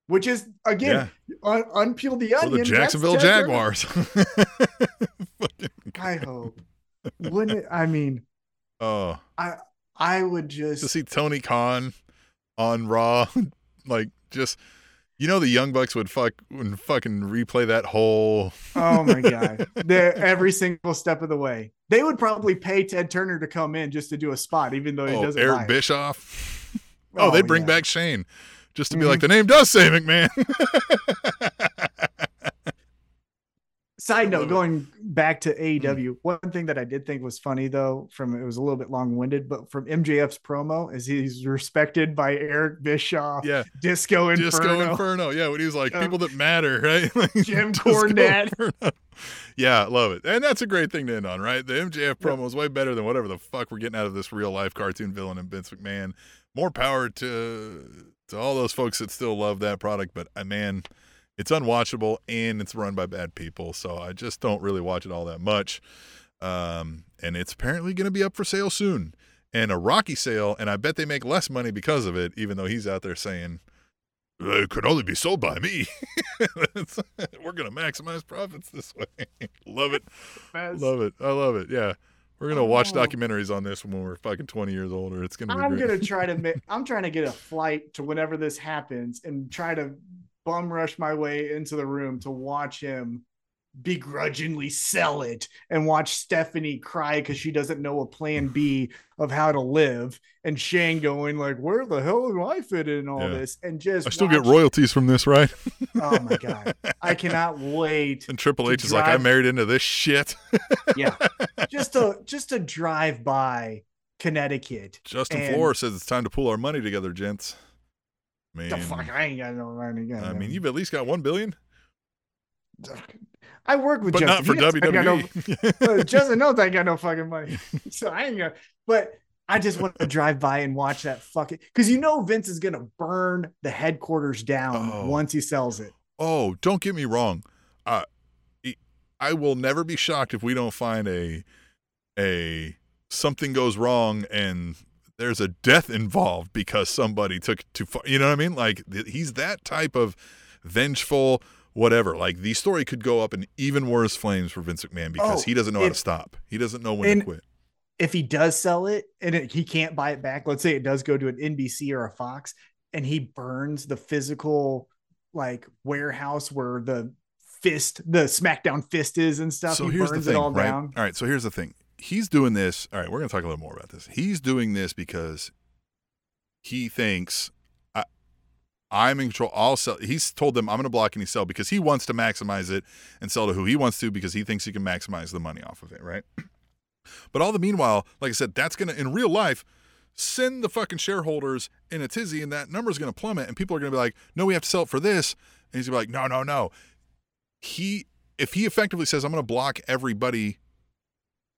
C: which is again un- unpeel the
B: or
C: onion.
B: the Jacksonville Jaguars. [LAUGHS]
C: I hope. Wouldn't it? I mean,
B: oh,
C: I I would just
B: to see Tony Khan on Raw, [LAUGHS] like just you know the Young Bucks would fuck would fucking replay that whole
C: Oh my [LAUGHS] god! They're every single step of the way. They would probably pay Ted Turner to come in just to do a spot, even though he
B: oh,
C: doesn't.
B: Eric
C: it.
B: Bischoff. Oh, [LAUGHS]
C: Oh,
B: they'd bring
C: yeah.
B: back Shane just to be
C: Mhm.
B: like the name does say McMahon.
C: Side note. Going back to
B: Mm.
C: AEW, one thing that I did think was funny though, from it was a little bit long winded, but from MJF's promo, is he's respected by Eric Bischoff,
B: yeah,
C: Disco Inferno.
B: Disco Inferno. Yeah, when he's like
C: Um,
B: people that matter, [LAUGHS] right? Like,
C: Jim Cornette.
B: Inferno. Yeah, love it, and that's a great thing to end on, right? The MJF promo is way better than whatever the fuck we're getting out of this real life cartoon villain and Vince McMahon. More power to to all those folks that still love that product, but uh, man, it's unwatchable and it's run by bad people, so I just don't really watch it all that much. Um, and it's apparently going to be up for sale soon, and a Rocky sale, and I bet they make less money because of it, even though he's out there saying it could only be sold by me. [LAUGHS] We're going to maximize profits this way. [LAUGHS] love it. Love it. I love it. Yeah. We're going to watch
C: Oh.
B: documentaries on this when we're fucking 20 years older. It's going to be
C: I'm
B: great.
C: gonna try to [LAUGHS] make. I'm trying to get a flight to whenever this happens and try to bum rush my way into the room to watch him begrudgingly sell it and watch Stephanie cry because she doesn't know a plan B of how to live, and Shane going like, "Where the hell do I fit in all
B: Yeah.
C: this?" And just
B: I still get royalties from this, right? [LAUGHS]
C: Oh my god, I cannot wait.
B: And Triple H is like, I married into this shit. [LAUGHS]
C: Yeah, just to [LAUGHS] just to drive by Connecticut.
B: Justin
C: And-
B: Floor says it's time to pull our money together, gents. Man,
C: The fuck, I ain't got no money.
B: Again, I mean, you've at least got one billion,
C: I work with
B: but
C: Justin.
B: not for
C: He knows I got no- [LAUGHS]
B: WWE.
C: uh, Justin knows I ain't got no fucking money, [LAUGHS] so I ain't got. But I just want to drive by and watch that fucking because you know Vince is gonna burn the headquarters down
B: Oh.
C: once he sells it.
B: Oh, don't get me wrong. Uh, I will never be shocked if we don't find a a something goes wrong and there's a death involved because somebody took too far. You know what I mean? Like th- he's that type of vengeful whatever. Like the story could go up in even worse flames for Vince McMahon because
C: Oh,
B: he doesn't know how to stop. He doesn't know when to quit.
C: If he does sell it and it, he can't buy it back, let's say it does go to an NBC or a Fox, and he burns the physical like warehouse where the fist, the SmackDown fist is and stuff.
B: So
C: he
B: here's the thing,
C: it all
B: right?
C: down.
B: All right, so here's the thing. He's doing this. All right, we're going to talk a little more about this. He's doing this because he thinks I, I'm in control. I'll sell. He's told them I'm going to block any sell because he wants to maximize it and sell to who he wants to because he thinks he can maximize the money off of it, right? But all the meanwhile, like I said, that's going to in real life send the fucking shareholders in a tizzy, and that number's going to plummet, and people are going to be like, "No, we have to sell it for this," and he's going to be like, "No, no, no." He if he effectively says, "I'm going to block everybody."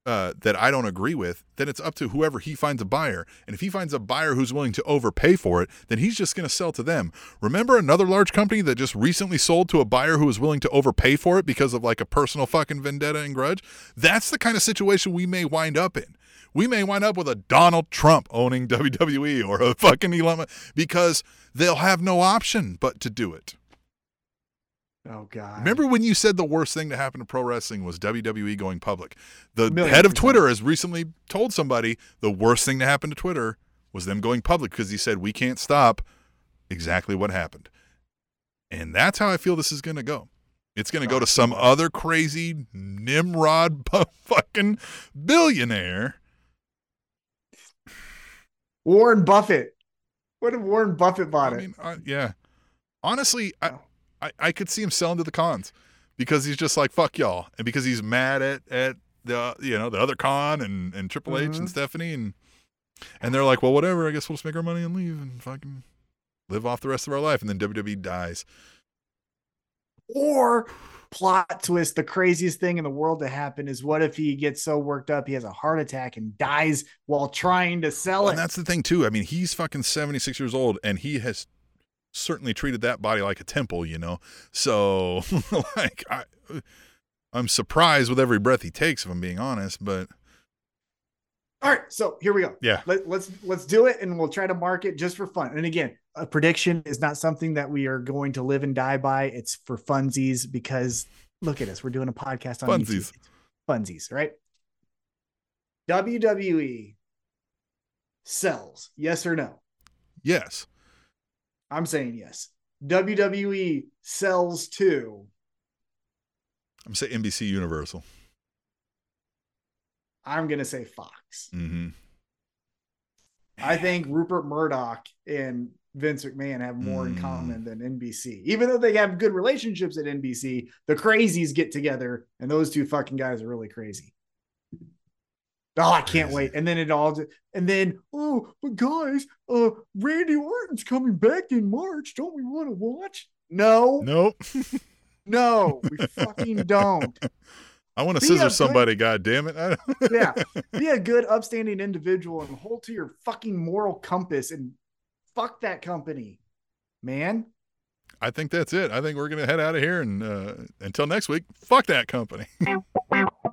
B: Uh, that I don't agree with, then it's up to whoever he finds a buyer. And if he finds a buyer who's willing to overpay for it, then he's just going to sell to them. Remember another large company that just recently sold to a buyer who was willing to overpay for it because of like a personal fucking vendetta and grudge? That's the kind of situation we may wind up in. We may wind up with a Donald Trump owning [LAUGHS] WWE or a fucking Elon because they'll have no option but to do it.
C: Oh god.
B: Remember when you said the worst thing to happen to pro wrestling was WWE going public? The
C: Million
B: head of
C: percent.
B: Twitter has recently told somebody the worst thing to happen to Twitter was them going public because he said we can't stop exactly what happened. And that's how I feel this is going to go. It's going to go to some other crazy Nimrod [LAUGHS] fucking billionaire.
C: Warren Buffett. What if Warren Buffett bought
B: I
C: it?
B: mean, uh, yeah. Honestly, I,
C: Oh.
B: I I could see him selling to the Khans because he's just like fuck y'all, and because he's mad at at the you know the other con and and Triple H
C: Mhm.
B: and Stephanie and and they're like, well, whatever. I guess we'll just make our money and leave and fucking live off the rest of our life, and then WWE dies.
C: Or plot twist, the craziest thing in the world to happen is what if he gets so worked up he has a heart attack and dies while trying to sell
B: Well,
C: it?
B: and that's the thing too. I mean, he's fucking seventy six years old, and he has certainly treated that body like a temple, you know. So, [LAUGHS] like, I, I'm surprised with every breath he takes, if I'm being honest. But
C: All right, so here we go.
B: yeah,
C: Let, let's let's do it, and we'll try to mark it just for fun. And again, a prediction is not something that we are going to live and die by. It's for funsies because look at us, we're doing a podcast on
B: Funsies.
C: YouTube. Funsies, right? WWE sells, yes or no?
B: yes,
C: I'm saying yes. WWE sells to.
B: I'm saying NBC Universal.
C: I'm gonna say Fox.
B: hmm
C: I think Rupert Murdoch and Vince McMahon have more in
B: Mm.
C: common than NBC. Even though they have good relationships at NBC, the crazies get together, and those two fucking guys are really crazy. Oh, I can't wait. And then it all, and then, oh, but guys, uh, Randy Orton's coming back in March. Don't we want to watch? No,
B: Nope. [LAUGHS]
C: no, we [LAUGHS] fucking don't.
B: I want to
C: Be
B: scissor
C: a good-
B: somebody. God damn it! I [LAUGHS] don't-
C: Yeah. Be a good, upstanding individual and hold to your fucking moral compass and fuck that company, man.
B: I think that's it. I think we're gonna head out of here and uh, until next week. Fuck that company.